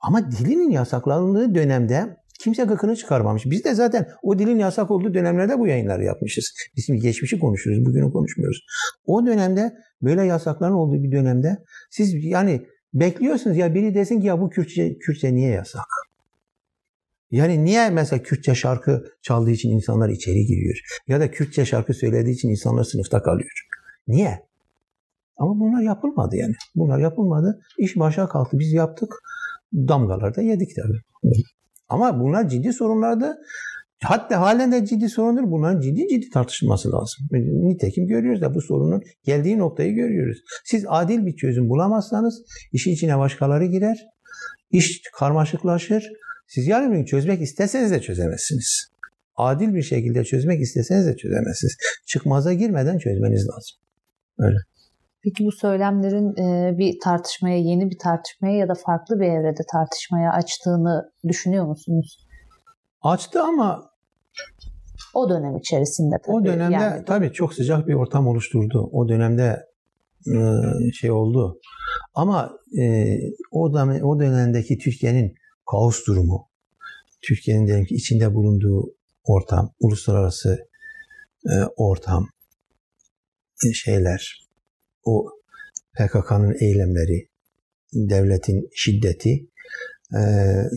Ama dilinin yasaklandığı dönemde kimse gıkını çıkarmamış. Biz de zaten o dilin yasak olduğu dönemlerde bu yayınları yapmışız. Biz şimdi geçmişi konuşuyoruz, bugünü konuşmuyoruz. O dönemde böyle yasakların olduğu bir dönemde siz yani bekliyorsunuz ya biri desin ki ya bu Kürtçe, Kürtçe niye yasak? Yani niye mesela Kürtçe şarkı çaldığı için insanlar içeri giriyor? Ya da Kürtçe şarkı söylediği için insanlar sınıfta kalıyor. Niye? Ama bunlar yapılmadı yani. Bunlar yapılmadı. İş başa kalktı. Biz yaptık. Damgalarda yedik tabii. Ama bunlar ciddi sorunlardı. Hatta halen de ciddi sorundur. Bunların ciddi ciddi tartışılması lazım. Nitekim görüyoruz da bu sorunun geldiği noktayı görüyoruz. Siz adil bir çözüm bulamazsanız işi içine başkaları girer. İş karmaşıklaşır. Siz yarın bir gün çözmek isteseniz de çözemezsiniz. Adil bir şekilde çözmek isteseniz de çözemezsiniz. Çıkmaza girmeden çözmeniz lazım. Öyle. Peki bu söylemlerin e, bir tartışmaya, yeni bir tartışmaya ya da farklı bir evrede tartışmaya açtığını düşünüyor musunuz? Açtı ama o dönem içerisinde tabii. O dönemde yani. tabii çok sıcak bir ortam oluşturdu. O dönemde e, şey oldu. Ama e, o o dönemdeki Türkiye'nin kaos durumu, Türkiye'nin diyelim ki içinde bulunduğu ortam, uluslararası e, ortam, e, şeyler, o PKK'nın eylemleri, devletin şiddeti, e,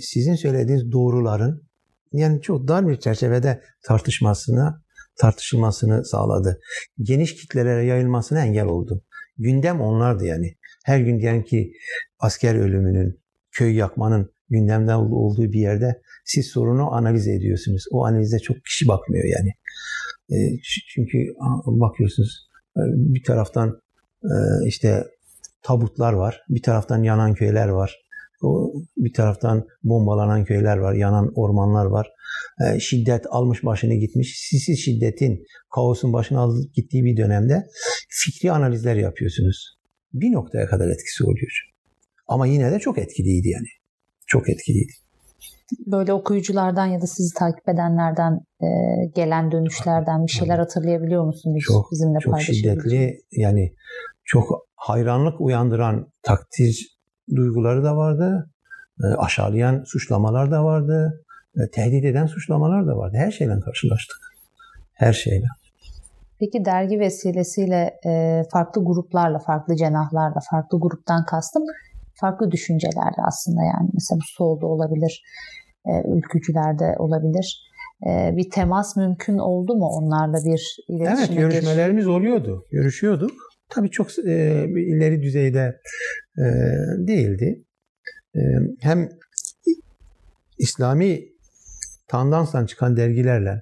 sizin söylediğiniz doğruların yani çok dar bir çerçevede tartışmasına tartışılmasını sağladı. Geniş kitlelere yayılmasına engel oldu. Gündem onlardı yani. Her gün diyelim ki asker ölümünün, köy yakmanın gündemde olduğu bir yerde siz sorunu analiz ediyorsunuz. O analize çok kişi bakmıyor yani. E, çünkü bakıyorsunuz e, bir taraftan e, işte tabutlar var, bir taraftan yanan köyler var. Bir taraftan bombalanan köyler var, yanan ormanlar var. Şiddet almış başını gitmiş. Siz şiddetin, kaosun başına gittiği bir dönemde fikri analizler yapıyorsunuz. Bir noktaya kadar etkisi oluyor. Ama yine de çok etkiliydi yani. Çok etkiliydi. Böyle okuyuculardan ya da sizi takip edenlerden e, gelen dönüşlerden bir şeyler hatırlayabiliyor musunuz? Çok, bizimle çok şiddetli yani çok hayranlık uyandıran takdir duyguları da vardı. E, aşağılayan suçlamalar da vardı. E, tehdit eden suçlamalar da vardı. Her şeyle karşılaştık. Her şeyle. Peki dergi vesilesiyle e, farklı gruplarla, farklı cenahlarla, farklı gruptan kastım farklı düşüncelerle aslında yani. Mesela bu solda olabilir, ülkücülerde olabilir. Bir temas mümkün oldu mu onlarla bir iletişime Evet görüşmelerimiz oluyordu. Görüşüyorduk. Tabii çok e, ileri düzeyde e, değildi. E, hem İslami tandanstan çıkan dergilerle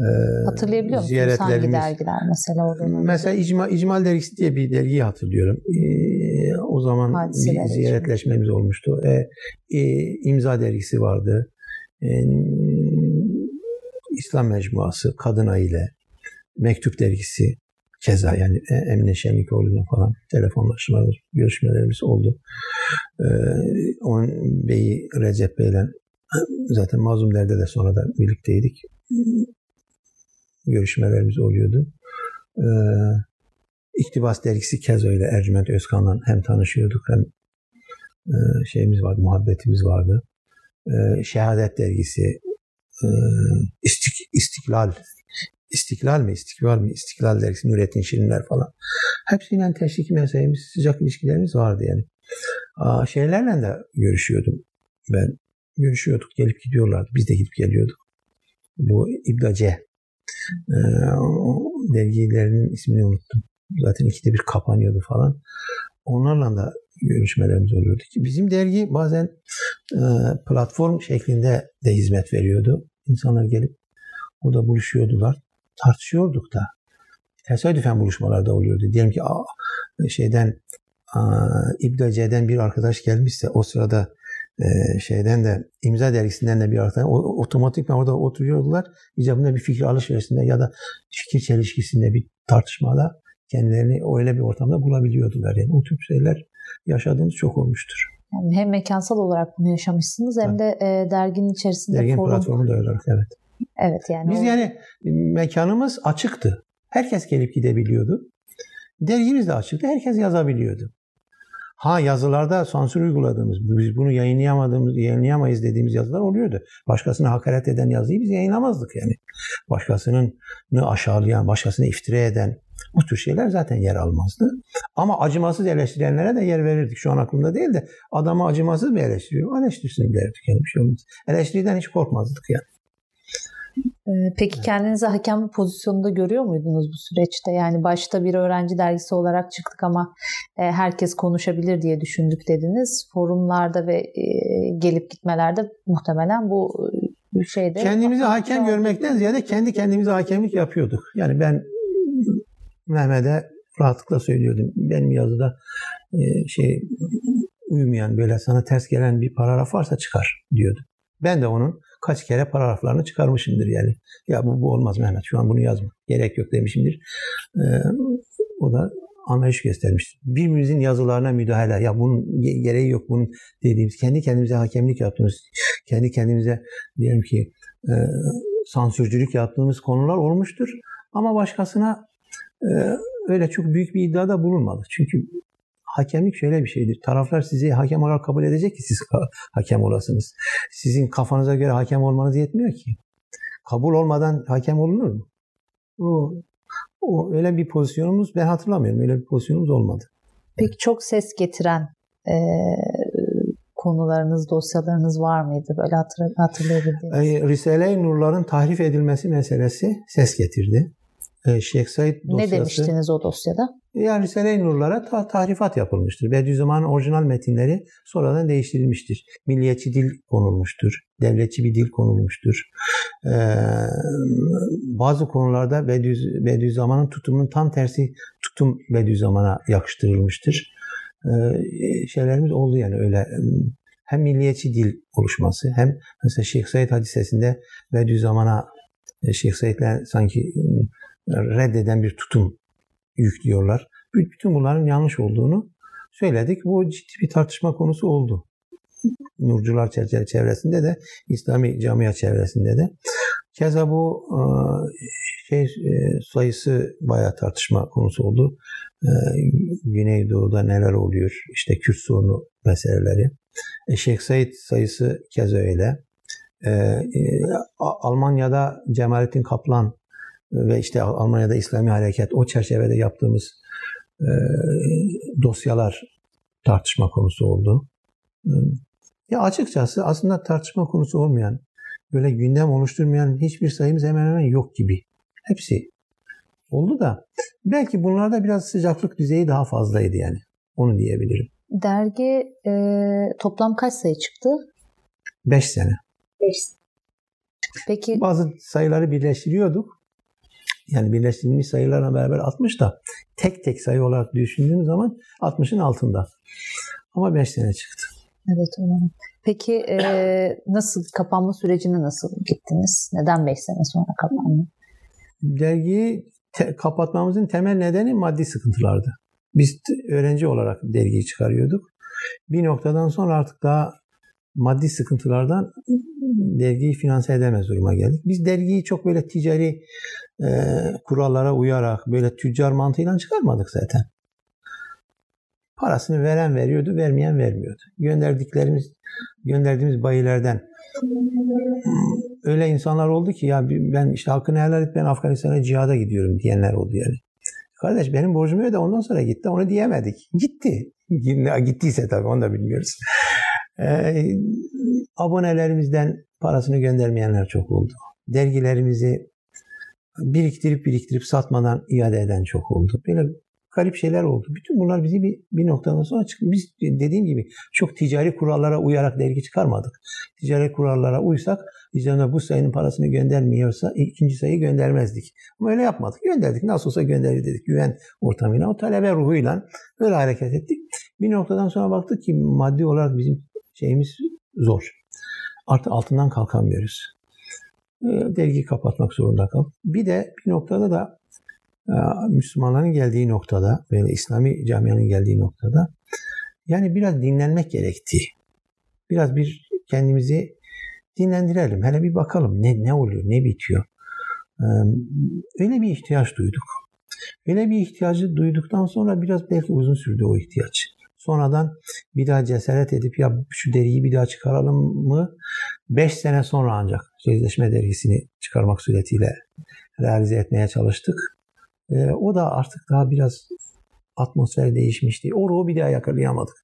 e, Hatırlayabiliyor musunuz hangi dergiler mesela orada? Mesela İcma, İcmal Dergisi diye bir dergiyi hatırlıyorum. E, o zaman Hadiseler bir ziyaretleşmemiz için. olmuştu. E, e, İmza Dergisi vardı. E, İslam Mecmuası, Kadın Aile, Mektup Dergisi, Keza yani e, Emine Şenlikoğlu'yla falan telefonlaşmalar, görüşmelerimiz oldu. Ee, onun beyi Recep Bey'le zaten Mazlumler'de de sonra da birlikteydik. Görüşmelerimiz oluyordu. Ee, İktibas dergisi kez öyle Ercüment Özkan'la hem tanışıyorduk hem e, şeyimiz vardı, muhabbetimiz vardı. Ee, Şehadet dergisi, e, istik, İstiklal İstiklal mi, istikbal mi, İstiklal dergisi, Nurettin Şirinler falan. Hepsiyle teşvik meselemiz, sıcak ilişkilerimiz vardı yani. Aa, şeylerle de görüşüyordum ben. Görüşüyorduk, gelip gidiyorlardı. Biz de gidip geliyorduk. Bu İbdace ee, dergilerinin ismini unuttum. Zaten ikide bir kapanıyordu falan. Onlarla da görüşmelerimiz oluyordu. Bizim dergi bazen e, platform şeklinde de hizmet veriyordu. İnsanlar gelip orada buluşuyordular tartışıyorduk da. Tesadüfen buluşmalarda oluyordu. Diyelim ki şeyden İbdace'den bir arkadaş gelmişse o sırada e, şeyden de imza dergisinden de bir arkadaş otomatikman orada oturuyordular. İcabında bir fikir alışverişinde ya da fikir çelişkisinde bir tartışmada kendilerini öyle bir ortamda bulabiliyordular. Yani o tür şeyler yaşadığımız çok olmuştur. Yani hem mekansal olarak bunu yaşamışsınız hem de e, derginin içerisinde Dergin forum... platformu da öyle evet. Evet yani. Biz o... yani mekanımız açıktı. Herkes gelip gidebiliyordu. Dergimiz de açıktı. Herkes yazabiliyordu. Ha yazılarda sansür uyguladığımız, biz bunu yayınlayamadığımız, yayınlayamayız dediğimiz yazılar oluyordu. Başkasına hakaret eden yazıyı biz yayınlamazdık yani. Başkasının aşağılayan, başkasını iftira eden bu tür şeyler zaten yer almazdı. Ama acımasız eleştirenlere de yer verirdik. Şu an aklımda değil de adamı acımasız bir eleştiriyor. Eleştirsin derdik yani bir şey olmaz. Eleştiriden hiç korkmazdık yani. Ee, peki kendinizi hakem pozisyonunda görüyor muydunuz bu süreçte? Yani başta bir öğrenci dergisi olarak çıktık ama e, herkes konuşabilir diye düşündük dediniz. Forumlarda ve e, gelip gitmelerde muhtemelen bu e, şeyde... Kendimizi hakem görmekten ziyade kendi kendimize hakemlik yapıyorduk. Yani ben Mehmet'e rahatlıkla söylüyordum. Benim yazıda şey uymayan böyle sana ters gelen bir paragraf varsa çıkar diyordu. Ben de onun kaç kere paragraflarını çıkarmışımdır yani. Ya bu, bu olmaz Mehmet şu an bunu yazma. Gerek yok demişimdir. Ee, o da anlayış göstermiştir. Birbirimizin yazılarına müdahale, ya bunun gereği yok bunun dediğimiz, kendi kendimize hakemlik yaptığımız, kendi kendimize diyelim ki e, sansürcülük yaptığımız konular olmuştur. Ama başkasına e, öyle çok büyük bir iddiada bulunmadı. Çünkü hakemlik şöyle bir şeydir. Taraflar sizi hakem olarak kabul edecek ki siz hakem olasınız. Sizin kafanıza göre hakem olmanız yetmiyor ki. Kabul olmadan hakem olunur mu? O, o öyle bir pozisyonumuz ben hatırlamıyorum. Öyle bir pozisyonumuz olmadı. Peki çok ses getiren e, konularınız, dosyalarınız var mıydı böyle hatır, hatırlayabildiğiniz? E, Risale-i Nurların tahrif edilmesi meselesi ses getirdi. E, Şeyh Said dosyası. Ne demiştiniz o dosyada? Yani Risale-i Nurlara ta- tahrifat yapılmıştır. Bediüzzaman'ın orijinal metinleri sonradan değiştirilmiştir. Milliyetçi dil konulmuştur. Devletçi bir dil konulmuştur. Ee, bazı konularda Bediüz, Bediüzzaman'ın tutumunun tam tersi tutum Bediüzzaman'a yakıştırılmıştır. Ee, şeylerimiz oldu yani öyle hem milliyetçi dil oluşması hem mesela Şeyh Said hadisesinde Bediüzzaman'a e, Şeyh Said'le sanki reddeden bir tutum yüklüyorlar. Bütün bunların yanlış olduğunu söyledik. Bu ciddi bir tartışma konusu oldu. Nurcular çevresinde de, İslami camia çevresinde de. Keza bu e, şey e, sayısı bayağı tartışma konusu oldu. E, Güneydoğu'da neler oluyor? İşte Kürt sorunu meseleleri. Şeyh Said sayısı keza öyle. Almanya'da Cemalettin Kaplan ve işte Almanya'da İslami Hareket o çerçevede yaptığımız e, dosyalar tartışma konusu oldu. E, ya açıkçası aslında tartışma konusu olmayan, böyle gündem oluşturmayan hiçbir sayımız hemen hemen yok gibi. Hepsi oldu da belki bunlarda biraz sıcaklık düzeyi daha fazlaydı yani. Onu diyebilirim. Dergi e, toplam kaç sayı çıktı? 5 sene. 5 Peki bazı sayıları birleştiriyorduk yani birleştirilmiş sayılarla beraber 60 da tek tek sayı olarak düşündüğüm zaman 60'ın altında. Ama 5 sene çıktı. Evet öyle. Peki e, nasıl kapanma sürecine nasıl gittiniz? Neden 5 sene sonra kapandı? Dergiyi te- kapatmamızın temel nedeni maddi sıkıntılardı. Biz öğrenci olarak dergiyi çıkarıyorduk. Bir noktadan sonra artık daha maddi sıkıntılardan dergiyi finanse edemez duruma geldik. Biz dergiyi çok böyle ticari e, kurallara uyarak böyle tüccar mantığıyla çıkarmadık zaten. Parasını veren veriyordu, vermeyen vermiyordu. Gönderdiklerimiz, gönderdiğimiz bayilerden öyle insanlar oldu ki ya ben işte hakkını helal et ben Afganistan'a cihada gidiyorum diyenler oldu yani. Kardeş benim borcumu öde ondan sonra gitti. Onu diyemedik. Gitti. Gittiyse tabii onu da bilmiyoruz. Ee, abonelerimizden parasını göndermeyenler çok oldu. Dergilerimizi biriktirip biriktirip satmadan iade eden çok oldu. Böyle garip şeyler oldu. Bütün bunlar bizi bir, bir noktadan sonra çıktı. Biz dediğim gibi çok ticari kurallara uyarak dergi çıkarmadık. Ticari kurallara uysak üzerine bu sayının parasını göndermiyorsa ikinci sayı göndermezdik. Ama öyle yapmadık. Gönderdik. Nasıl olsa gönderir dedik. Güven ortamıyla, o talebe ruhuyla böyle hareket ettik. Bir noktadan sonra baktık ki maddi olarak bizim şeyimiz zor. Artık altından kalkamıyoruz. Ee, dergi kapatmak zorunda kaldık. Bir de bir noktada da e, Müslümanların geldiği noktada böyle İslami camianın geldiği noktada yani biraz dinlenmek gerekti. Biraz bir kendimizi dinlendirelim. Hele bir bakalım ne ne oluyor, ne bitiyor. Ee, öyle bir ihtiyaç duyduk. Öyle bir ihtiyacı duyduktan sonra biraz belki uzun sürdü o ihtiyaç. Sonradan bir daha cesaret edip ya şu deriyi bir daha çıkaralım mı? 5 sene sonra ancak sözleşme dergisini çıkarmak suretiyle realize etmeye çalıştık. E, o da artık daha biraz atmosfer değişmişti. O ruhu bir daha yakalayamadık.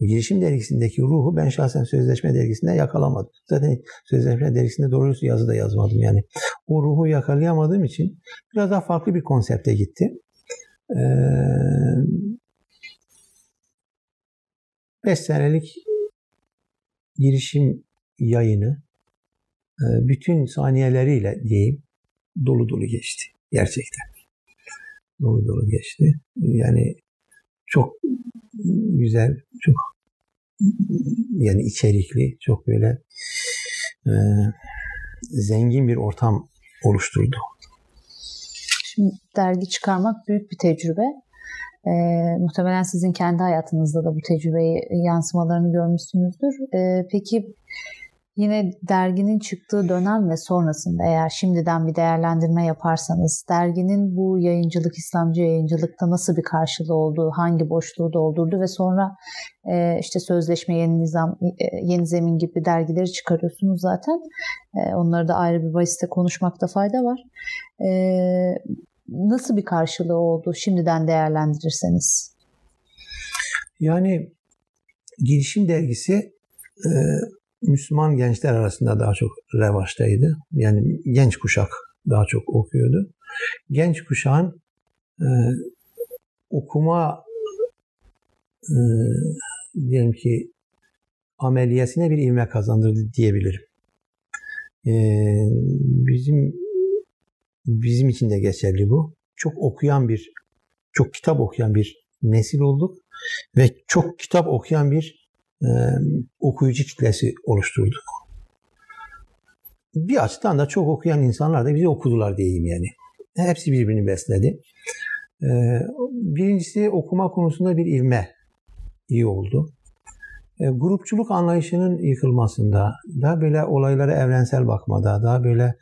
Girişim dergisindeki ruhu ben şahsen sözleşme dergisinde yakalamadım. Zaten sözleşme dergisinde doğrusu yazı da yazmadım yani. O ruhu yakalayamadığım için biraz daha farklı bir konsepte gitti. Ee, 5 senelik girişim yayını e, bütün saniyeleriyle diyeyim dolu dolu geçti. Gerçekten. Dolu dolu geçti. Yani çok güzel, çok yani içerikli, çok böyle e, zengin bir ortam oluşturdu. Şimdi dergi çıkarmak büyük bir tecrübe. E, muhtemelen sizin kendi hayatınızda da bu tecrübeyi yansımalarını görmüşsünüzdür. E, peki Yine derginin çıktığı dönem ve sonrasında eğer şimdiden bir değerlendirme yaparsanız derginin bu yayıncılık, İslamcı yayıncılıkta nasıl bir karşılığı olduğu, hangi boşluğu doldurdu ve sonra e, işte sözleşme, yeni nizam, e, yeni zemin gibi dergileri çıkarıyorsunuz zaten. E, onları da ayrı bir bahiste konuşmakta fayda var. E, nasıl bir karşılığı oldu şimdiden değerlendirirseniz? Yani Girişim Dergisi e, Müslüman gençler arasında daha çok revaçtaydı. Yani genç kuşak daha çok okuyordu. Genç kuşağın e, okuma e, diyelim ki ameliyesine bir ivme kazandırdı diyebilirim. E, bizim bizim için de geçerli bu. Çok okuyan bir, çok kitap okuyan bir nesil olduk ve çok kitap okuyan bir e, okuyucu kitlesi oluşturduk. Bir açıdan da çok okuyan insanlar da bizi okudular diyeyim yani. Hepsi birbirini besledi. E, birincisi okuma konusunda bir ivme iyi oldu. E, grupçuluk anlayışının yıkılmasında, daha böyle olaylara evrensel bakmada, daha böyle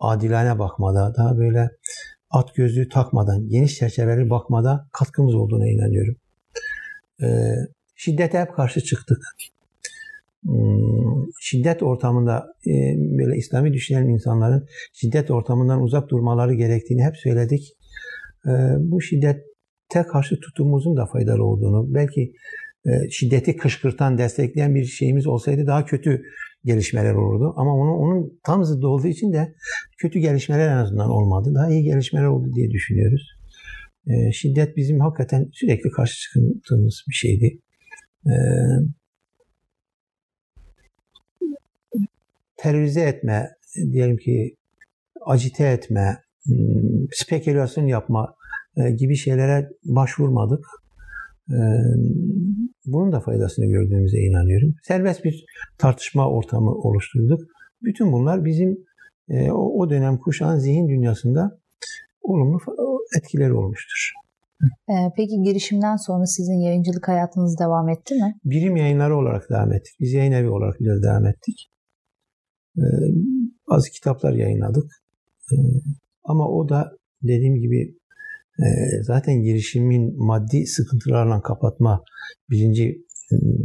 adilane bakmada, daha böyle at gözlüğü takmadan, geniş çerçeveli bakmada katkımız olduğuna inanıyorum. E, şiddete hep karşı çıktık. Hmm, şiddet ortamında e, böyle İslami düşünen insanların şiddet ortamından uzak durmaları gerektiğini hep söyledik. Bu şiddete karşı tutumumuzun da faydalı olduğunu, belki şiddeti kışkırtan, destekleyen bir şeyimiz olsaydı daha kötü gelişmeler olurdu. Ama onun, onun tam zıddı olduğu için de kötü gelişmeler en azından olmadı. Daha iyi gelişmeler oldu diye düşünüyoruz. Şiddet bizim hakikaten sürekli karşı çıktığımız bir şeydi e, terörize etme, diyelim ki acite etme, hmm, spekülasyon yapma e, gibi şeylere başvurmadık. E, bunun da faydasını gördüğümüze inanıyorum. Serbest bir tartışma ortamı oluşturduk. Bütün bunlar bizim e, o dönem kuşağın zihin dünyasında olumlu etkileri olmuştur. Ee, peki girişimden sonra sizin yayıncılık hayatınız devam etti mi? Birim yayınları olarak devam ettik. Biz yayın evi olarak biraz devam ettik. Ee, bazı kitaplar yayınladık. Ee, ama o da dediğim gibi e, zaten girişimin maddi sıkıntılarla kapatma birinci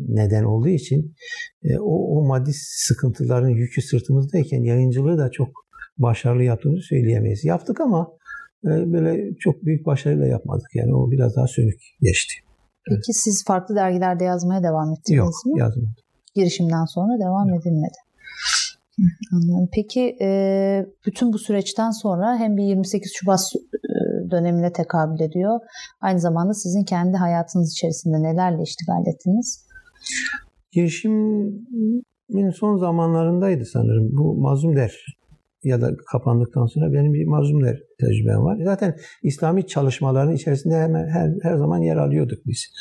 neden olduğu için e, o, o maddi sıkıntıların yükü sırtımızdayken yayıncılığı da çok başarılı yaptığımızı söyleyemeyiz. Yaptık ama ee, böyle çok büyük başarıyla yapmadık. Yani o biraz daha sönük geçti. Peki evet. siz farklı dergilerde yazmaya devam ettiniz Yok, mi? Yok yazmadım. Girişimden sonra devam Yok. edilmedi. Anlıyorum. Peki bütün bu süreçten sonra hem bir 28 Şubat dönemine tekabül ediyor. Aynı zamanda sizin kendi hayatınız içerisinde nelerle iştigal ettiniz? Girişimin son zamanlarındaydı sanırım. Bu Mazlum Der ya da kapandıktan sonra benim bir mazlum der tecrübem var. Zaten İslami çalışmaların içerisinde hemen her, her zaman yer alıyorduk biz.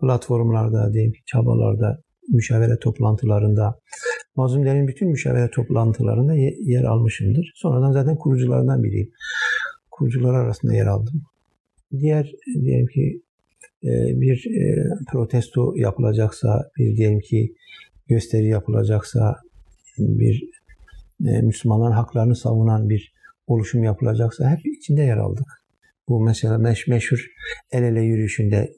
Platformlarda, diyelim çabalarda, müşavere toplantılarında, mazlumlerin bütün müşavere toplantılarında yer almışımdır. Sonradan zaten kuruculardan biriyim. Kurucular arasında yer aldım. Diğer diyelim ki e, bir e, protesto yapılacaksa, bir diyelim ki gösteri yapılacaksa, bir e, Müslümanların haklarını savunan bir oluşum yapılacaksa hep içinde yer aldık. Bu mesela meş, meşhur el ele yürüyüşünde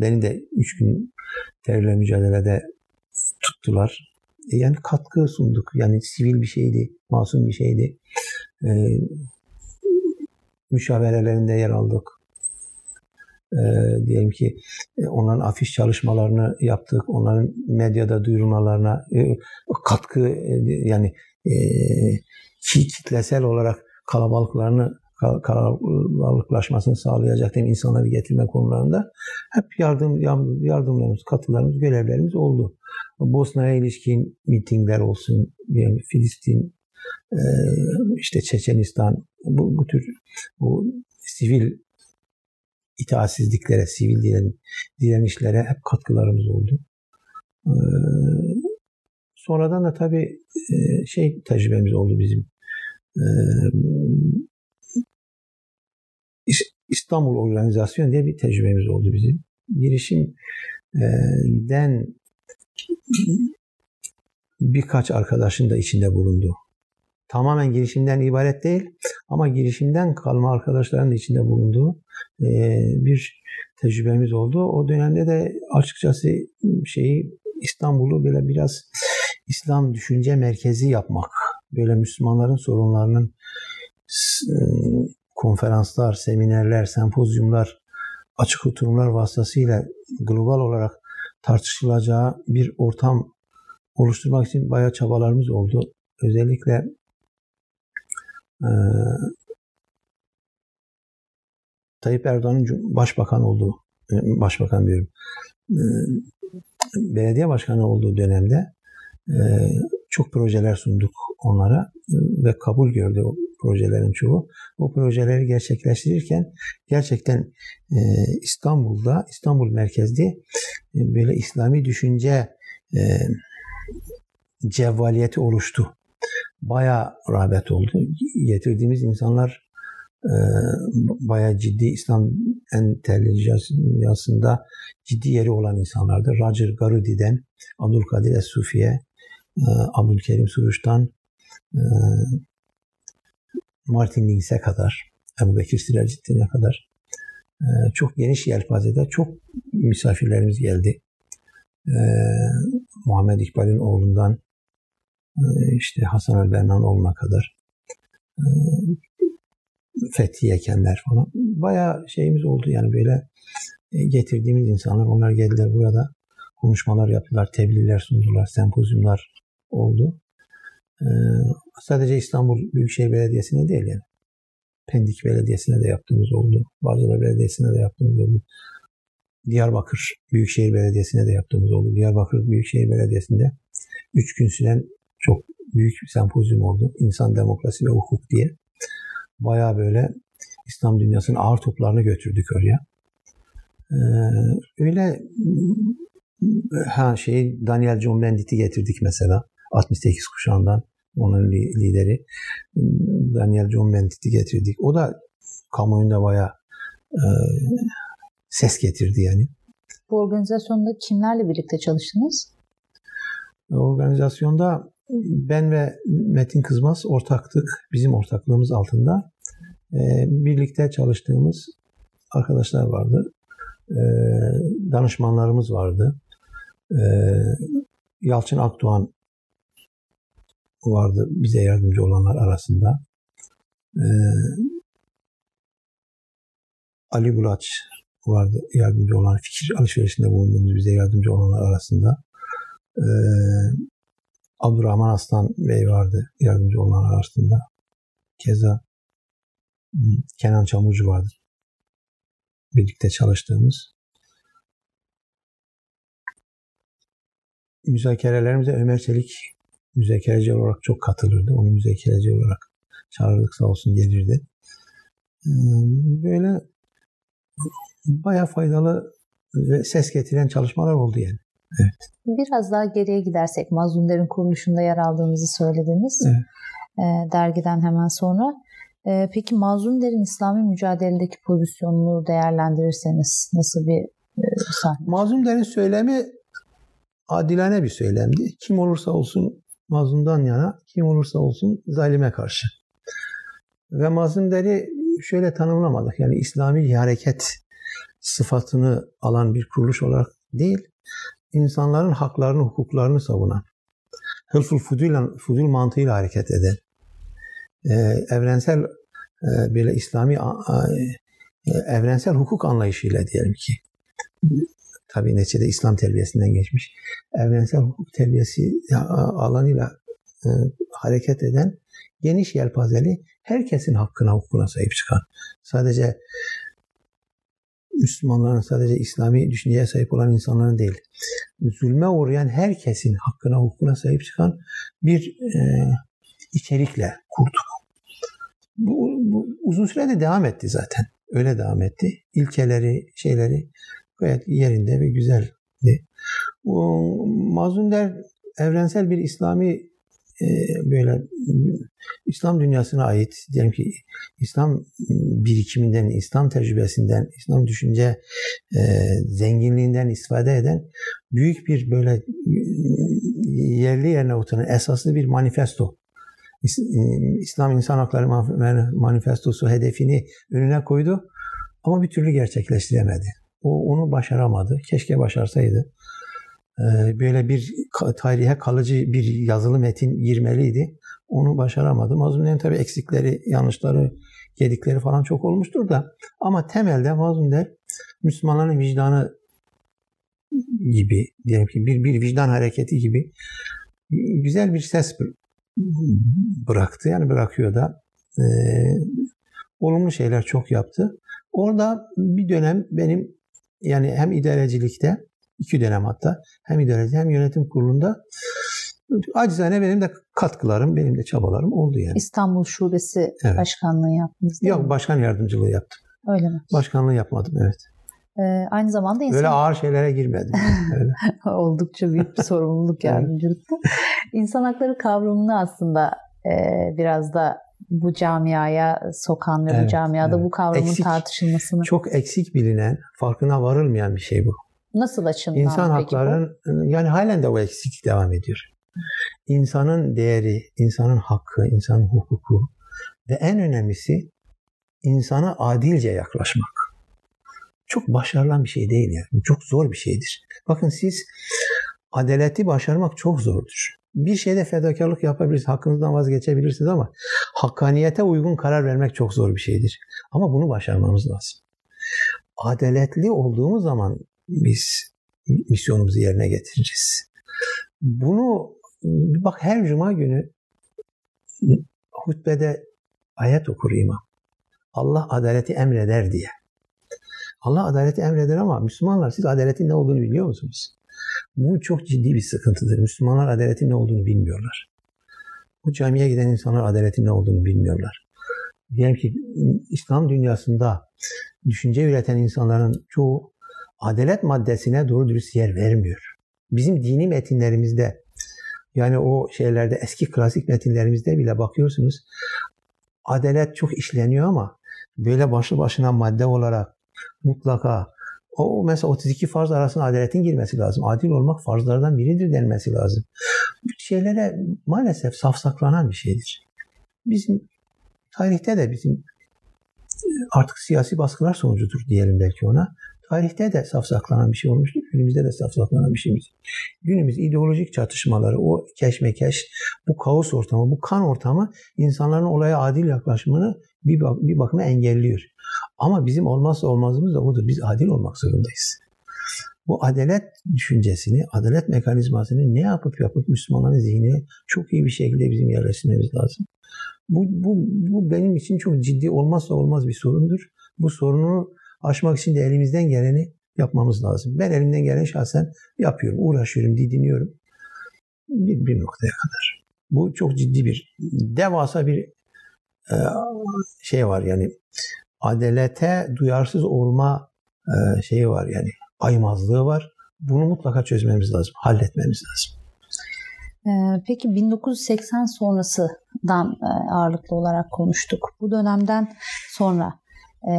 beni de üç gün terörle mücadelede tuttular. E, yani katkı sunduk. Yani sivil bir şeydi, masum bir şeydi. E, müşaverelerinde yer aldık. E, diyelim ki e, onların afiş çalışmalarını yaptık. Onların medyada duyurmalarına e, katkı e, yani e, kitlesel olarak kalabalıklarını kalabalıklaşmasını sağlayacak değil insanları getirme konularında hep yardım yardımlarımız, katılarımız, görevlerimiz oldu. Bosna'ya ilişkin mitingler olsun, yani Filistin, e, işte Çeçenistan, bu, bu tür bu sivil itaatsizliklere, sivil diren, direnişlere hep katkılarımız oldu. E, sonradan da tabii e, şey tecrübemiz oldu bizim. İstanbul Organizasyon diye bir tecrübemiz oldu bizim. Girişimden birkaç arkadaşın da içinde bulundu. Tamamen girişimden ibaret değil ama girişimden kalma arkadaşların da içinde bulunduğu bir tecrübemiz oldu. O dönemde de açıkçası şeyi İstanbul'u böyle biraz İslam düşünce merkezi yapmak, böyle Müslümanların sorunlarının e, konferanslar, seminerler, sempozyumlar, açık oturumlar vasıtasıyla global olarak tartışılacağı bir ortam oluşturmak için bayağı çabalarımız oldu. Özellikle e, Tayyip Erdoğan'ın başbakan olduğu, e, başbakan diyorum, e, belediye başkanı olduğu dönemde e, çok projeler sunduk onlara ve kabul gördü o projelerin çoğu. O projeleri gerçekleştirirken gerçekten İstanbul'da, İstanbul merkezli böyle İslami düşünce cevvaliyeti oluştu. Bayağı rağbet oldu. Getirdiğimiz insanlar e, bayağı ciddi İslam entelejansında ciddi yeri olan insanlardı. Roger Garudi'den Abdülkadir Es-Sufi'ye, e, Abdülkerim Suruş'tan e, Martin Links'e kadar, Ebu Bekir Silacittin'e kadar e, çok geniş yelpazede çok misafirlerimiz geldi. E, Muhammed İkbal'in oğlundan e, işte Hasan el-Bennan olma kadar Fethi Yekenler falan. Bayağı şeyimiz oldu yani böyle getirdiğimiz insanlar onlar geldiler burada konuşmalar yaptılar, tebliğler sundular, sempozyumlar oldu. Ee, sadece İstanbul Büyükşehir Belediyesi'ne değil yani. Pendik Belediyesi'ne de yaptığımız oldu. Bağcılar Belediyesi'ne de yaptığımız oldu. Diyarbakır Büyükşehir Belediyesi'ne de yaptığımız oldu. Diyarbakır Büyükşehir Belediyesi'nde 3 gün süren çok büyük bir sempozyum oldu. İnsan, demokrasi ve hukuk diye baya böyle İslam dünyasının ağır toplarını götürdük oraya. Ee, öyle ha şey Daniel John Bendit'i getirdik mesela 68 kuşağından onun lideri Daniel John Bendit'i getirdik. O da kamuoyunda baya e, ses getirdi yani. Bu organizasyonda kimlerle birlikte çalıştınız? Organizasyonda ben ve Metin Kızmaz ortaktık. Bizim ortaklığımız altında. Ee, birlikte çalıştığımız arkadaşlar vardı. Ee, danışmanlarımız vardı. Ee, Yalçın Akdoğan vardı bize yardımcı olanlar arasında. Ali Bulaç vardı yardımcı olan fikir alışverişinde bulunduğumuz bize yardımcı olanlar arasında. Abdurrahman Aslan Bey vardı yardımcı olanlar arasında. Keza hmm, Kenan Çamurcu vardı. Birlikte çalıştığımız. Müzakerelerimize Ömer Çelik müzakereci olarak çok katılırdı. Onu müzakereci olarak çağırdık sağ olsun gelirdi. Hmm, böyle baya faydalı ve ses getiren çalışmalar oldu yani. Evet. Biraz daha geriye gidersek Mazlumların kuruluşunda yer aldığınızı söylediniz. Evet. E, dergiden hemen sonra. E, peki Mazlumların İslami mücadeledeki pozisyonunu değerlendirirseniz nasıl bir e, sahne? Mazlumların söylemi adilane bir söylemdi. Kim olursa olsun mazlumdan yana, kim olursa olsun zalime karşı. Ve mazlumları şöyle tanımlamadık. Yani İslami hareket sıfatını alan bir kuruluş olarak değil, insanların haklarını, hukuklarını savunan, hılful fudul, fudul mantığıyla hareket eden, e, evrensel e, böyle İslami e, evrensel hukuk anlayışıyla diyelim ki, tabi neticede İslam terbiyesinden geçmiş, evrensel hukuk terbiyesi alanıyla e, hareket eden geniş yelpazeli herkesin hakkına, hukukuna sahip çıkan, sadece Müslümanların sadece İslami düşünceye sahip olan insanların değil, zulme uğrayan herkesin hakkına, hukukuna sahip çıkan bir e, içerikle kurduk. Bu, bu uzun sürede devam etti zaten. Öyle devam etti. İlkeleri, şeyleri gayet yerinde ve güzeldi. Mazlum der evrensel bir İslami e, böyle İslam dünyasına ait diyelim ki İslam birikiminden, İslam tecrübesinden, İslam düşünce e, zenginliğinden istifade eden büyük bir böyle yerli yerine oturan esaslı bir manifesto. İslam İnsan Hakları Manifestosu hedefini önüne koydu ama bir türlü gerçekleştiremedi. O onu başaramadı. Keşke başarsaydı. Ee, böyle bir tarihe kalıcı bir yazılı metin girmeliydi. Onu başaramadım. Mazlum'un tabii eksikleri, yanlışları, gedikleri falan çok olmuştur da ama temelde Mazlum der Müslümanların vicdanı gibi diyelim ki bir, bir vicdan hareketi gibi güzel bir ses bıraktı. Yani bırakıyor da e, olumlu şeyler çok yaptı. Orada bir dönem benim yani hem idarecilikte iki dönem hatta hem idareci hem yönetim kurulunda acizane benim de katkılarım, benim de çabalarım oldu yani. İstanbul Şubesi evet. başkanlığı yaptınız değil Yok, mi? başkan yardımcılığı yaptım. Öyle mi? Başkanlığı yapmadım, evet. Ee, aynı zamanda insan... Öyle ağır şeylere girmedim. Öyle. Oldukça büyük bir sorumluluk yardımcılıkta. İnsan hakları kavramını aslında e, biraz da bu camiaya sokan ve evet, bu camiada evet. bu kavramın eksik, tartışılmasını. Çok eksik bilinen, farkına varılmayan bir şey bu. Nasıl açımdan İnsan hakların bu? yani halen de o eksiklik devam ediyor. İnsanın değeri, insanın hakkı, insanın hukuku ve en önemlisi insana adilce yaklaşmak. Çok başarılan bir şey değil yani. Çok zor bir şeydir. Bakın siz adaleti başarmak çok zordur. Bir şeyde fedakarlık yapabilirsiniz, hakkınızdan vazgeçebilirsiniz ama hakkaniyete uygun karar vermek çok zor bir şeydir. Ama bunu başarmamız lazım. Adaletli olduğumuz zaman biz misyonumuzu yerine getireceğiz. Bunu bak her cuma günü hutbede ayet okur imam. Allah adaleti emreder diye. Allah adaleti emreder ama Müslümanlar siz adaletin ne olduğunu biliyor musunuz? Bu çok ciddi bir sıkıntıdır. Müslümanlar adaletin ne olduğunu bilmiyorlar. Bu camiye giden insanlar adaletin ne olduğunu bilmiyorlar. Diyelim ki İslam dünyasında düşünce üreten insanların çoğu adalet maddesine doğru dürüst yer vermiyor. Bizim dini metinlerimizde yani o şeylerde eski klasik metinlerimizde bile bakıyorsunuz adalet çok işleniyor ama böyle başlı başına madde olarak mutlaka o mesela 32 farz arasında adaletin girmesi lazım. Adil olmak farzlardan biridir denmesi lazım. Bu şeylere maalesef safsaklanan bir şeydir. Bizim tarihte de bizim artık siyasi baskılar sonucudur diyelim belki ona. Tarihte de safsaklanan bir şey olmuştur. Günümüzde de safsaklanan bir şeyimiz. Günümüz ideolojik çatışmaları, o keşmekeş, bu kaos ortamı, bu kan ortamı insanların olaya adil yaklaşımını bir, bak bir bakıma engelliyor. Ama bizim olmazsa olmazımız da odur. Biz adil olmak zorundayız. Bu adalet düşüncesini, adalet mekanizmasını ne yapıp yapıp Müslümanların zihnine çok iyi bir şekilde bizim yerleştirmemiz lazım. Bu, bu, bu benim için çok ciddi olmazsa olmaz bir sorundur. Bu sorunu aşmak için de elimizden geleni yapmamız lazım. Ben elimden gelen şahsen yapıyorum, uğraşıyorum, didiniyorum. Bir, bir noktaya kadar. Bu çok ciddi bir, devasa bir şey var yani adalete duyarsız olma e, şeyi var yani aymazlığı var. Bunu mutlaka çözmemiz lazım, halletmemiz lazım. Ee, peki 1980 sonrasından e, ağırlıklı olarak konuştuk. Bu dönemden sonra e,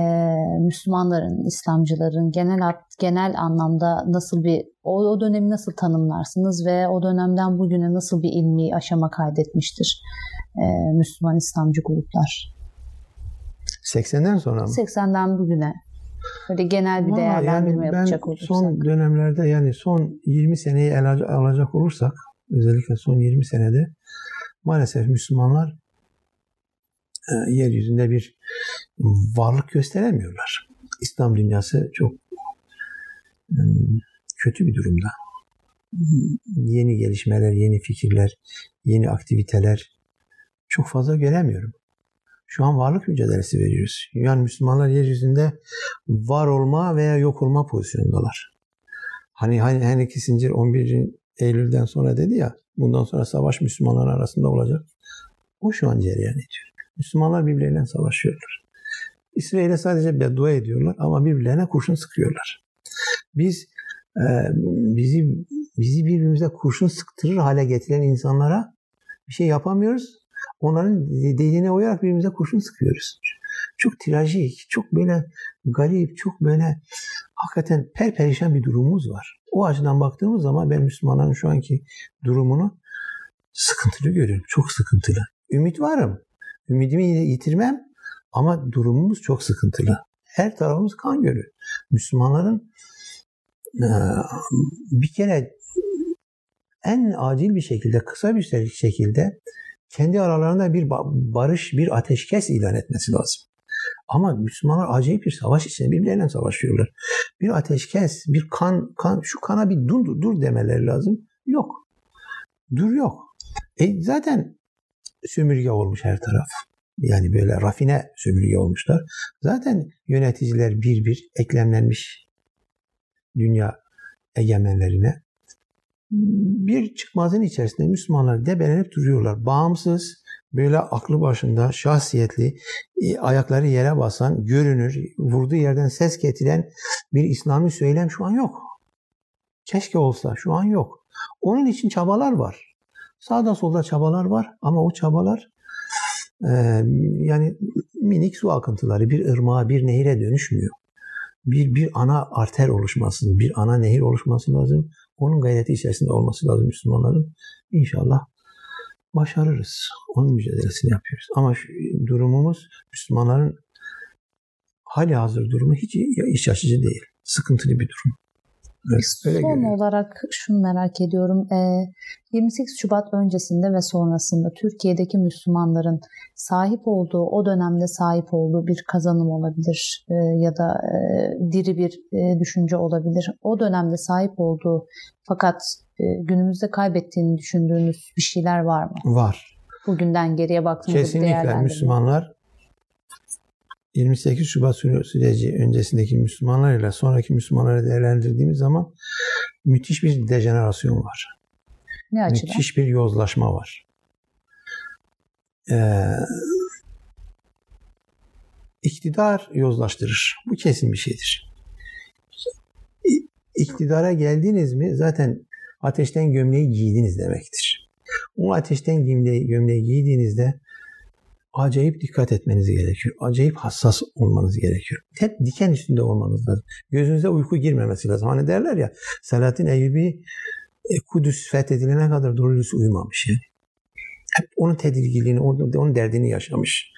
Müslümanların, İslamcıların genel genel anlamda nasıl bir o, o dönemi nasıl tanımlarsınız ve o dönemden bugüne nasıl bir ilmi aşama kaydetmiştir e, Müslüman İslamcı gruplar? 80'den sonra mı? 80'den bugüne. Böyle genel bir değerlendirme yani yapacak olursak. Son dönemlerde yani son 20 seneyi ele alacak olursak özellikle son 20 senede maalesef Müslümanlar e, yeryüzünde bir varlık gösteremiyorlar. İslam dünyası çok e, kötü bir durumda. Yeni gelişmeler, yeni fikirler, yeni aktiviteler çok fazla göremiyorum. Şu an varlık mücadelesi veriyoruz. Yani Müslümanlar yeryüzünde var olma veya yok olma pozisyonundalar. Hani hani Henry Kissinger 11. Eylül'den sonra dedi ya bundan sonra savaş Müslümanlar arasında olacak. O şu an cereyan ediyor. Müslümanlar birbirleriyle savaşıyorlar. İsrail'e sadece beddua ediyorlar ama birbirlerine kurşun sıkıyorlar. Biz e, bizi bizi birbirimize kurşun sıktırır hale getiren insanlara Bir şey yapamıyoruz. Onların dediğine uyarak birbirimize kurşun sıkıyoruz. Çok trajik, çok böyle garip, çok böyle hakikaten perperişan bir durumumuz var. O açıdan baktığımız zaman ben Müslümanların şu anki durumunu sıkıntılı görüyorum. Çok sıkıntılı. Ümit varım. Ümidimi yitirmem ama durumumuz çok sıkıntılı. Her tarafımız kan gölü. Müslümanların bir kere en acil bir şekilde, kısa bir şekilde kendi aralarında bir barış, bir ateşkes ilan etmesi lazım. Ama Müslümanlar acayip bir savaş içinde birbirleriyle savaşıyorlar. Bir ateşkes, bir kan, kan şu kana bir dur, dur demeleri lazım. Yok. Dur yok. E zaten sömürge olmuş her taraf. Yani böyle rafine sömürge olmuşlar. Zaten yöneticiler bir bir eklemlenmiş dünya egemenlerine. Bir çıkmazın içerisinde Müslümanlar debelenip duruyorlar. Bağımsız, böyle aklı başında, şahsiyetli, e, ayakları yere basan, görünür, vurduğu yerden ses getiren bir İslami söylem şu an yok. Keşke olsa, şu an yok. Onun için çabalar var. Sağda solda çabalar var ama o çabalar e, yani minik su akıntıları bir ırmağa, bir nehire dönüşmüyor. Bir, bir ana arter oluşması, bir ana nehir oluşması lazım. Onun gayreti içerisinde olması lazım Müslümanların. İnşallah başarırız. Onun mücadelesini yapıyoruz. Ama durumumuz Müslümanların hali hazır durumu hiç iç açıcı değil. Sıkıntılı bir durum. Evet, Son görüyorum. olarak şunu merak ediyorum. 28 Şubat öncesinde ve sonrasında Türkiye'deki Müslümanların sahip olduğu, o dönemde sahip olduğu bir kazanım olabilir ya da diri bir düşünce olabilir. O dönemde sahip olduğu fakat günümüzde kaybettiğini düşündüğünüz bir şeyler var mı? Var. Bugünden geriye baktığınızda Kesinlikle Müslümanlar 28 Şubat süreci öncesindeki Müslümanlar ile sonraki Müslümanları değerlendirdiğimiz zaman müthiş bir dejenerasyon var. Ne açıdan? Müthiş bir yozlaşma var. Ee, iktidar yozlaştırır. Bu kesin bir şeydir. İktidara geldiniz mi zaten ateşten gömleği giydiniz demektir. O ateşten gömleği, gömleği giydiğinizde acayip dikkat etmeniz gerekiyor. Acayip hassas olmanız gerekiyor. Hep diken üstünde olmanız lazım. Gözünüze uyku girmemesi lazım. Hani derler ya Selahattin Eyyubi e, Kudüs fethedilene kadar doğru uyumamış yani. Hep onun tedirginliğini, onun derdini yaşamış.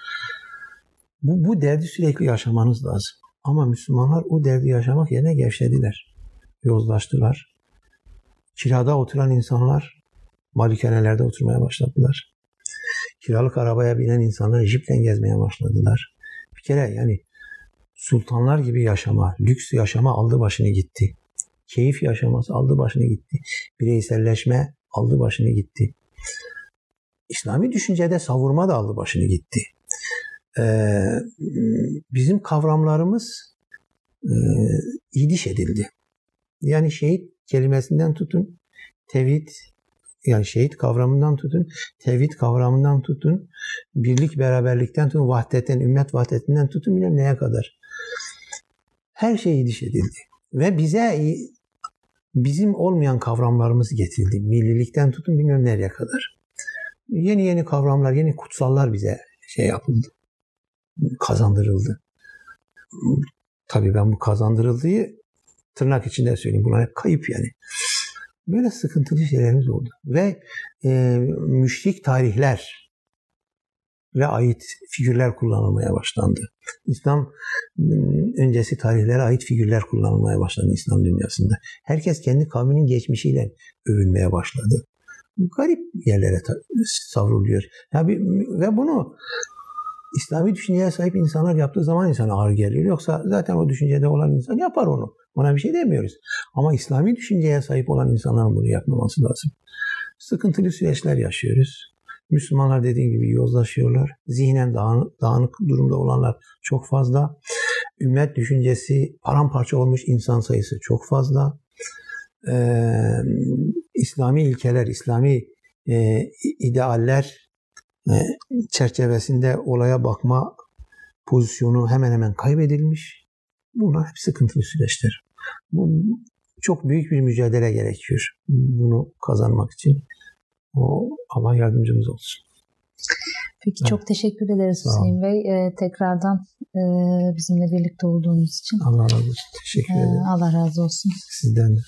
Bu, bu derdi sürekli yaşamanız lazım. Ama Müslümanlar o derdi yaşamak yerine gevşediler. Yozlaştılar. Kirada oturan insanlar malikanelerde oturmaya başladılar kiralık arabaya binen insanlar jiple gezmeye başladılar. Bir kere yani sultanlar gibi yaşama, lüks yaşama aldı başını gitti. Keyif yaşaması aldı başını gitti. Bireyselleşme aldı başını gitti. İslami düşüncede savurma da aldı başını gitti. Ee, bizim kavramlarımız e, idiş edildi. Yani şehit kelimesinden tutun, tevhid, yani şehit kavramından tutun, tevhid kavramından tutun, birlik beraberlikten tutun, vahdetten, ümmet vahdetinden tutun bilmem neye kadar. Her şey diş edildi. Ve bize bizim olmayan kavramlarımız getirildi. Millilikten tutun bilmem nereye kadar. Yeni yeni kavramlar, yeni kutsallar bize şey yapıldı. Kazandırıldı. Tabii ben bu kazandırıldığı tırnak içinde söyleyeyim. Bunlar hep kayıp yani. Böyle sıkıntılı şeylerimiz oldu. Ve e, müşrik tarihler ve ait figürler kullanılmaya başlandı. İslam öncesi tarihlere ait figürler kullanılmaya başlandı İslam dünyasında. Herkes kendi kavminin geçmişiyle övünmeye başladı. Garip yerlere savruluyor. Ya bir, ve bunu İslami düşünceye sahip insanlar yaptığı zaman insana ağır geliyor. Yoksa zaten o düşüncede olan insan yapar onu. Ona bir şey demiyoruz. Ama İslami düşünceye sahip olan insanların bunu yapmaması lazım. Sıkıntılı süreçler yaşıyoruz. Müslümanlar dediğim gibi yozlaşıyorlar. Zihnen dağınık, dağınık durumda olanlar çok fazla. Ümmet düşüncesi paramparça olmuş insan sayısı çok fazla. Ee, İslami ilkeler, İslami e, idealler çerçevesinde olaya bakma pozisyonu hemen hemen kaybedilmiş. Bunlar hep sıkıntılı süreçler. Bu çok büyük bir mücadele gerekiyor bunu kazanmak için. O Allah yardımcımız olsun. Peki evet. çok teşekkür ederiz Hüseyin Bey. Ee, tekrardan e, bizimle birlikte olduğunuz için. Allah razı olsun. Teşekkür ederim. Ee, Allah razı olsun. Sizden de.